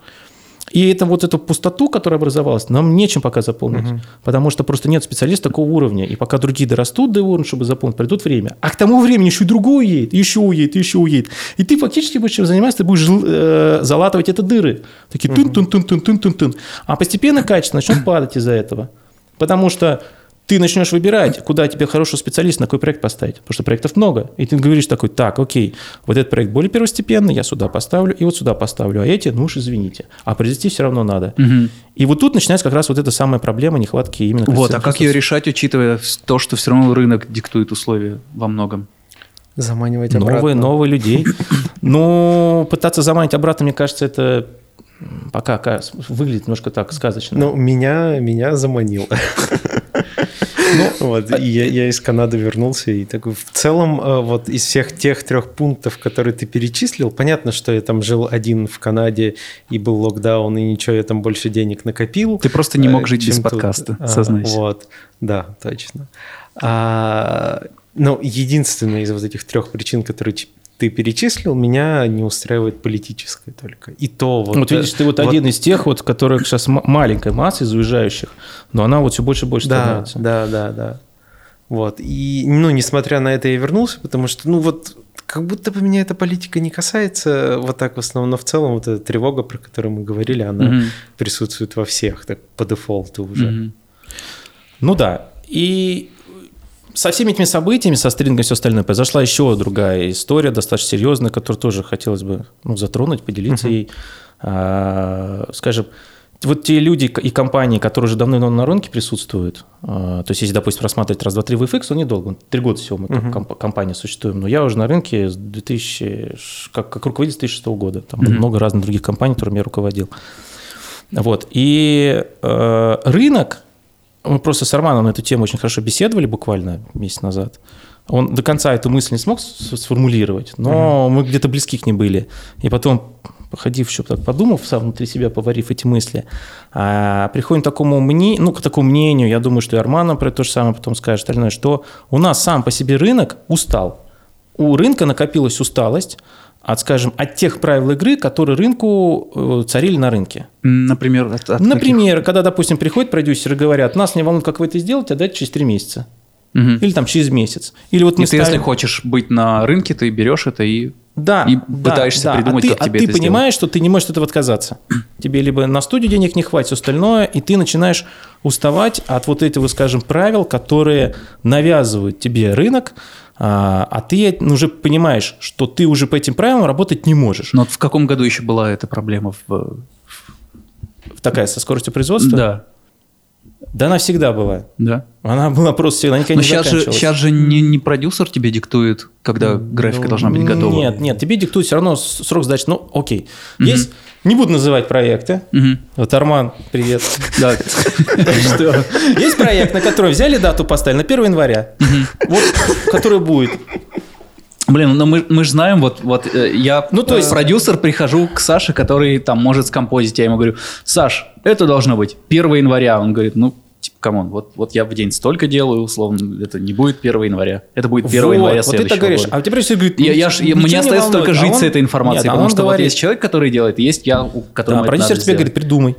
S3: И это вот эту пустоту, которая образовалась, нам нечем пока заполнить, потому что просто нет специалистов такого уровня. И пока другие дорастут до уровня, чтобы заполнить, придут время. А к тому времени еще и другой уедет, еще уедет, еще уедет. И ты фактически будешь чем заниматься, ты будешь э, залатывать это дыры. Такие тун тун тун тун тун тун тун А постепенно качество начнет падать из-за этого. Потому что ты начнешь выбирать, куда тебе хорошего специалиста, на какой проект поставить. Потому что проектов много. И ты говоришь такой, так, окей, вот этот проект более первостепенный, я сюда поставлю, и вот сюда поставлю. А эти, ну уж извините. А произвести все равно надо.
S1: Мгм.
S3: И вот тут начинается как раз вот эта самая проблема нехватки именно
S1: Вот, а как ее решать, учитывая то, что все равно рынок диктует условия во многом?
S2: Заманивать
S3: Новые,
S2: обратно.
S3: новые людей. Но пытаться заманить обратно, мне кажется, это пока ка- выглядит немножко так сказочно.
S2: Ну, меня, меня заманило. Вот, и я, я из Канады вернулся, и такой, в целом, э, вот из всех тех трех пунктов, которые ты перечислил, понятно, что я там жил один в Канаде, и был локдаун, и ничего, я там больше денег накопил.
S1: Ты просто не мог
S2: э,
S1: жить без
S2: тут.
S1: подкаста,
S2: А,
S1: сознайся.
S2: Вот, да, точно. А, ну, единственная из вот этих трех причин, которые ты перечислил, меня не устраивает политическая только. И то вот...
S3: Вот, видишь, ты вот,
S2: э,
S3: один из тех, вот, которых сейчас маленькая масса из уезжающих, но она вот все больше и больше
S2: Да,
S3: становится.
S2: да, да, да. Вот. И, ну, несмотря на это, я вернулся, потому что, ну, вот, как будто бы меня эта политика не касается вот так в основном, но в целом вот эта тревога, про которую мы говорили, она
S1: Мгм.
S2: присутствует во всех, так по дефолту уже.
S1: Мгм.
S3: Ну да. И со всеми этими событиями, со стрингом и все остальное, произошла еще другая история, достаточно серьезная, которую тоже хотелось бы ну, затронуть, поделиться ей. А, скажем, вот те люди и компании, которые уже давно на рынке присутствуют, а, то есть если, допустим, рассматривать раз, два, три VFX, он недолго, три года всего мы как комп- компания существуем, но я уже на рынке с 2000, ш- как, как руководитель с 2006 года, там было много разных других компаний, которыми я руководил. Вот. И э, рынок, мы просто с Арманом на эту тему очень хорошо беседовали буквально месяц назад. Он до конца эту мысль не смог сформулировать, но мы где-то близки к ней были. И потом, походив еще так подумав, сам внутри себя поварив эти мысли, а, приходим к такому, мне, ну, к такому мнению, я думаю, что и Арман нам про то же самое потом скажет, остальное, что у нас сам по себе рынок устал. У рынка накопилась усталость от, скажем, от тех правил игры, которые рынку э, царили на рынке.
S1: Например, от- от каких?
S3: Например, когда, допустим, приходят продюсеры и говорят, нас не волнует, как вы это сделаете, а дайте через три месяца.
S1: Мгм.
S3: Или там через месяц. Или вот
S1: И
S3: мы
S1: ты, если
S3: ставим-
S1: хочешь быть на рынке, ты берешь это и...
S3: да,
S1: и
S3: да,
S1: пытаешься
S3: да.
S1: придумать,
S3: а ты,
S1: как тебе
S3: а ты
S1: это сделать.
S3: понимаешь, что ты не можешь от этого отказаться. Тебе либо на студию денег не хватит, все остальное, и ты начинаешь уставать от вот этого, скажем, правил, которые навязывают тебе рынок, а, а ты уже понимаешь, что ты уже по этим правилам работать не можешь.
S1: Но вот в каком году еще была эта проблема? В...
S3: Такая со скоростью производства.
S1: Да.
S3: Да она всегда была.
S1: Да.
S3: Она была просто всегда, она никогда
S1: Но
S3: не
S1: сейчас же,
S3: заканчивалась.
S1: сейчас же не, не продюсер тебе диктует, когда графика
S2: ну,
S1: должна быть готова.
S3: Нет, нет, тебе диктуют все равно срок сдачи. Ну, окей. Есть, не буду называть проекты.
S1: Мгм.
S3: Вот Арман, привет.
S1: Да.
S3: Есть проект, на который взяли дату, поставили на 1 января. Вот, который будет.
S1: Блин, ну мы, мы же знаем, вот, вот э, я
S3: Ну, то
S1: э,
S3: есть-
S1: продюсер, прихожу к Саше, который там может скомпозить, я ему говорю, Саш, это должно быть 1 января. Он говорит, ну, типа, come on, вот, вот я в день столько делаю, условно, это не будет 1 января, это будет 1
S3: Вот,
S1: января
S3: вот ты
S1: следующего
S3: так говоришь.
S1: года.
S3: А тебе продюсер говорит,
S1: Я,
S3: «Ну,
S1: я ж- я-
S3: ничего
S1: мне
S3: не
S1: остается
S3: волнует».
S1: только
S3: А
S1: жить
S3: он-
S1: с этой информацией,
S3: Нет, а
S1: потому что вот
S3: говорит,
S1: есть человек, который делает, есть я, у которого
S3: да, продюсер тебе говорит,
S1: сделать.
S3: придумай.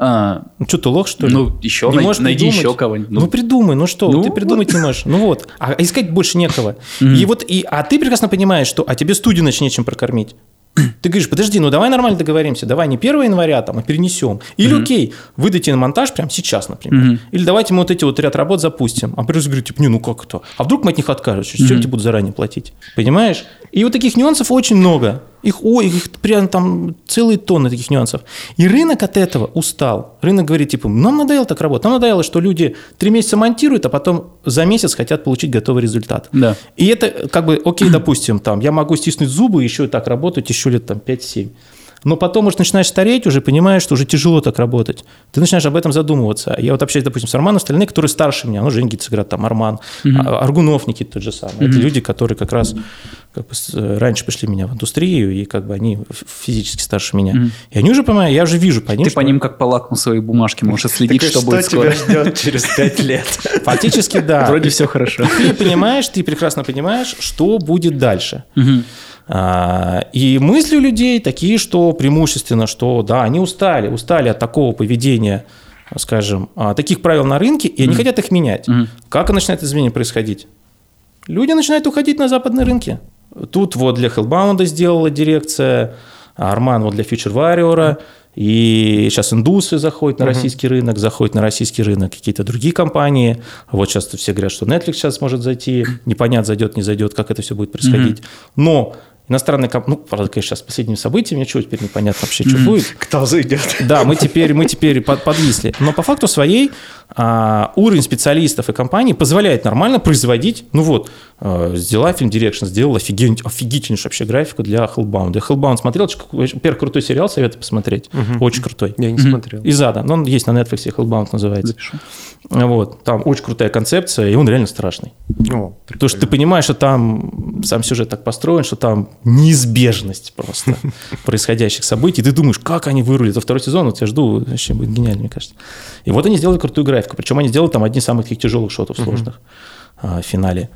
S1: А,
S3: Ну что, ты лох, что ли?
S1: Ну, еще
S3: Не
S1: най-
S3: можешь
S1: найди
S3: придумать?
S1: еще кого-нибудь.
S3: Ну,
S1: Ну.
S3: придумай, ну что,
S1: Ну,
S3: ты придумать не можешь. Ну вот, а искать больше некого. И вот, и, а ты прекрасно понимаешь, что, а тебе студию начнет нечем прокормить. Ты говоришь, подожди, ну давай нормально договоримся, давай не 1 января, там, а перенесем. Или окей, выдайте на монтаж прямо сейчас, например.
S1: Мгм.
S3: Или давайте мы вот эти вот ряд работ запустим. А продюсер говорит, типа, не, ну как это? А вдруг мы от них откажемся? Что я тебе буду заранее платить? Понимаешь? И вот таких нюансов очень много. Их, ой, их прям там целые тонны таких нюансов. И рынок от этого устал. Рынок говорит, типа, нам надоело так работать. Нам надоело, что люди три месяца монтируют, а потом за месяц хотят получить готовый результат.
S1: Да.
S3: И это как бы, окей, допустим, там, я могу стиснуть зубы и еще так работать еще лет там 5-7. Но потом уже начинаешь стареть, уже понимаешь, что уже тяжело так работать. Ты начинаешь об этом задумываться. Я вот общаюсь, допустим, с Арманом остальные, которые старше меня. Ну, Женя Гицеград, там, Арман, а, Аргунов Никита тот же самый. Это люди, которые как раз как бы, с- раньше пришли в меня в индустрию, и как бы они физически старше меня. И они уже понимают, я уже вижу по ним,
S1: Ты
S3: что-
S1: по ним как по лакмусовой бумажке можешь отследить,
S2: Такой,
S1: что будет
S2: тебя
S1: скоро.
S2: ждет через пять лет?
S3: Фактически, да.
S1: Вроде все хорошо.
S3: Ты понимаешь, ты прекрасно понимаешь, что будет дальше.
S1: Мгм.
S3: А, И мысли у людей такие, что преимущественно, что да, они устали, устали от такого поведения, скажем, а, таких правил на рынке, и они хотят их менять.
S1: Мгм.
S3: Как начинает изменение происходить? Люди начинают уходить на западные рынки. Тут вот для Hellbound сделала дирекция, а Арман вот для Future Warrior, и сейчас индусы заходят на российский рынок, заходят на российский рынок какие-то другие компании. Вот сейчас все говорят, что Netflix сейчас может зайти, непонятно, зайдет, не зайдет, как это все будет происходить. Но иностранные компании, ну, правда, конечно, сейчас с последними событиями, ничего теперь непонятно вообще, что будет.
S2: Кто зайдет?
S3: Да, мы теперь, мы теперь под- подвисли. Но по факту своей а, уровень специалистов и компаний позволяет нормально производить. Ну вот, сделала фильм Direction, сделала офиген- офигительнейшую вообще графику для Hellbound. Я Hellbound смотрел, во-первых, крутой сериал, советую посмотреть. Очень крутой.
S2: Я не смотрел.
S3: Из ада. Но он есть на Netflix, Hellbound называется.
S1: Запишу.
S3: Вот. Там очень крутая концепция, и он реально страшный.
S2: О,
S3: Потому что ты понимаешь, что там сам сюжет так построен, что там неизбежность просто происходящих событий. Ты думаешь, как они вырулят. За второй сезон, вот я жду, вообще будет гениально, мне кажется. И вот они сделали крутую графику. Причем они сделали там одни из самых таких тяжелых шотов сложных а, в финале.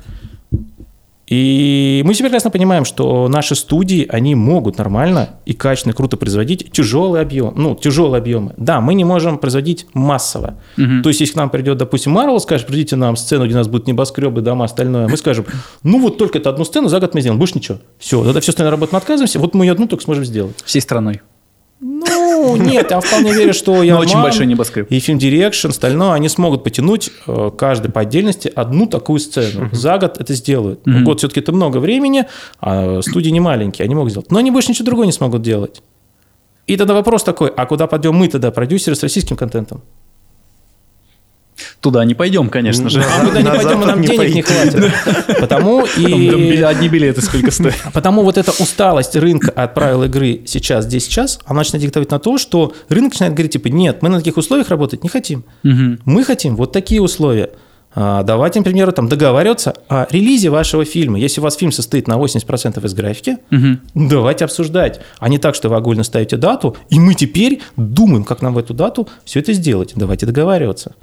S3: И мы все прекрасно понимаем, что наши студии, они могут нормально и качественно, круто производить тяжелый объем, ну, тяжелые объемы. Да, мы не можем производить массово. То есть, если к нам придет, допустим, Marvel, скажет, придите нам сцену, где у нас будут небоскребы, дома, остальное, мы скажем, ну, вот только эту одну сцену за год мы сделаем, больше ничего. Все, тогда все остальное работу мы отказываемся, вот мы ее одну только сможем сделать.
S1: Всей страной.
S3: Ну, нет, я вполне верю, что я
S1: очень большой небоскреб.
S3: и фильм Direction, остальное, они смогут потянуть э, каждый по отдельности одну такую сцену. За год это сделают. Год все-таки это много времени, а студии не маленькие, они могут сделать. Но они больше ничего другого не смогут делать. И тогда вопрос такой, а куда пойдем мы тогда, продюсеры с российским контентом?
S1: Туда не пойдем, конечно же.
S3: А куда не
S2: На
S3: пойдем, нам
S2: не
S3: денег не хватит. Потому
S1: Там
S3: и...
S1: Одни билеты сколько стоят.
S3: Потому вот эта усталость рынка от правил игры сейчас, здесь, сейчас, она начинает диктовать на то, что рынок начинает говорить, типа, нет, мы на таких условиях работать не хотим. Мы хотим вот такие условия. А, Давайте, например, там, договариваться о релизе вашего фильма. Если у вас фильм состоит на 80% из графики,
S1: Мгм.
S3: давайте обсуждать. А не так, что вы огульно ставите дату, и мы теперь думаем, как нам в эту дату все это сделать. Давайте договариваться.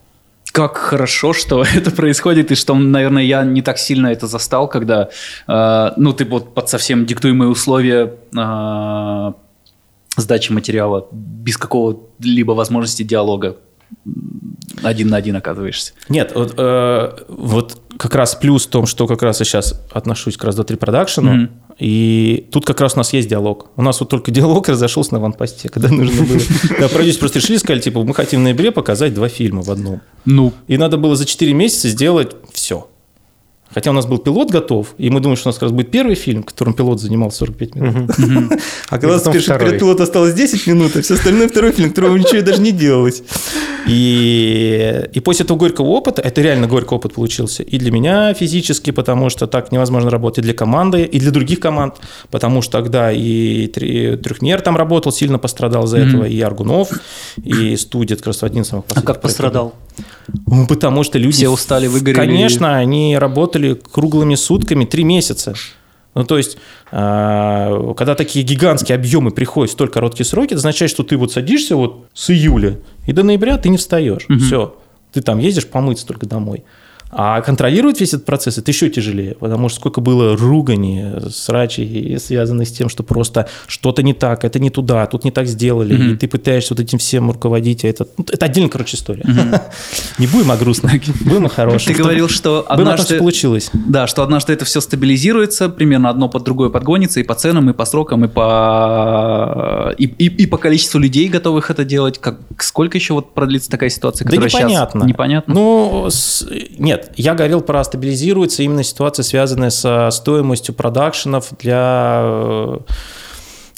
S1: Как хорошо, что это происходит, и что, наверное, я не так сильно это застал, когда, э, ну, ты вот под совсем диктуемые условия э, сдачи материала без какого-либо возможности диалога один на один оказываешься.
S3: Нет, вот, э, вот как раз плюс в том, что как раз я сейчас отношусь к раз до три продакшену,
S1: Мгм.
S3: И тут как раз у нас есть диалог. У нас вот только диалог разошелся на ванпосте, когда нужно было. Да, продюсеры просто решили, сказали, типа, мы хотим в ноябре показать два фильма в одном.
S1: Ну,
S3: И надо было за 4 месяца сделать все. Хотя у нас был пилот готов, и мы думали, что у нас как раз будет первый фильм, в котором пилот занимал 45 минут. А когда перед пилотом осталось 10 минут, а все остальное второй фильм, которого ничего даже не делалось. И, и после этого горького опыта, это реально горький опыт получился, и для меня физически, потому что так невозможно работать, и для команды, и для других команд, потому что тогда и Трехмер там работал, сильно пострадал
S1: Мгм.
S3: этого, и Аргунов, и студия, как раз один из самых
S1: А как пострадал?
S3: Ну, потому что люди...
S1: Все устали, выгорели.
S3: Конечно, они работали круглыми сутками три месяца. Ну, то есть, а, когда такие гигантские объемы приходят в столь короткие сроки, это означает, что ты вот садишься вот с июля и до ноября ты не встаешь.
S1: Мгм.
S3: Все. Ты там ездишь помыться только домой. А контролировать весь этот процесс это еще тяжелее, потому что сколько было ругани, срачей, связанных с тем, что просто что-то не так, это не туда, тут не так сделали,
S1: Мгм.
S3: и ты пытаешься вот этим всем руководить, а это, ну, это отдельная, короче, история. Не будем о грустном, будем о хорошем.
S1: Ты говорил, что однажды...
S3: получилось.
S1: Да, что однажды это все стабилизируется, примерно одно под другое подгонится и по ценам, и по срокам, и по и, и- и по количеству людей, готовых это делать. Как сколько еще вот продлится такая ситуация,
S3: Да
S1: которая сейчас
S3: непонятно.
S1: непонятно?
S3: Ну, с- нет, я говорил про стабилизируется именно ситуация, связанная со стоимостью продакшенов для э,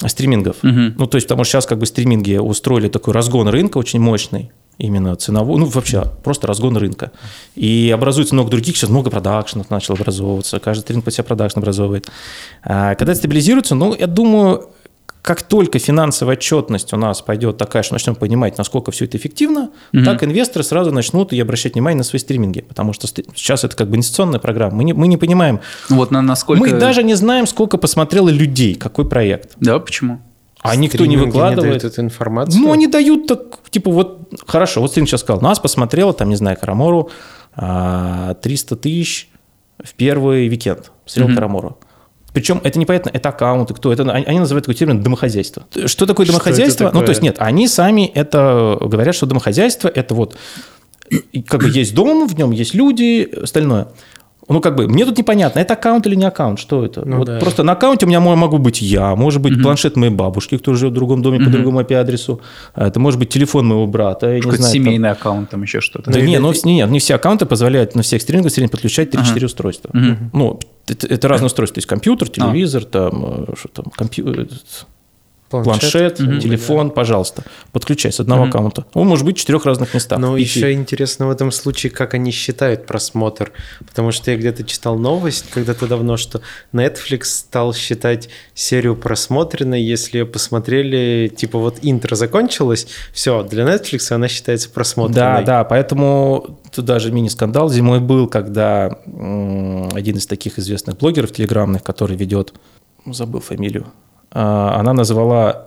S3: стримингов.
S1: Мгм.
S3: Ну, то есть, потому что сейчас как бы стриминги устроили такой разгон рынка очень мощный, именно ценовой, ну, вообще, просто разгон рынка. И образуется много других, сейчас много продакшенов начало образовываться, каждый стрим под себя продакшн образовывает. А когда стабилизируется, ну, я думаю, как только финансовая отчетность у нас пойдет такая, что начнем понимать, насколько все это эффективно,
S1: Мгм.
S3: так инвесторы сразу начнут и обращать внимание на свои стриминги, потому что сейчас это как бы инвестиционная программа. Мы не, мы не понимаем,
S1: Вот на насколько...
S3: мы даже не знаем, сколько посмотрело людей, какой проект.
S1: Да, почему?
S3: А никто не
S2: Стриминги
S3: выкладывает.
S2: дают эту информацию.
S3: Ну, они дают так, типа, вот, хорошо, вот стрим сейчас сказал, нас посмотрело, там, не знаю, Карамору, а, 300 тысяч в первый уикенд, посмотрел
S1: Мгм.
S3: Карамору. Причем это непонятно, это аккаунты, кто это, они называют такой термин домохозяйство. Что такое
S2: Что
S3: домохозяйство? Ну,
S2: такое?
S3: то есть нет, они сами это говорят, что домохозяйство это вот как бы есть дом, в нем есть люди, остальное. Ну, как бы, мне тут непонятно, это аккаунт или не аккаунт, что это?
S2: Ну
S3: вот
S2: да.
S3: просто на аккаунте у меня мо- могу быть я, может быть
S1: Мгм.
S3: планшет моей бабушки, кто живет в другом доме по
S1: Мгм.
S3: другому IP-адресу, а это может быть телефон моего брата, я не знаю. там-
S1: семейный аккаунт, там еще что-то.
S3: Да
S2: Ну,
S3: не, ну, не, не все аккаунты позволяют на всех стримингах в среднем подключать 3-4
S1: Ага.
S3: устройства.
S1: Мгм.
S3: Ну, это, это разные устройства. То есть компьютер, телевизор, там, э, что там, компьютер, планшет,
S1: Мгм.
S3: телефон, пожалуйста, подключай с одного
S1: Мгм.
S3: аккаунта. Он может быть в четырех разных местах.
S2: Но
S3: пяти.
S2: еще интересно в этом случае, как они считают просмотр. Потому что я где-то читал новость когда-то давно, что Netflix стал считать серию просмотренной, если посмотрели, типа вот интро закончилось, все, для Netflix она считается просмотренной.
S3: Да, да, поэтому тут даже мини-скандал зимой был, когда один из таких известных блогеров телеграмных, который ведет, ну, забыл фамилию, она назвала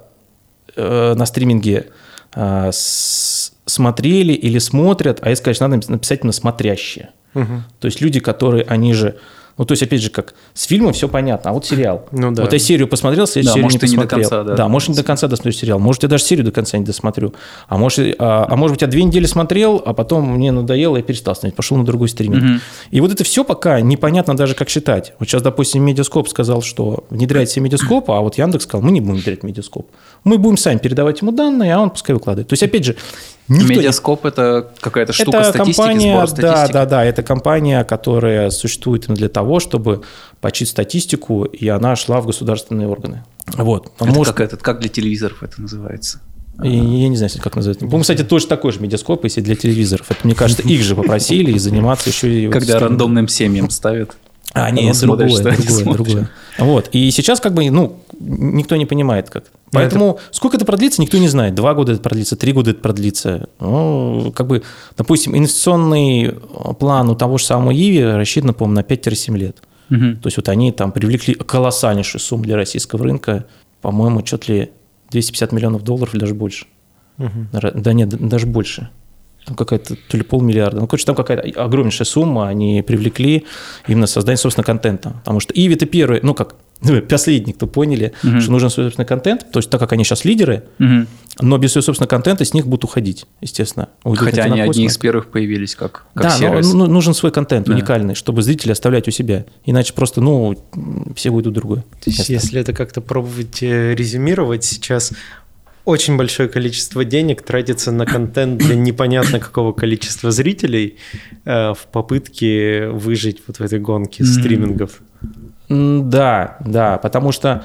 S3: э, на стриминге а, смотрели или смотрят, а если, конечно, надо написать именно смотрящие.
S2: Мгм.
S3: То есть люди, которые, они же, ну, то есть, опять же, как с фильмом все понятно, а вот сериал.
S2: Ну да.
S3: Вот я серию посмотрел, следующую
S1: Да,
S3: серию
S1: может,
S3: не
S1: и не до
S3: посмотрел.
S1: конца, да.
S3: да, может, не до конца досмотрю сериал, может, я даже серию до конца не досмотрю. А может, а, а может быть, я две недели смотрел, а потом мне надоело, я перестал смотреть, пошел на другой стриминг.
S1: Мгм.
S3: И вот это все пока непонятно даже, как считать. Вот сейчас, допустим, Медиаскоп сказал, что внедряет себе Медиаскоп, а вот Яндекс сказал, мы не будем внедрять Медиаскоп. Мы будем сами передавать ему данные, а он пускай выкладывает. То есть, опять же, никто не
S1: Медиаскоп это какая-то штука
S3: это
S1: статистики,
S3: компания,
S1: сбор
S3: да, да, да, это компания, которая существует для того, чтобы почить статистику, и она шла в государственные органы. Вот.
S1: Это
S3: Может,
S1: как, этот, как для телевизоров это называется.
S3: я, я не знаю, как называется. По-моему, кстати, тоже такой же медиаскоп, если для телевизоров. Это, мне кажется, их же попросили и заниматься еще и...
S1: Когда рандомным семьям ставят.
S3: А, нет,
S1: смотришь,
S3: другое,
S1: они
S3: другое,
S1: смотрят.
S3: другое. Вот. И сейчас как бы, ну, никто не понимает как. Поэтому сколько это продлится, никто не знает. Два года это продлится, три года это продлится. Ну, как бы, допустим, инвестиционный э, план у того же самого Иви рассчитан, по-моему, на 5-7 лет.
S1: Мгм.
S3: То есть вот они там привлекли колоссальнейшую сумму для российского рынка, по-моему, что-то ли 250 миллионов долларов или даже больше. Наверно, Да нет, даже больше. Там какая-то то ли полмиллиарда. Ну, короче, там какая-то огромнейшая сумма они привлекли именно создание, собственно, контента. Потому что Иви это первый, ну как, последний, кто поняли,
S1: Мгм.
S3: что нужен свой собственный контент. То есть так как они сейчас лидеры,
S1: Мгм.
S3: но без своего собственного контента с них будут уходить, естественно. Уйдут на
S1: Хотя они одни из первых появились как, как
S3: да,
S1: сервис.
S3: ну, нужен свой контент
S1: Да.
S3: уникальный, чтобы зрители оставлять у себя. Иначе просто, ну, все уйдут в другое.
S2: То есть, если это как-то пробовать э, резюмировать сейчас, очень большое количество денег тратится на контент для непонятно какого количества зрителей э, в попытке выжить вот в этой гонке
S1: Мгм.
S2: стримингов.
S3: Да, да, потому что,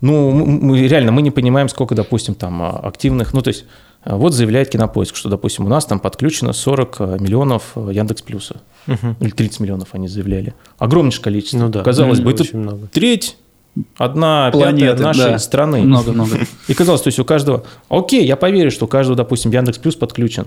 S3: ну, мы, реально, мы не понимаем, сколько, допустим, там а, активных, ну, то есть, а, вот заявляет Кинопоиск, что, допустим, у нас там подключено 40 а, миллионов Яндекс Плюса, или 30 миллионов они заявляли. Огромнейшее количество.
S2: Ну да.
S3: Казалось бы, это
S2: много.
S3: треть, одна
S1: Планеты,
S3: пятая нашей
S1: да.
S3: страны.
S1: Много-много.
S3: И казалось, то есть у каждого, окей, я поверю, что у каждого, допустим, Яндекс Плюс подключен.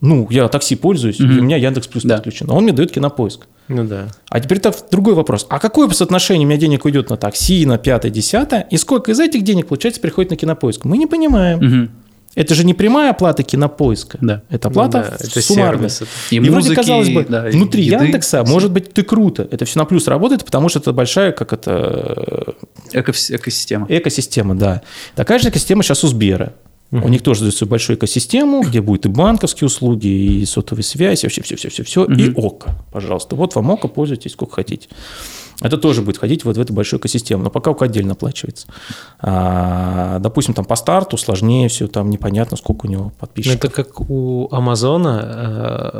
S3: Ну, я такси пользуюсь, и
S1: Мгм.
S3: у меня Яндекс Плюс
S1: Да.
S3: подключен. А он мне дает кинопоиск.
S2: Ну да.
S3: А теперь так другой вопрос. А какое соотношение у меня денег уйдет на такси, на пятое, десятое, и сколько из этих денег, получается, приходит на кинопоиск? Мы не понимаем.
S1: Мгм.
S3: Это же не прямая оплата кинопоиска.
S1: Да.
S3: Это
S2: Ну
S3: оплата
S2: да, это
S3: суммарная.
S2: сервис.
S3: И,
S1: И
S3: вроде,
S1: музыки,
S3: казалось бы,
S1: да, и
S3: внутри
S1: еды,
S3: Яндекса,
S1: всё.
S3: может быть, ты круто. Это все на плюс работает, потому что это большая, как это,
S1: Экос- Экосистема.
S3: экосистема, да. Такая же экосистема сейчас у Сбера. У них тоже дают свою большую экосистему, где будет и банковские услуги, и сотовая связь, и вообще все-все-все-все, и
S1: Мгм.
S3: ОКО, пожалуйста. Вот вам ОКО, пользуйтесь сколько хотите. Это тоже будет ходить вот в эту большую экосистему, но пока ОКО отдельно оплачивается. А, допустим, там по старту сложнее все, там непонятно, сколько у него
S2: Ну,
S3: подписчиков.
S2: это как у Амазона,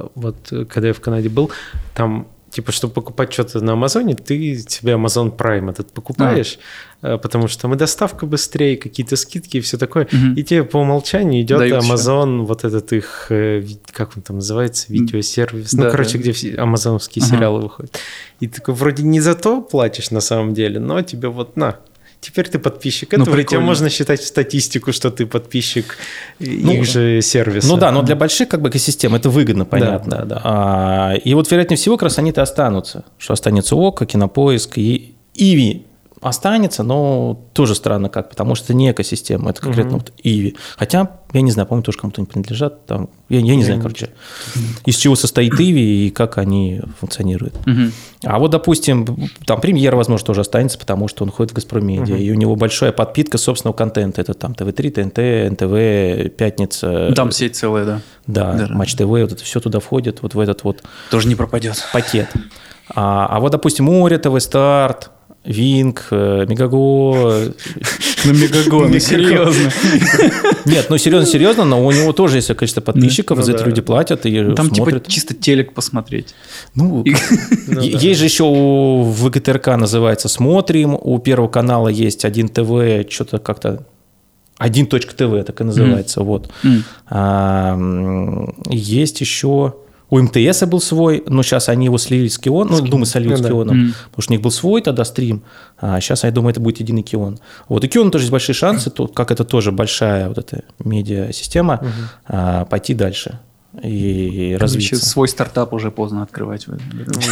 S2: э, вот когда я в Канаде был, там типа, чтобы покупать что-то на Амазоне, ты себе Amazon Prime этот покупаешь, э, потому что там и доставка быстрее, какие-то скидки и все такое.
S1: Мгм.
S2: И тебе по умолчанию идет
S1: Дают.
S2: Amazon, вот этот их, э, как он там называется, видеосервис. Ну,
S1: Да,
S2: короче,
S1: да.
S2: где все амазоновские
S1: Ага.
S2: сериалы выходят. И ты такой вроде не за то платишь на самом деле, но тебе вот на. Теперь ты подписчик
S1: Ну,
S2: этого, и тебя
S1: прикольно.
S2: можно считать в статистику, что ты подписчик
S3: Ну,
S2: их же сервиса.
S3: Ну да, но для больших как бы экосистем это выгодно, понятно.
S2: да, да.
S3: А, и вот вероятнее всего как раз они-то останутся. Что останется ОКО, Кинопоиск и Иви останется, но тоже странно как, потому что это не экосистема, это конкретно
S2: Мгм.
S3: вот Иви. Хотя, я не знаю, по-моему, тоже кому-то не принадлежат. Там, я, я не знаю, короче, из чего состоит Иви и как они функционируют.
S1: Мгм.
S3: А вот, допустим, там премьер, возможно, тоже останется, потому что он ходит в Газпром Медиа, и у него большая подпитка собственного контента. Это там ТВ-3, ТНТ, НТВ, Пятница.
S1: Там сеть целая, да.
S3: Да,
S1: Да.
S3: Матч ТВ, вот это все туда входит, вот в этот вот
S1: Тоже не пропадет.
S3: пакет. А, а вот, допустим, Море, ТВ Старт, Винг, э, Мегаго.
S1: На мегагон, ну, серьезно.
S3: Нет, ну серьезно, серьезно, но у него тоже есть количество подписчиков,
S2: Ну
S3: за это люди платят и
S1: Там типа
S3: смотрят.
S1: чисто телек посмотреть.
S3: Ну,
S2: Ну.
S3: Есть же еще у ВГТРК называется «Смотрим», у Первого канала есть один ТВ, что-то как-то... Один точка ТВ, так и называется, вот. А, есть еще... У МТС был свой, но сейчас они его слили с Кион, ну, думаю, сольют
S2: Ну
S3: с
S2: да.
S3: Кионом,
S1: Мгм.
S3: потому что у них был свой тогда стрим, а сейчас, я думаю, это будет единый Кион. Вот, и Кион тоже есть большие шансы, то, как это тоже большая вот эта медиа-система, а, пойти дальше и
S1: Короче,
S3: развиться.
S1: свой стартап уже поздно открывать. этом.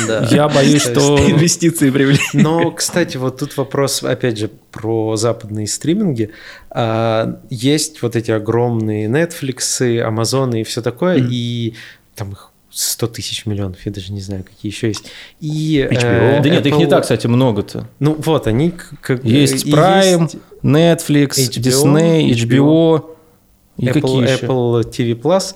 S2: Да.
S3: Я боюсь, что...
S1: Инвестиции привлечь.
S2: Но, кстати, вот тут вопрос, опять же, про западные стриминги. А, Есть вот эти огромные Netflix, Amazon и все такое, и там их 100 тысяч миллионов, я даже не знаю, какие еще есть. И,
S1: HBO.
S2: э,
S3: Да нет, их не
S2: Apple-
S3: так, кстати, много-то.
S2: Ну вот, они как...
S3: Есть
S2: и
S3: Prime,
S2: есть
S3: Netflix,
S2: HBO,
S3: Disney, HBO. И
S2: Apple,
S3: какие еще?
S2: Apple TV Plus.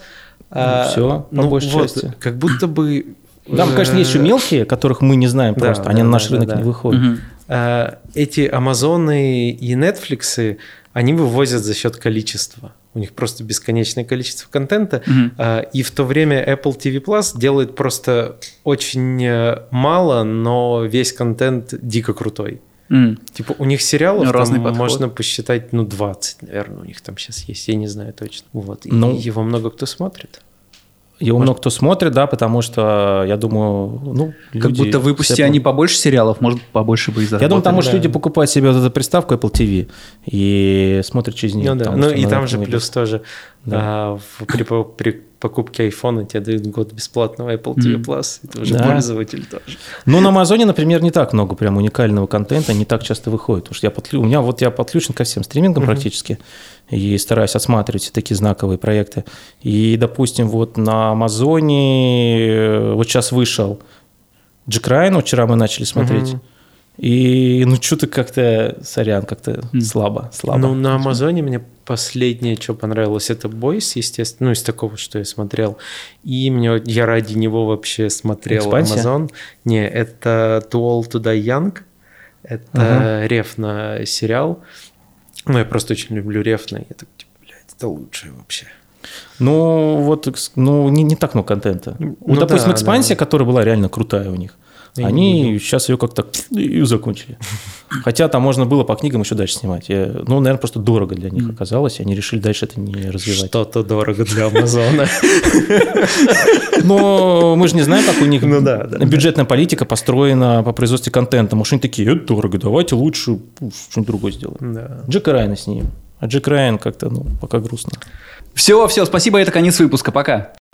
S2: А,
S3: всё, по большей части.
S2: Как будто бы...
S3: Там, конечно, есть еще
S2: э,
S3: мелкие, которых мы не знаем
S2: Да,
S3: просто.
S2: да,
S3: Они на
S2: да,
S3: наш
S2: да,
S3: рынок
S2: да.
S3: не выходят.
S1: Мгм.
S2: А, эти Амазоны и Netflix, они вывозят за счет количества. У них просто бесконечное количество контента. А, И в то время Apple TV Plus делает просто очень э, мало, но весь контент дико крутой.
S1: М.
S2: Типа у них сериалов
S1: Ну,
S2: там
S1: разный подход.
S2: можно посчитать, ну, 20, наверное, у них там сейчас есть, я не знаю точно. Вот. И
S3: Ну,
S2: его много кто смотрит.
S3: Его много кто смотрит, да, потому что, я думаю, ну,
S1: Как
S3: люди
S1: будто выпусти
S3: все
S1: они побольше сериалов, может, побольше бы и
S3: Я
S1: заработали.
S3: думаю, там, может,
S2: да.
S3: люди покупают себе вот эту приставку Apple TV и смотрят через нее.
S2: Ну да,
S3: потому
S2: ну
S3: что
S2: и там же плюс тоже
S3: Да.
S2: а, в- при, при покупке айфона тебе дают год бесплатного Apple TV. Plus, и ты уже
S3: Да.
S2: пользователь тоже.
S3: Ну, на Амазоне, например, не так много прям уникального контента, не так часто выходит. Потому что я подклю... у меня вот я подключен ко всем стримингам
S2: Мгм.
S3: практически и стараюсь отсматривать все такие знаковые проекты. И, допустим, вот на Амазоне э, вот сейчас вышел Джек Райан, вчера мы начали смотреть.
S2: Мгм.
S3: И ну что-то как-то, сорян, как-то
S1: Мгм.
S3: слабо, слабо.
S2: Ну, на Амазоне мне последнее, что понравилось, это Бойс, естественно, ну, из такого, что я смотрел. И мне, я ради него вообще смотрел? Амазон. Не, это to Die Young. Это
S3: Ага.
S2: реф на сериал. Ну, я просто очень люблю реф на. Я так, типа, блядь, это лучшее вообще.
S3: Ну, вот, ну, не, не так много контента.
S2: Ну
S3: вот, допустим,
S2: да,
S3: экспансия,
S2: да.
S3: которая была реально крутая у них,
S2: Я
S3: они сейчас ее как-то и закончили. Хотя там можно было по книгам еще дальше снимать. Я- ну, наверное, просто дорого для них оказалось, и они решили дальше это не развивать.
S2: Что-то дорого для Амазона.
S3: Но мы же не знаем, как у них
S2: Ну да, да,
S3: бюджетная политика построена по производству контента. Может, они такие, это дорого, давайте лучше что-нибудь другое сделаем.
S2: Да.
S3: Джека Райана снимем. А Джек Райан как-то, ну, пока грустно.
S4: Все, все, спасибо, это конец выпуска, пока.